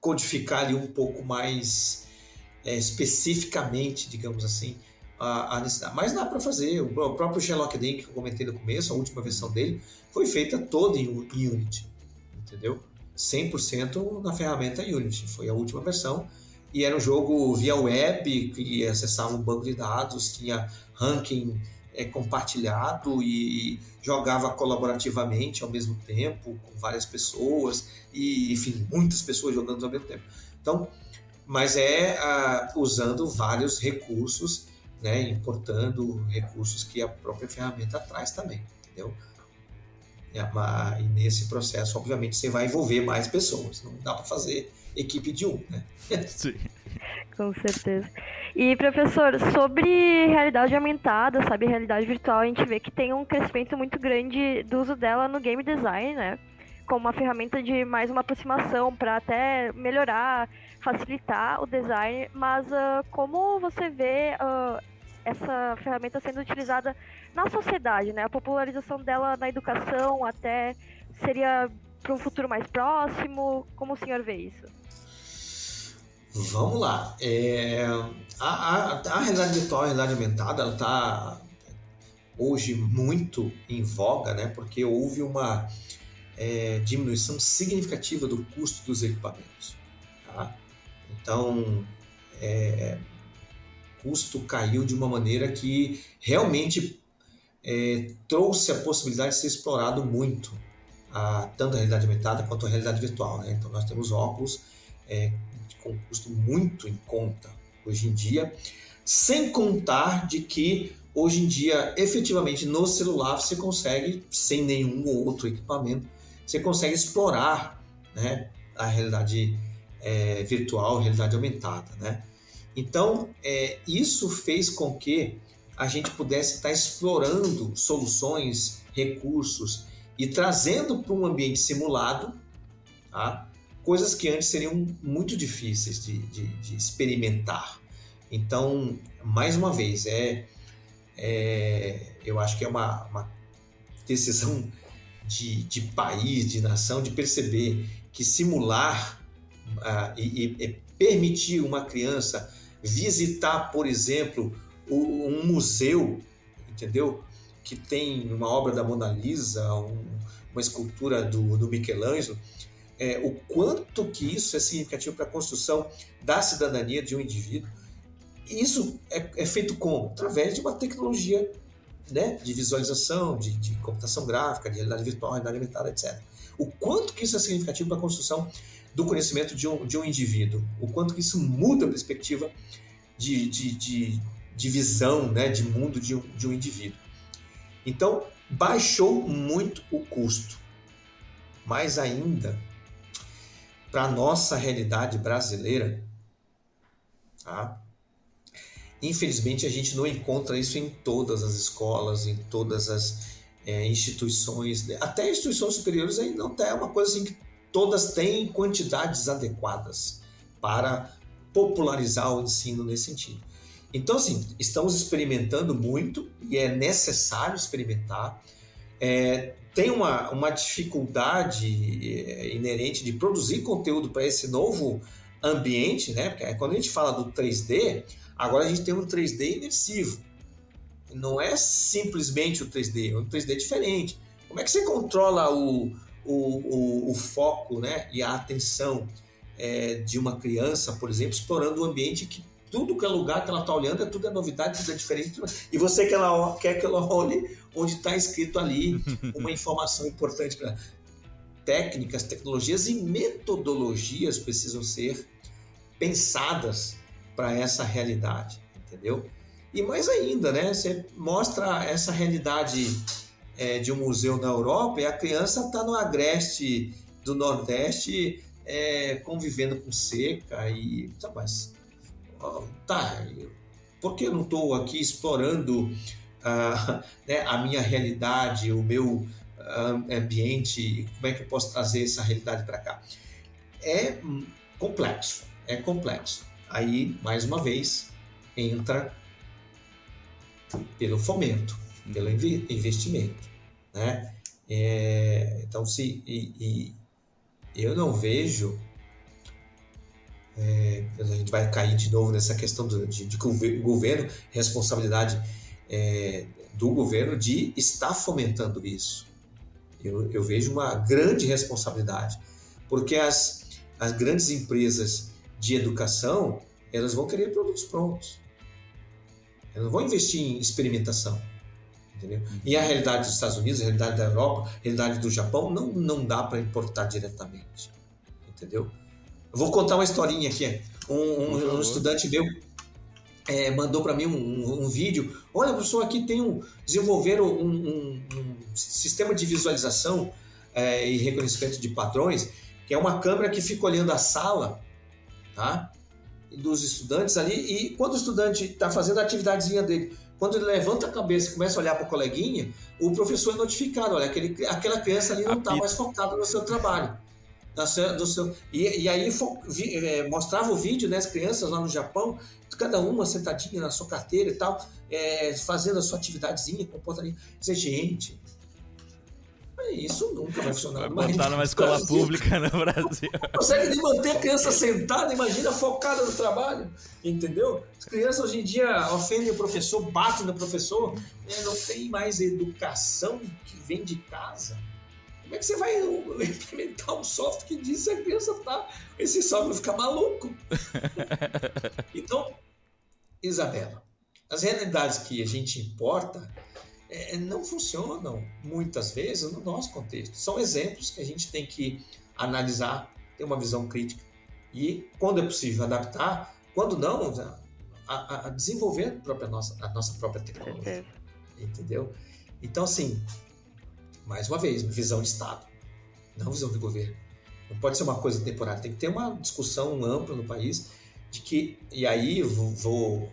codificar ali um pouco mais é, especificamente, digamos assim, a, a necessidade. Mas dá para fazer. O próprio Sherlock Day que eu comentei no começo, a última versão dele, foi feita toda em, em Unity, entendeu? 100% na ferramenta Unity. Foi a última versão. E era um jogo via web, que acessava um banco de dados, tinha ranking é, compartilhado e jogava colaborativamente ao mesmo tempo, com várias pessoas, e enfim, muitas pessoas jogando ao mesmo tempo. Então, mas é ah, usando vários recursos né, importando recursos que a própria ferramenta traz também, entendeu? É e nesse processo, obviamente, você vai envolver mais pessoas. Não dá para fazer equipe de um, né? *laughs* Sim. Com certeza. E, professor, sobre realidade aumentada, sabe, realidade virtual, a gente vê que tem um crescimento muito grande do uso dela no game design, né? Como uma ferramenta de mais uma aproximação para até melhorar, facilitar o design. Mas uh, como você vê uh, essa ferramenta sendo utilizada na sociedade, né? A popularização dela na educação até seria para um futuro mais próximo? Como o senhor vê isso? Vamos lá. É, a, a, a, realidade virtual, a realidade aumentada, está hoje muito em voga, né? Porque houve uma é, diminuição significativa do custo dos equipamentos. Tá? Então, é, custo caiu de uma maneira que realmente é, trouxe a possibilidade de ser explorado muito, a, tanto a realidade aumentada quanto a realidade virtual. Né? Então, nós temos óculos é, com custo muito em conta hoje em dia, sem contar de que hoje em dia, efetivamente, no celular você consegue, sem nenhum outro equipamento, você consegue explorar né, a realidade é, virtual, a realidade aumentada. Né? Então, é, isso fez com que a gente pudesse estar explorando soluções, recursos e trazendo para um ambiente simulado tá? coisas que antes seriam muito difíceis de, de, de experimentar. Então, mais uma vez, é, é, eu acho que é uma, uma decisão de, de país, de nação, de perceber que simular uh, e, e permitir uma criança visitar, por exemplo, um museu, entendeu? Que tem uma obra da Mona Lisa, um, uma escultura do, do Michelangelo, é, o quanto que isso é significativo para a construção da cidadania de um indivíduo. Isso é, é feito como? Através de uma tecnologia né, de visualização, de, de, computação gráfica, de realidade virtual, realidade aumentada, etc. O quanto que isso é significativo para a construção do conhecimento de um, de um indivíduo, o quanto que isso muda a perspectiva de, de, de, de visão, né, de mundo de um, de um indivíduo. Então, baixou muito o custo. Mais ainda, para a nossa realidade brasileira, tá? infelizmente a gente não encontra isso em todas as escolas, em todas as é, instituições, até instituições superiores ainda não é uma coisa assim que todas têm quantidades adequadas para popularizar o ensino nesse sentido. Então, assim, estamos experimentando muito e é necessário experimentar. É, tem uma, uma dificuldade é, inerente de produzir conteúdo para esse novo ambiente, né? Porque quando a gente fala do 3D, agora a gente tem um 3D imersivo. Não é simplesmente o 3D, é um 3D diferente. Como é que você controla o, o, o, o foco né, e a atenção é, de uma criança, por exemplo, explorando um ambiente que tudo que é lugar que ela está olhando é tudo é novidade, tudo é diferente. E você que ela, quer que ela olhe onde está escrito ali *laughs* uma informação importante para técnicas, tecnologias e metodologias precisam ser pensadas para essa realidade, entendeu? E mais ainda, né? Você mostra essa realidade é, de um museu na Europa e a criança está no agreste do Nordeste é, convivendo com seca e tá, mas tá, por que eu não estou aqui explorando uh, *laughs* né, a minha realidade, o meu uh, ambiente, como é que eu posso trazer essa realidade para cá? É complexo, é complexo. Aí, mais uma vez, entra pelo fomento, pelo investimento, né? É, então, se e, e eu não vejo é, a gente vai cair de novo nessa questão do, de, de governo, responsabilidade é, do governo de estar fomentando isso. Eu, eu, vejo uma grande responsabilidade, porque as, as grandes empresas de educação elas vão querer produtos prontos. Elas não vão investir em experimentação. Entendeu? E a realidade dos Estados Unidos, a realidade da Europa, a realidade do Japão, não, não dá para importar diretamente. Entendeu? Eu vou contar uma historinha aqui. Um, um, um estudante meu é, mandou para mim um, um, vídeo. Olha, professor, aqui tem um desenvolveram um, sistema de visualização é, e reconhecimento de padrões, que é uma câmera que fica olhando a sala, tá? Dos estudantes ali e quando o estudante está fazendo a atividadezinha dele, quando ele levanta a cabeça e começa a olhar para o coleguinha, o professor é notificado, olha, aquele, aquela criança ali não está mais focada no seu trabalho do seu, e, e aí vi, é, mostrava o vídeo, né, as crianças lá no Japão, cada uma sentadinha na sua carteira e tal, é, fazendo a sua atividadezinha, comportamento. Dizer, gente, isso nunca vai funcionar. Vai botar numa escola Brasil. *laughs* pública no Brasil. Consegue nem manter a criança sentada, imagina focada no trabalho, entendeu? As crianças hoje em dia ofendem o professor, batem no professor, né? não tem mais educação que vem de casa. Como é que você vai *laughs* implementar um software que diz que a criança tá. Esse software vai ficar maluco. *laughs* então, Isabela, as realidades que a gente importa é, não funcionam muitas vezes no nosso contexto. São exemplos que a gente tem que analisar, ter uma visão crítica e, quando é possível, adaptar. Quando não, a, a desenvolver a, própria nossa, a nossa própria tecnologia. Entendeu? Então, assim, mais uma vez, visão de Estado, não visão de governo. Não pode ser uma coisa temporária, tem que ter uma discussão ampla no país de que, e aí vou, vou,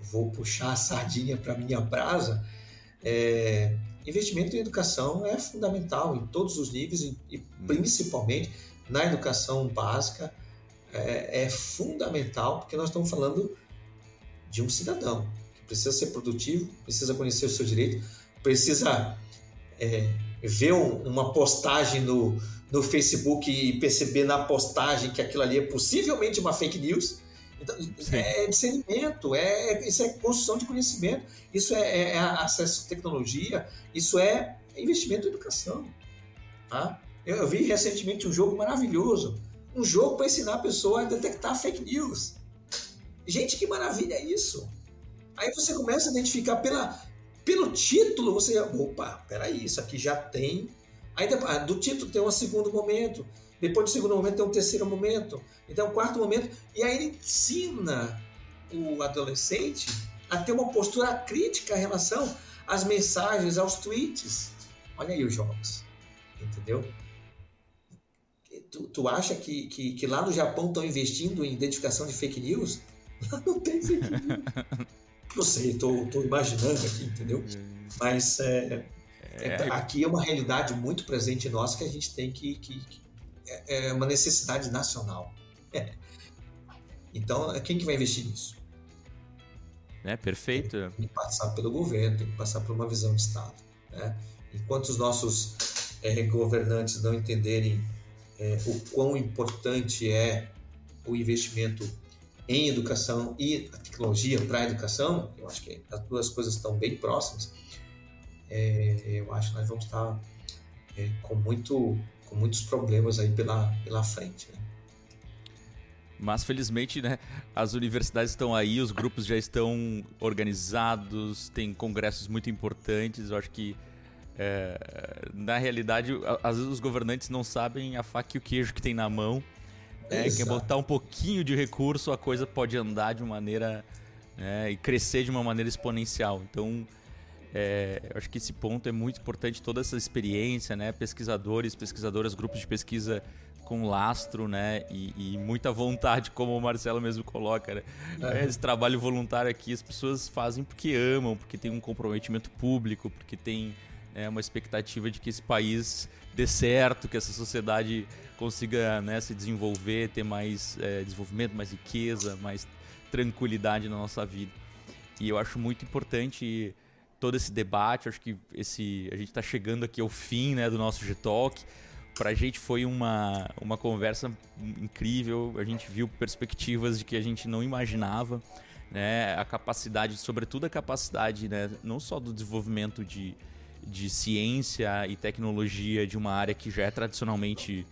vou puxar a sardinha para minha brasa, é, investimento em educação é fundamental em todos os níveis e, e hum. principalmente na educação básica é, é, fundamental porque nós estamos falando de um cidadão que precisa ser produtivo, precisa conhecer o seu direito, precisa é, ver uma postagem no, no Facebook e perceber na postagem que aquilo ali é possivelmente uma fake news. Então, é discernimento, é, isso é construção de conhecimento, isso é, é, é acesso à tecnologia, isso é investimento em educação. Tá? Eu, eu vi recentemente um jogo maravilhoso, um jogo para ensinar a pessoa a detectar fake news. Gente, que maravilha é isso! Aí você começa a identificar pela, pelo título, você. Opa, peraí, isso aqui já tem. Aí ah, do título tem um segundo momento. Depois do segundo momento tem um terceiro momento. Então, um quarto momento. E aí ele ensina o adolescente a ter uma postura crítica em relação às mensagens, aos tweets. Olha aí os jogos. Entendeu? Tu, tu acha que, que, que lá no Japão estão investindo em identificação de fake news? *laughs* Não tem fake news. *laughs* Não sei, estou imaginando aqui, entendeu? Mas é, é, é, aqui é uma realidade muito presente nossa que a gente tem que. que, que é, é uma necessidade nacional. É. Então, quem que vai investir nisso? É, perfeito. Tem que passar pelo governo, tem que passar por uma visão de Estado. Né? Enquanto os nossos é, governantes não entenderem é, o quão importante é o investimento em educação e a tecnologia para a educação, eu acho que as duas coisas estão bem próximas, é, eu acho que nós vamos estar é, com, muito, com muitos problemas aí pela, pela frente. Né? Mas felizmente, né, as universidades estão aí, os grupos já estão organizados, tem congressos muito importantes. Eu acho que é, na realidade, às vezes os governantes não sabem a faca e o queijo que tem na mão. É, que é botar um pouquinho de recurso, a coisa pode andar de maneira né, e crescer de uma maneira exponencial. Então, é, eu acho que esse ponto é muito importante, toda essa experiência, né? Pesquisadores, pesquisadoras, grupos de pesquisa com lastro, né? E, e muita vontade, como o Marcelo mesmo coloca, né? É. Esse trabalho voluntário aqui as pessoas fazem porque amam, porque tem um comprometimento público, porque tem é, uma expectativa de que esse país dê certo, que essa sociedade consiga né, se desenvolver, ter mais é, desenvolvimento, mais riqueza, mais tranquilidade na nossa vida. E eu acho muito importante todo esse debate. Acho que esse a gente está chegando aqui ao fim né, do nosso G-Talk. Para a gente foi uma, uma conversa incrível. A gente viu perspectivas de que a gente não imaginava. Né, a capacidade, sobretudo a capacidade, né, não só do desenvolvimento de, de ciência e tecnologia de uma área que já é tradicionalmente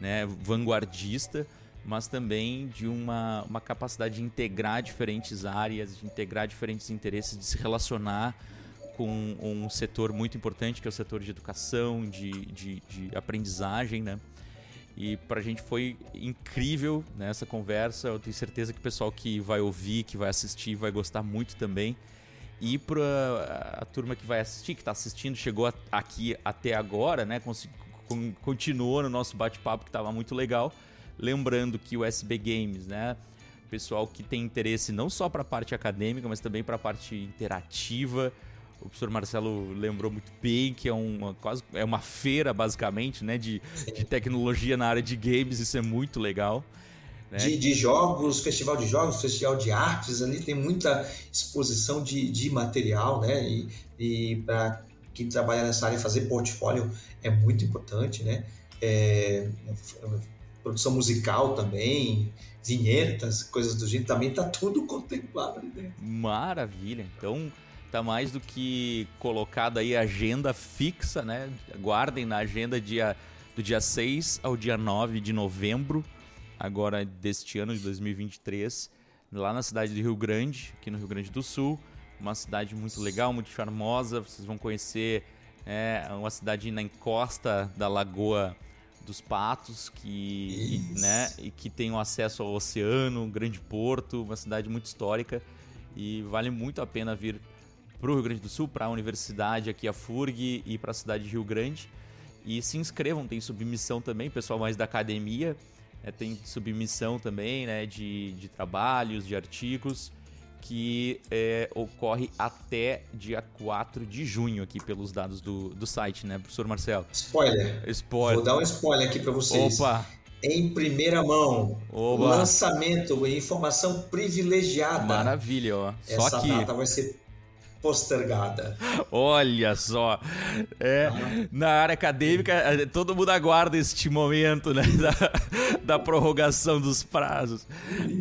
né, vanguardista, mas também de uma, uma capacidade de integrar diferentes áreas, de integrar diferentes interesses, de se relacionar com um setor muito importante, que é o setor de educação, de, de, de aprendizagem, né? E para a gente foi incrível né, conversa. Eu tenho certeza que o pessoal que vai ouvir, que vai assistir, vai gostar muito também. E para a turma que vai assistir, que está assistindo, chegou aqui até agora, né? continuou no nosso bate-papo que estava muito legal. Lembrando que o SB Games, né? Pessoal que tem interesse não só para a parte acadêmica, mas também para a parte interativa. O professor Marcelo lembrou muito bem que é uma, quase, é uma feira, basicamente, né? De, de tecnologia na área de games, isso é muito legal. Né? De, de, jogos, festival de jogos, festival de artes, ali tem muita exposição de, de material, né? E, e para quem trabalha nessa área, fazer portfólio é muito importante, né? É, produção musical também, vinhetas, coisas do gênero, também tá tudo contemplado ali dentro. Maravilha! Então, tá mais do que colocada aí a agenda fixa, né? Guardem na agenda dia, do dia 6 ao dia 9 de novembro, agora deste ano de 2023, lá na cidade de Rio Grande, aqui no Rio Grande do Sul uma cidade muito legal, muito charmosa. Vocês vão conhecer é, uma cidade na encosta da Lagoa dos Patos, que, e, né, e que tem um acesso ao oceano, um grande porto, uma cidade muito histórica e vale muito a pena vir para o Rio Grande do Sul, para a universidade aqui, a FURG e para a cidade de Rio Grande. E se inscrevam, tem submissão também, pessoal mais da academia, é, tem submissão também né, de, de trabalhos, de artigos que é, ocorre até dia 4 de junho aqui pelos dados do, do site, né, professor Marcelo? Spoiler. Spoiler. Vou dar um spoiler aqui para vocês. Opa! Em primeira mão, Oba. lançamento, informação privilegiada. Maravilha, ó. Só Essa data vai ser postergada. Olha só. É, na área acadêmica, eh, todo mundo aguarda este momento, né? *laughs* Da, da prorrogação dos prazos.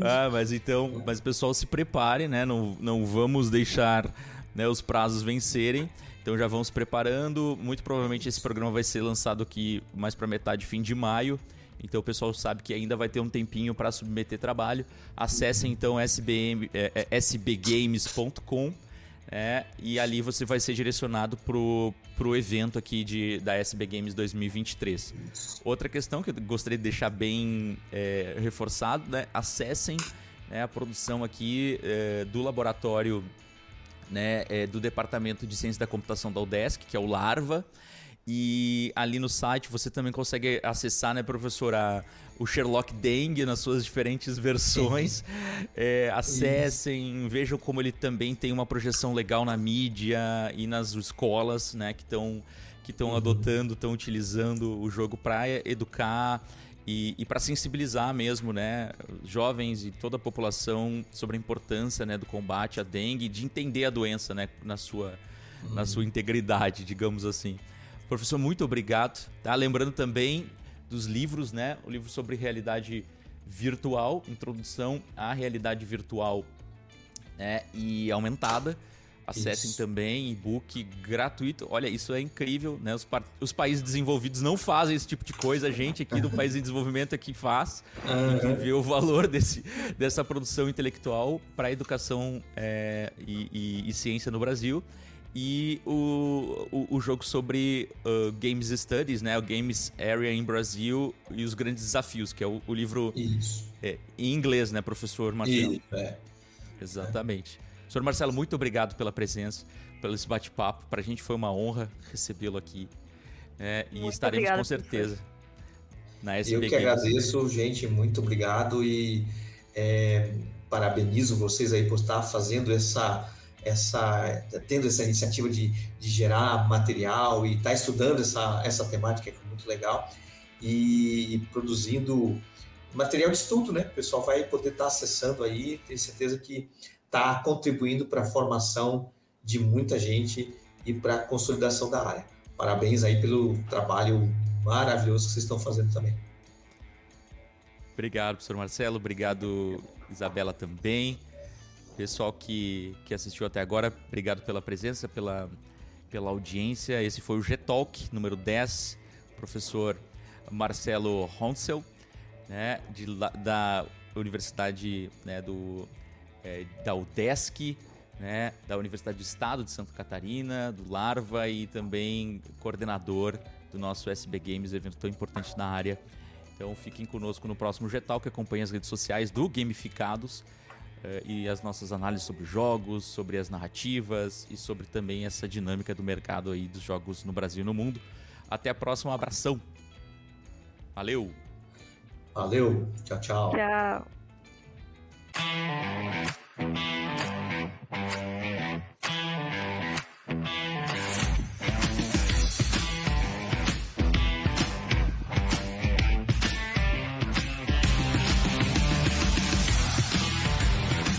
Ah, mas então, mas pessoal se prepare, né? Não, não vamos deixar né, os prazos vencerem. Então já se preparando. Muito provavelmente esse programa vai ser lançado aqui mais para metade, fim de maio. Então o pessoal sabe que ainda vai ter um tempinho para submeter trabalho. Acesse então sbm, é, é, sbgames.com é, e ali você vai ser direcionado pro, pro evento aqui de, da SB Games 2023. Outra questão que eu gostaria de deixar bem é, reforçado, né? Acessem né, a produção aqui é, do laboratório né, é, do Departamento de Ciência da Computação da UDESC, que é o LARVA. E ali no site você também consegue acessar, né, professora, o Sherlock Deng nas suas diferentes versões. *laughs* é, acessem, vejam como ele também tem uma projeção legal na mídia e nas escolas, né, que estão que estão uhum. adotando, estão utilizando o jogo para educar e, e para sensibilizar mesmo, né, jovens e toda a população sobre a importância, né, do combate à dengue, de entender a doença, né, na sua, uhum. na sua integridade, digamos assim. Professor, muito obrigado. Tá? Lembrando também dos livros, né, o livro sobre realidade virtual, introdução à realidade virtual né, e aumentada Acessem isso. também e-book gratuito. Olha, isso é incrível, né? Os, os, países desenvolvidos não fazem esse tipo de coisa. A gente aqui do país em desenvolvimento aqui faz. Uhum. E vê o valor desse, dessa produção intelectual para educação é, e, e, e, ciência no Brasil. E o, o, o jogo sobre uh, Games Studies, né? O Games Area em Brasil e os grandes desafios, que é o, o livro é, em inglês, né, professor Marcelo? Isso, é. Exatamente. Senhor Marcelo, muito obrigado pela presença, pelo esse bate-papo. Para a gente foi uma honra recebê-lo aqui. É, e estaremos obrigado, com certeza na SB Eu que Games. agradeço, gente, muito obrigado e é, parabenizo vocês aí por estar fazendo essa, essa tendo essa iniciativa de, de gerar material e estar estudando essa, essa temática que é muito legal e, e produzindo material de estudo, né? O pessoal vai poder estar acessando aí, tenho certeza que está contribuindo para a formação de muita gente e para a consolidação da área. Parabéns aí pelo trabalho maravilhoso que vocês estão fazendo também. Obrigado, professor Marcelo. Obrigado, Isabela, também. Pessoal que, que assistiu até agora, obrigado pela presença, pela, pela audiência. Esse foi o G-Talk número 10, professor Marcelo Honsel, né, de, da Universidade né, do é, da UDESC, né, da Universidade do Estado de Santa Catarina, do Larva e também coordenador do nosso SB Games, evento tão importante na área. Então fiquem conosco no próximo Getal, que acompanha as redes sociais do Gamificados eh, e as nossas análises sobre jogos, sobre as narrativas e sobre também essa dinâmica do mercado aí dos jogos no Brasil e no mundo. Até a próxima, um abração. Valeu. Valeu. Tchau, tchau. Tchau.